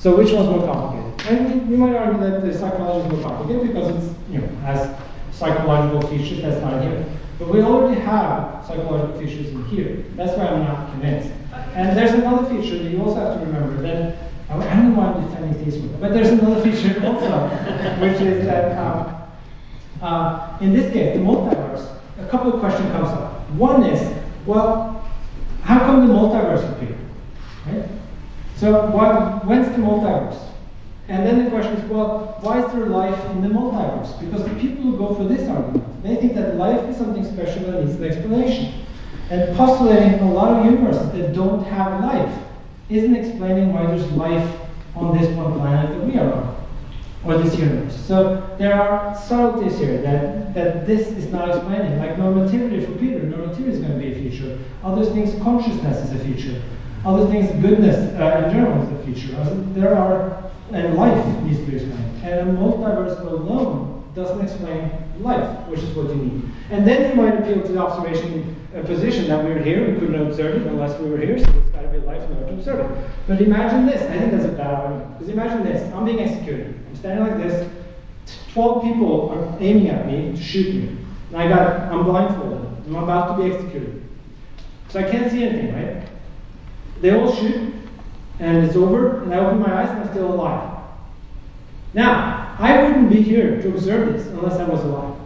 Speaker 3: So, which one's more complicated? And you might argue that the psychology is more complicated because it's you know has psychological features that's not here. But we already have psychological features in here. That's why I'm not convinced. And there's another feature that you also have to remember that I don't know why I'm defending these ones, but there's another feature also, which is that um, uh, in this case, the multiverse, a couple of questions comes up. One is, well, how come the multiverse appeared? So why, when's the multiverse? And then the question is, well, why is there life in the multiverse? Because the people who go for this argument, they think that life is something special that needs an explanation. And postulating a lot of universes that don't have life isn't explaining why there's life on this one planet that we are on, or this universe. So there are subtleties here that, that this is not explaining. Like normativity for Peter, normativity is going to be a feature. Other things, consciousness is a feature. Other things, goodness uh, in general is a feature. There are, and life needs to be explained. And a multiverse alone doesn't explain life, which is what you need. And then you might appeal to the observation uh, position that we're here, we couldn't observe it unless we were here, so it's got to be life in order to observe it. But imagine this, I think that's a bad argument. Because imagine this, I'm being executed. I'm standing like this, 12 people are aiming at me to shoot me. And I got, I'm blindfolded. I'm about to be executed. So I can't see anything, right? They all shoot, and it's over, and I open my eyes and I'm still alive. Now, I wouldn't be here to observe this unless I was alive.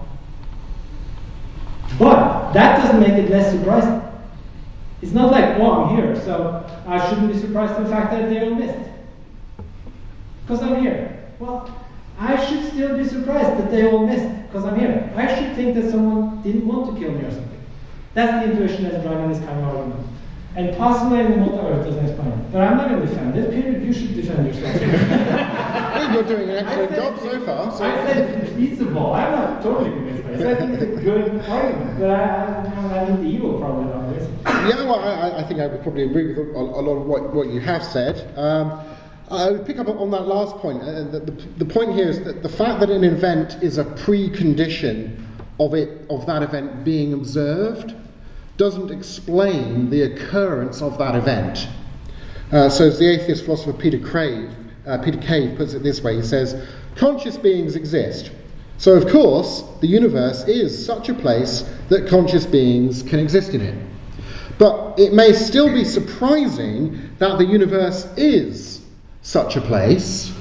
Speaker 3: But that doesn't make it less surprising. It's not like, oh, I'm here, so I shouldn't be surprised at the fact that they all missed. Because I'm here. Well, I should still be surprised that they all missed because I'm here. I should think that someone didn't want to kill me or something. That's the intuition that's driving this kind of argument. And possibly in the multiverse doesn't explain it. But I'm not going to defend it. Peter, you should defend yourself.
Speaker 2: You're doing an excellent
Speaker 3: said-
Speaker 2: job so far. So.
Speaker 3: I said it's feasible. I'm not totally convinced by this. I think it's a good argument. But I, I, I think the evil probably not this.
Speaker 2: Yeah, well, I, I think I would probably agree with a, a lot of what, what you have said. Um, I would pick up on that last point. Uh, the, the, the point here is that the fact that an event is a precondition of it of that event being observed doesn't explain the occurrence of that event. Uh, so, as the atheist philosopher Peter Crave, uh, Peter Cave puts it this way, he says, "Conscious beings exist." So, of course, the universe is such a place that conscious beings can exist in it. But it may still be surprising that the universe is such a place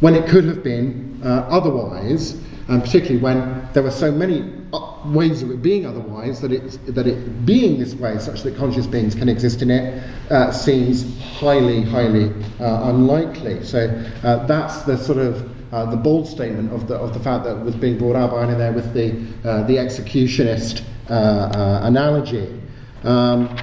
Speaker 2: when it could have been uh, otherwise, and particularly when there were so many uh, ways of it being otherwise that it, that it being this way, such that conscious beings can exist in it, uh, seems highly, highly uh, unlikely. So uh, that's the sort of uh, the bold statement of the, of the fact that was being brought out by Einar there with the, uh, the executionist analogy. Um,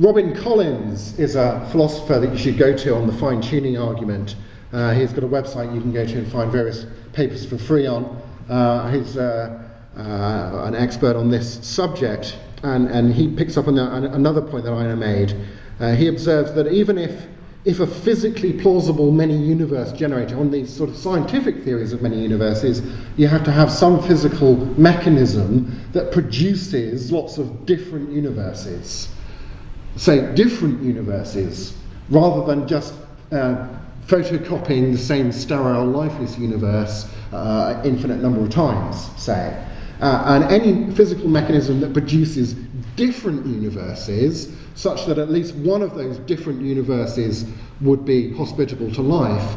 Speaker 2: Robin Collins is a philosopher that you should go to on the fine tuning argument. Uh, he's got a website you can go to and find various papers for free on. Uh, he's uh, uh, an expert on this subject, and, and he picks up on an- another point that Einar made. Uh, he observes that even if, if a physically plausible many universe generator, on these sort of scientific theories of many universes, you have to have some physical mechanism that produces lots of different universes say, different universes rather than just uh, photocopying the same sterile, lifeless universe uh, infinite number of times, say. Uh, and any physical mechanism that produces different universes, such that at least one of those different universes would be hospitable to life,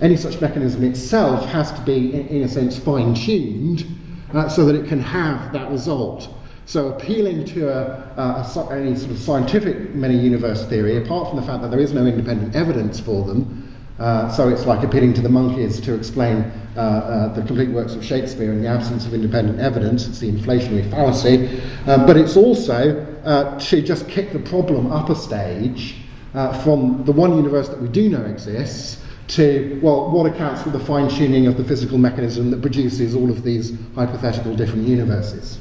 Speaker 2: any such mechanism itself has to be, in, in a sense, fine tuned uh, so that it can have that result. So appealing to a, a, a, any sort of scientific many universe theory, apart from the fact that there is no independent evidence for them, uh, so it's like appealing to the monkeys to explain uh, uh, the complete works of Shakespeare in the absence of independent evidence. It's the inflationary fallacy. Um, but it's also uh, to just kick the problem up a stage uh, from the one universe that we do know exists to, well, what accounts for the fine tuning of the physical mechanism that produces all of these hypothetical different universes.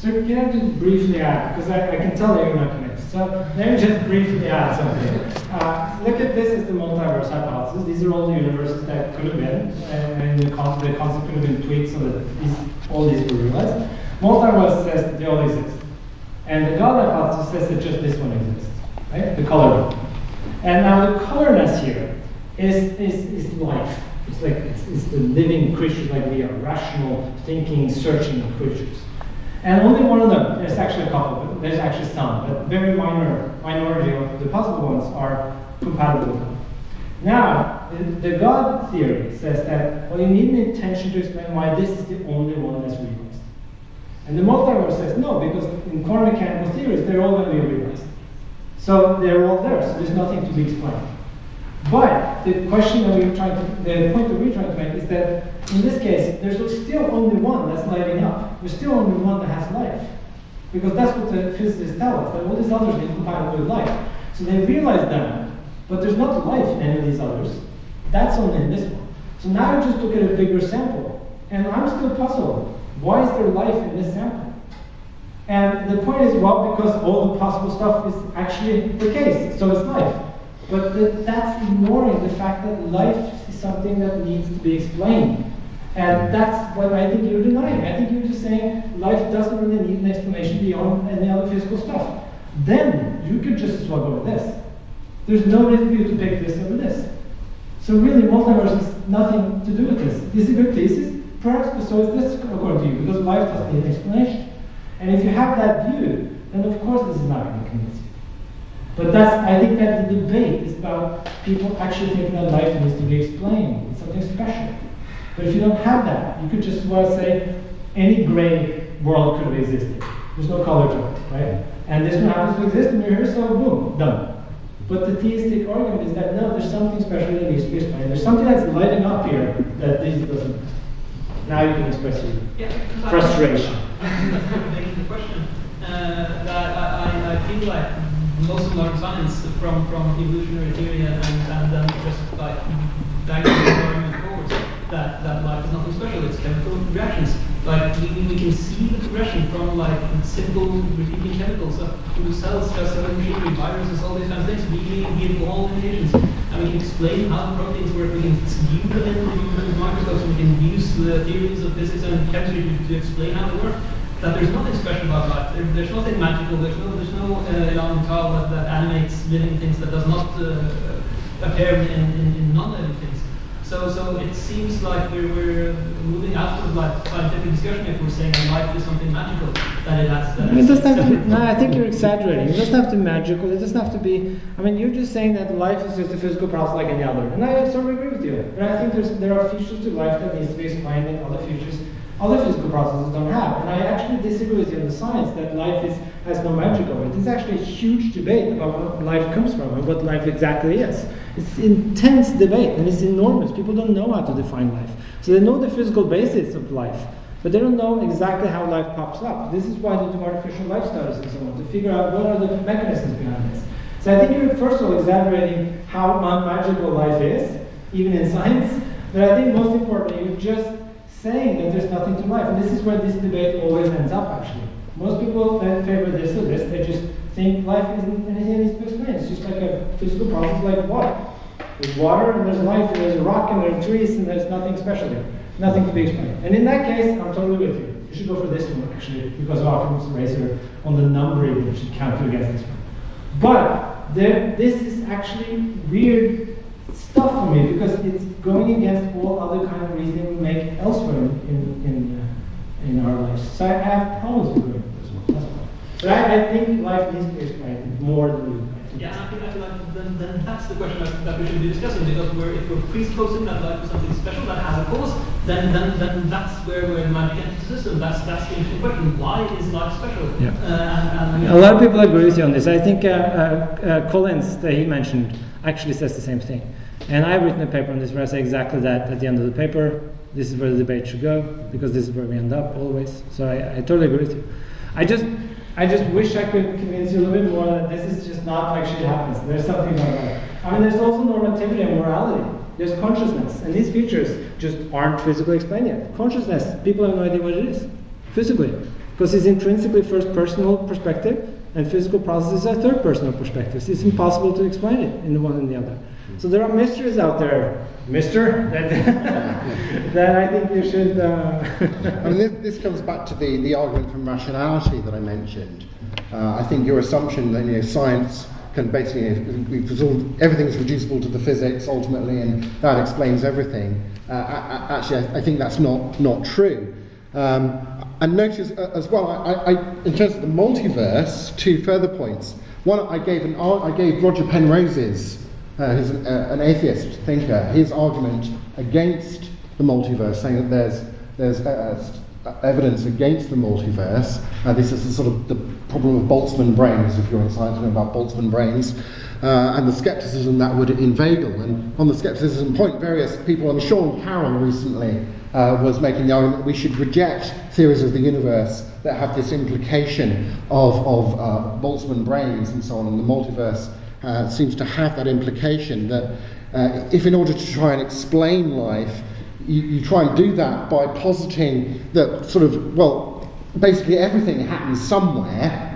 Speaker 3: So can I just briefly add, because I, I can tell you're not convinced. So let me just briefly add something. Uh, look at this as the multiverse hypothesis. These are all the universes that could have been, and, and the, con- the concept could have been tweaked so that these, all these were realized. Multiverse says that they all exist. And the God hypothesis says that just this one exists, right? The color one. And now the colorness here is, is, is life. It's like it's, it's the living creatures like we are, rational, thinking, searching creatures. And only one of them, there's actually a couple, but there's actually some, but very minor minority of the possible ones are compatible. Now, the, the God theory says that, well, you need an intention to explain why this is the only one that's realized. And the multiverse says no, because in quantum mechanical theories, they're all going to be realized. So they're all there, so there's nothing to be explained. But the question that we're trying to, the point that we're trying to make is that in this case, there's still only one that's lighting up. There's still only one that has life. Because that's what the physicists tell us, that all these others are incompatible with life. So they realize that, but there's not life in any of these others. That's only in this one. So now you just look at a bigger sample. And I'm still puzzled. Why is there life in this sample? And the point is, well, because all the possible stuff is actually the case, so it's life. But that's ignoring the fact that life is something that needs to be explained. And that's what I think you're denying. I think you're just saying life doesn't really need an explanation beyond any other physical stuff. Then you could just go with this. There's no reason for you to pick this over this. So really, multiverse has nothing to do with this. This is a good thesis, perhaps, but so is this according to you, because life doesn't need an explanation. And if you have that view, then of course this is not going to convince you. But that's, I think that the debate is about people actually thinking that life needs to be explained. It's something special. But if you don't have that, you could just well say any gray world could have existed. There's no color to it, right? And this one happens to exist, and you're here, so boom, done. But the theistic argument is that no, there's something special that needs to be explained. There's something that's lighting up here that this doesn't. Now you can express your
Speaker 7: Yeah,
Speaker 3: frustration.
Speaker 7: Making the question uh, that I, I, I feel like most modern science, from from evolutionary theory and, and then just like the argument forwards, that that life is nothing special. It's chemical reactions. Like we, we can see the progression from like simple repeating chemicals up to cells, just cell machinery, viruses, all these kind of things. We, have all limitations, and we can explain how the proteins work. We can view them in the microscopes, we can use the theories of physics and chemistry to, to explain how they work that there's nothing special about life. There, there's nothing magical. There's no there's no uh, elan that, that animates living things that does not uh, appear in, in, in non-living things. So so it seems like we're, we're moving out of like scientific discussion if we're saying that life is something magical that it has. That
Speaker 3: It doesn't have to no, I think you're exaggerating. It doesn't have to be magical. It doesn't have to be. I mean, you're just saying that life is just a physical process like any other, and I sort of agree with you. But I think there's there are features to life that needs to be explained, and other features other physical processes don't have. And I actually disagree with you on the science that life is, has no magic over it. There's actually a huge debate about what life comes from and what life exactly is. It's intense debate and it's enormous. People don't know how to define life. So they know the physical basis of life, but they don't know exactly how life pops up. This is why they do artificial life studies and so on, to figure out what are the mechanisms behind this. So I think you're first of all exaggerating how magical life is, even in science, but I think most importantly, you're just saying that there's nothing to life. And this is where this debate always ends up, actually. Most people favor this or this, they just think life isn't anything to explain. It's just like a physical process like water. There's water and there's life and there's a rock and there are trees and there's nothing special there. Nothing to be explained. And in that case, I'm totally with you. You should go for this one actually, because of Occam's razor on the numbering that should counter against this one. But there, this is actually weird stuff for me because it's going against all other kind of reasoning we make elsewhere in in, uh, in our lives. So I have problems with going with this one. That's why. But I, I think life needs to be explained more than you.
Speaker 7: Yeah, I feel, I feel like then, then that's the question that, that we should be discussing because we're, if we're presupposing that life is something special that has a cause, then then, then that's where we're in magic system. That's that's the interesting question. Why is life special?
Speaker 3: Yeah.
Speaker 7: Uh, and, and,
Speaker 3: A lot of people agree with you on this. I think uh, uh, uh, Collins, that he mentioned, actually says the same thing. And I've written a paper on this where I say exactly that at the end of the paper. This is where the debate should go because this is where we end up always. So I, I totally agree with you. I just I just wish I could convince you a little bit more that this is just not like shit happens. There's something going on. I mean, there's also normativity and morality. There's consciousness, and these features just aren't physically explained yet. Consciousness, people have no idea what it is physically, because it's intrinsically first personal perspective, and physical processes are third personal perspectives. It's impossible to explain it in the one and the other. So there are mysteries out there, Mister, that, that I think you should. Uh,
Speaker 2: I mean, this, this comes back to the, the argument from rationality that I mentioned. Uh, I think your assumption that you know, science can basically, be everything's reducible to the physics ultimately, and that explains everything. Uh, actually, I, I, think that's not, not true. Um, and notice uh, as well, I, I, in terms of the multiverse, two further points. One, I gave, an, I gave Roger Penrose's uh, who's an, uh, an, atheist thinker, his argument against the multiverse, saying that there's, there's uh, uh evidence against the multiverse. Uh, this is the sort of the problem of Boltzmann brains, if you're in science, you know about Boltzmann brains, and the skepticism that would inveigle. And on the skepticism point, various people, and Sean Carroll recently was making the argument that we should reject theories of the universe that have this implication of, of Boltzmann brains and so on, and the multiverse uh, seems to have that implication that uh, if, in order to try and explain life, you, you, try and do that by positing that sort of, well, basically everything happens somewhere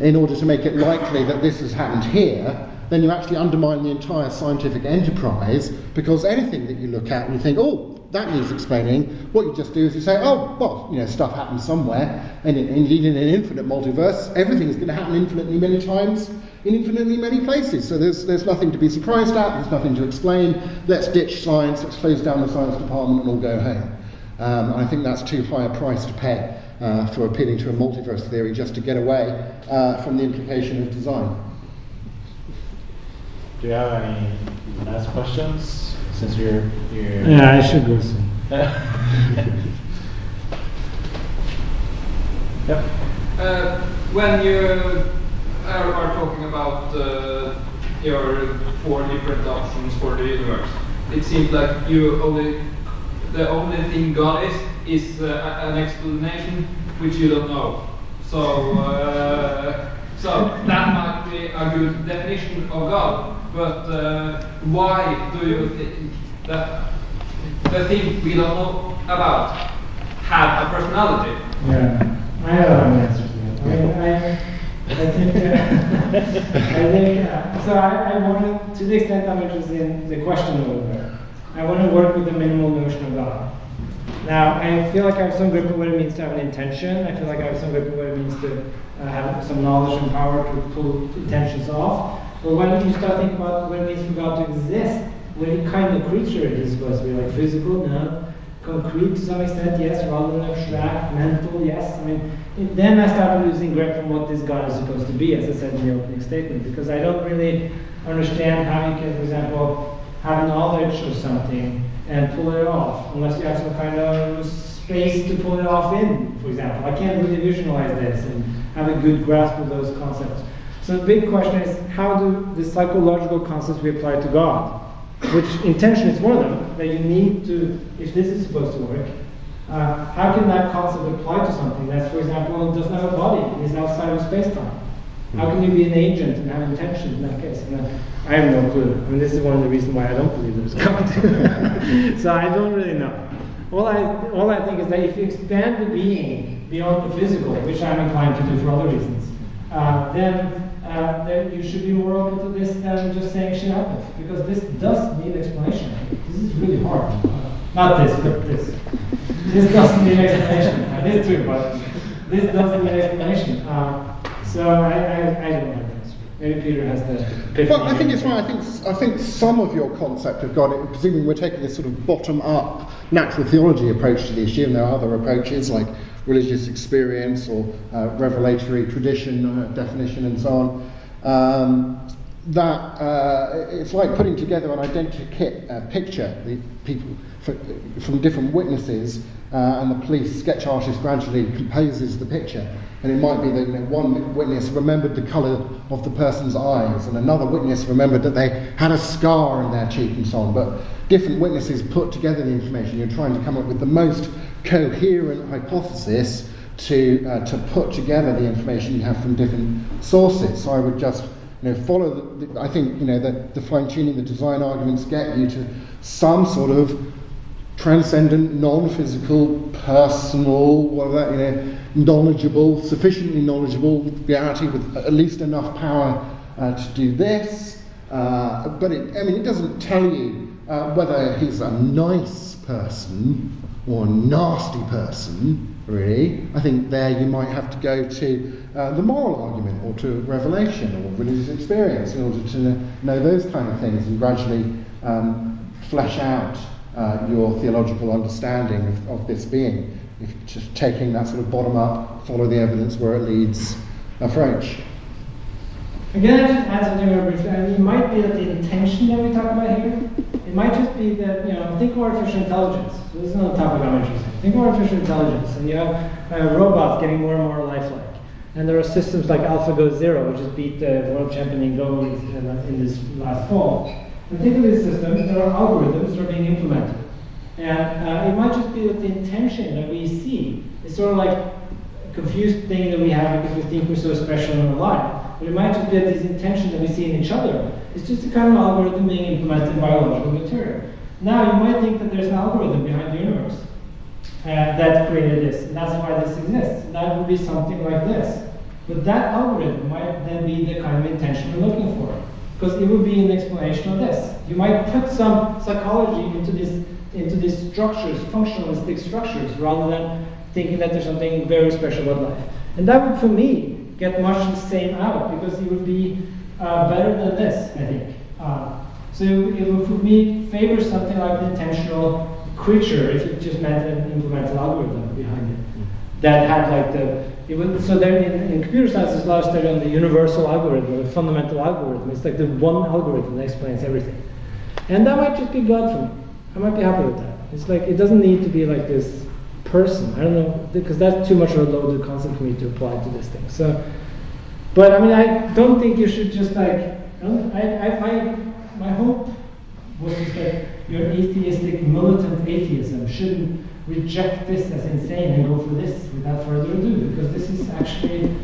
Speaker 2: in order to make it likely that this has happened here, then you actually undermine the entire scientific enterprise because anything that you look at and you think, oh, that needs explaining. What you just do is you say, oh, well, you know, stuff happens somewhere, and indeed in an infinite multiverse, everything is going to happen infinitely many times in infinitely many places. So there's, there's nothing to be surprised at, there's nothing to explain. Let's ditch science, let's close down the science department and all go home. Um, I think that's too high a price to pay uh, for appealing to a multiverse theory just to get away uh, from the implication of design.
Speaker 1: Do you have any last questions? Since you're, you're
Speaker 3: yeah, I should go soon.
Speaker 1: yep.
Speaker 6: Uh, when you are, are talking about uh, your four different options for the universe. It seems like you only the only thing God is is uh, an explanation which you don't know. So uh, so that might be a good definition of God. But uh, why do you think that the thing we don't know about have a personality?
Speaker 3: Yeah, I have an answer to that. I I, I think, uh, I think uh, so. I, I want to, the extent I'm interested in the question a little bit, I want to work with the minimal notion of God. Now, I feel like I have some grip of what it means to have an intention. I feel like I have some grip of what it means to uh, have some knowledge and power to pull intentions off. But when you start thinking about what it means for God to exist, what kind of creature it is supposed to be, like physical, no, concrete to some extent, yes, rather than abstract, mental, yes. I mean, then I started losing grip from what this God is supposed to be, as I said in the opening statement, because I don't really understand how you can, for example, have knowledge of something and pull it off, unless you have some kind of space to pull it off in, for example. I can't really visualize this and have a good grasp of those concepts. So the big question is how do the psychological concepts we apply to God, which intention is one of them, that you need to, if this is supposed to work, uh, how can that concept apply to something that, for example, doesn't have a body, is outside of space-time? How can you be an agent and have intentions in that case? I, I have no clue. I mean, this is one of the reasons why I don't believe there's God. so I don't really know. All I, all I think is that if you expand the being beyond the physical, which I'm inclined to do for other reasons, uh, then, uh, then you should be more open to this than just saying shit happens. Because this does need explanation. This is really hard. Not this, but this. This doesn't need explanation. This too, but this doesn't need explanation. Uh, so I, I, I don't have answer. Maybe Peter has the.
Speaker 2: Well, I think it's right. I think I think some of your concept of God, presuming we're taking this sort of bottom-up natural theology approach to the issue, and there are other approaches like religious experience or uh, revelatory tradition uh, definition and so on. Um, that uh, it's like putting together an identikit uh, picture. The people from different witnesses, uh, and the police sketch artist gradually composes the picture. And it might be that you know, one witness remembered the colour of the person's eyes, and another witness remembered that they had a scar in their cheek and so on. But different witnesses put together the information. You're trying to come up with the most coherent hypothesis to, uh, to put together the information you have from different sources. So I would just you know, follow the, I think you know the, the fine tuning, the design arguments get you to some sort of transcendent, non-physical, personal, whatever, you know, knowledgeable, sufficiently knowledgeable reality with at least enough power uh, to do this. Uh, but it, I mean, it doesn't tell you uh, whether he's a nice person or a nasty person, really. I think there you might have to go to uh, the moral argument or to revelation or religious experience in order to know those kind of things and gradually um, flesh out uh, your theological understanding of, of this being. If just taking that sort of bottom up, follow the evidence where it leads approach.
Speaker 3: Again, I just add something very briefly. I mean, it might be that the intention that we talk about here, it might just be that, you know, think of artificial intelligence. So this is not a topic I'm interested in. Think of artificial intelligence, and you have uh, robots getting more and more lifelike. And there are systems like AlphaGo Zero, which has beat the world champion in Go in, in this last fall. These systems, there are algorithms that are being implemented. And uh, it might just be that the intention that we see is sort of like a confused thing that we have because we think we're so special and alive. But it might just be that this intention that we see in each other is just a kind of algorithm being implemented in biological material. Now, you might think that there's an algorithm behind the universe uh, that created this, and that's why this exists. And that would be something like this. But that algorithm might then be the kind of intention we're looking for because it would be an explanation of this. You might put some psychology into this into these structures, functionalistic structures, rather than thinking that there's something very special about life. And that would, for me, get much the same out because it would be uh, better than this, I think. Uh, so it would, for me, favor something like the intentional creature if it just meant an implemented algorithm behind it that had like the would, so there in, in, computer science there's a lot on the universal algorithm, the fundamental algorithm. It's like the one algorithm that explains everything. And that might just be God for me. I might be happy with that. It's like it doesn't need to be like this person. I don't know because that's too much of a loaded concept for me to apply to this thing. So, but I mean, I don't think you should just like. I, I, my my hope was just that your atheistic militant atheism shouldn't reject this as insane and go for this without further ado, because this is actually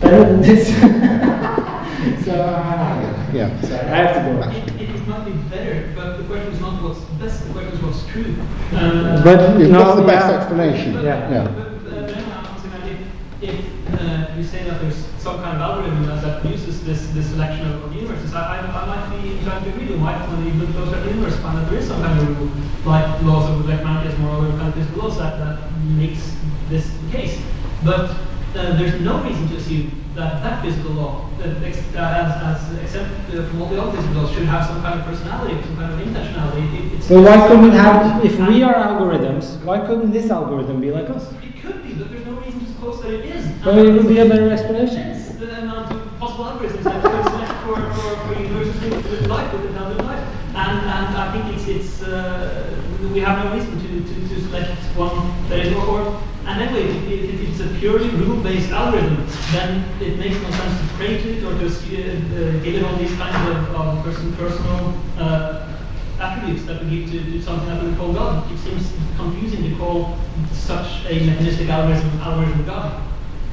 Speaker 3: better than this. so, uh,
Speaker 2: yeah.
Speaker 3: So I have to go.
Speaker 7: It, it, it might be better, but the question is not what's best, the question is what's true. Uh,
Speaker 2: but
Speaker 3: no,
Speaker 2: what's the best
Speaker 3: yeah.
Speaker 2: explanation?
Speaker 7: But,
Speaker 3: Yeah.
Speaker 2: yeah.
Speaker 7: But, uh, then I'm if, if uh, you say that there's some kind of algorithm that, that uses this, this selection of, of universes, I, I, I might be inclined to agree with Mike when he looked closer at the universe, find that there is some kind of rule, like laws of like Mount moral or kind of physical laws that, that makes this the case. But uh, there's no reason to assume that that physical law, that ex- uh, as, as except uh, from all the other physical laws, should have some kind of personality, some kind of intentionality. It, it's
Speaker 3: Well, why couldn't have, if we are algorithms, why couldn't this algorithm be like us?
Speaker 7: It could be, but there's no reason to suppose that it is.
Speaker 3: Well, it would be a better explanation.
Speaker 7: Yes, the amount of possible algorithms that could select for, for, for universes with, life, with intelligent life. and, and I think it's, it's uh, we have no reason to, to, to select one that is or and anyway, if, if it's a purely rule-based algorithm, then it makes no sense to create it or to uh, give it all these kinds of, of person, personal uh, attributes that give to, to, something that we call God. It seems confusing to call such a mechanistic algorithm algorithm God.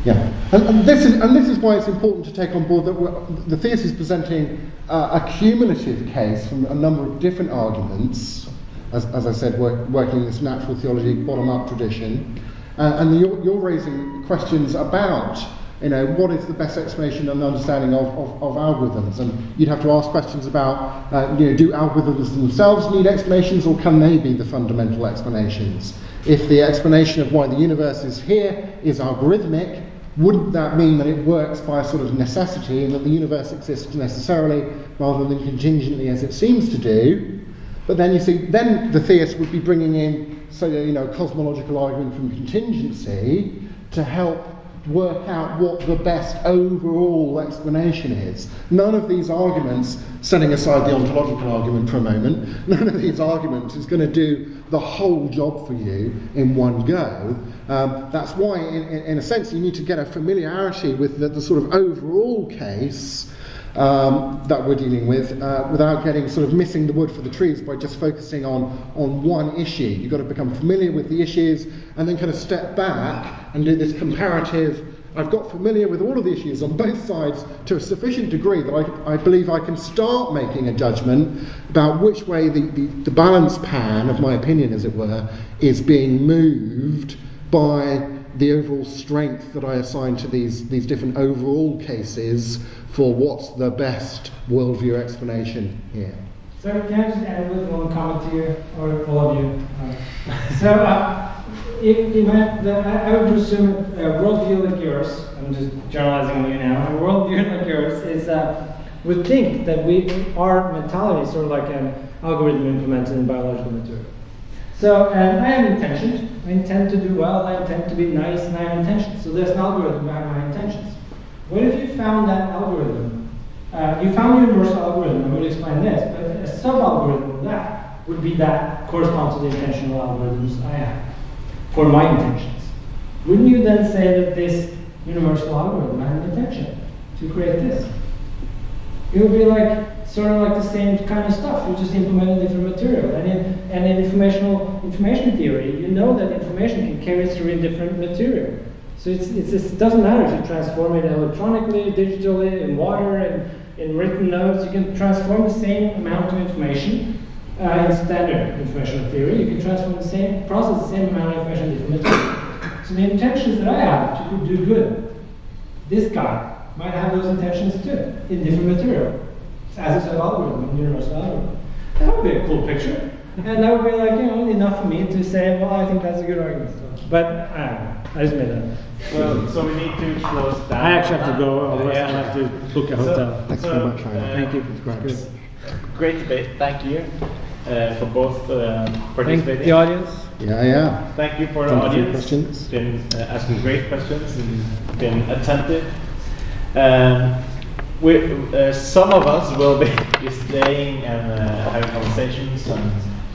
Speaker 2: Yeah, and, and, this is, and this is why it's important to take on board that the thesis is presenting uh, a cumulative case from a number of different arguments, as, as I said, work, working in this natural theology bottom up tradition. Uh, and you're, you're, raising questions about you know, what is the best explanation and understanding of, of, of algorithms? And you'd have to ask questions about, uh, you know, do algorithms themselves need explanations or can they be the fundamental explanations? If the explanation of why the universe is here is algorithmic, wouldn't that mean that it works by a sort of necessity and that the universe exists necessarily rather than contingently as it seems to do? But then you see, then the theist would be bringing in, so you know, cosmological argument from contingency to help work out what the best overall explanation is. None of these arguments, setting aside the ontological argument for a moment, none of these arguments is going to do the whole job for you in one go. Um, that's why, in, in, in, a sense, you need to get a familiarity with the, the sort of overall case. Um, that we're dealing with uh, without getting sort of missing the wood for the trees by just focusing on, on one issue. You've got to become familiar with the issues and then kind of step back and do this comparative. I've got familiar with all of the issues on both sides to a sufficient degree that I, I believe I can start making a judgment about which way the, the, the balance pan of my opinion, as it were, is being moved by the overall strength that I assign to these, these different overall cases for what's the best worldview explanation here.
Speaker 3: So can I just add a little comment to you, or all of you? Uh, so uh, if, if I, the, I, would presume a worldview like yours, I'm just generalizing on you now, a worldview like yours is uh, would think that we our mentality is sort of like an algorithm implemented in biological material. So, and I am intentions. I intend to do well. I intend to be nice, and I have intentions. So there's an algorithm behind my intentions. What if you found that algorithm? Uh, you found a universal algorithm. Going to explain this, but a sub-algorithm of that would be that corresponds to the intentional algorithms I have for my intentions. Wouldn't you then say that this universal algorithm had an intention to create this? It would be like sort of like the same kind of stuff. You just implement a different material. And in, and in informational information theory, you know that information can carry through in different material. So it's, it's it doesn't matter if you transform it electronically, digitally, in water, in, in written notes. You can transform the same amount of information uh, in standard information theory. You can transform the same, process the same amount of information in different material. So the intentions that I have to do good, this guy might have those intentions too, in different material as a algorithm, universal algorithm. That would be a cool picture. And that would be like, you know, enough for me to say, well, I think that's a good argument. But I don't know. I just made that.
Speaker 5: Well, so we need to close down.
Speaker 3: I actually have to go, otherwise yeah. I'll have to book a hotel.
Speaker 2: Thanks so, very much, Ryan.
Speaker 3: Uh, Thank you.
Speaker 1: Great. Great debate. Thank you uh, for both uh, participating.
Speaker 3: Thank the audience.
Speaker 2: Yeah, yeah.
Speaker 1: Thank you for the audience. Questions. Been uh, asking great questions and been attentive. Um, we, uh, some of us will be, staying and uh, having conversations, and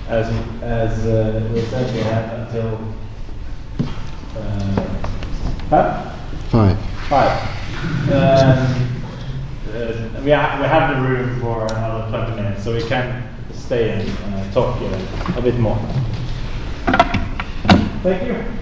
Speaker 1: as as uh, we said, we have until uh, huh?
Speaker 2: five.
Speaker 1: Five. Um, uh, we, ha- we have the room for another 20 minutes, so we can stay and uh, talk a bit more. Thank you.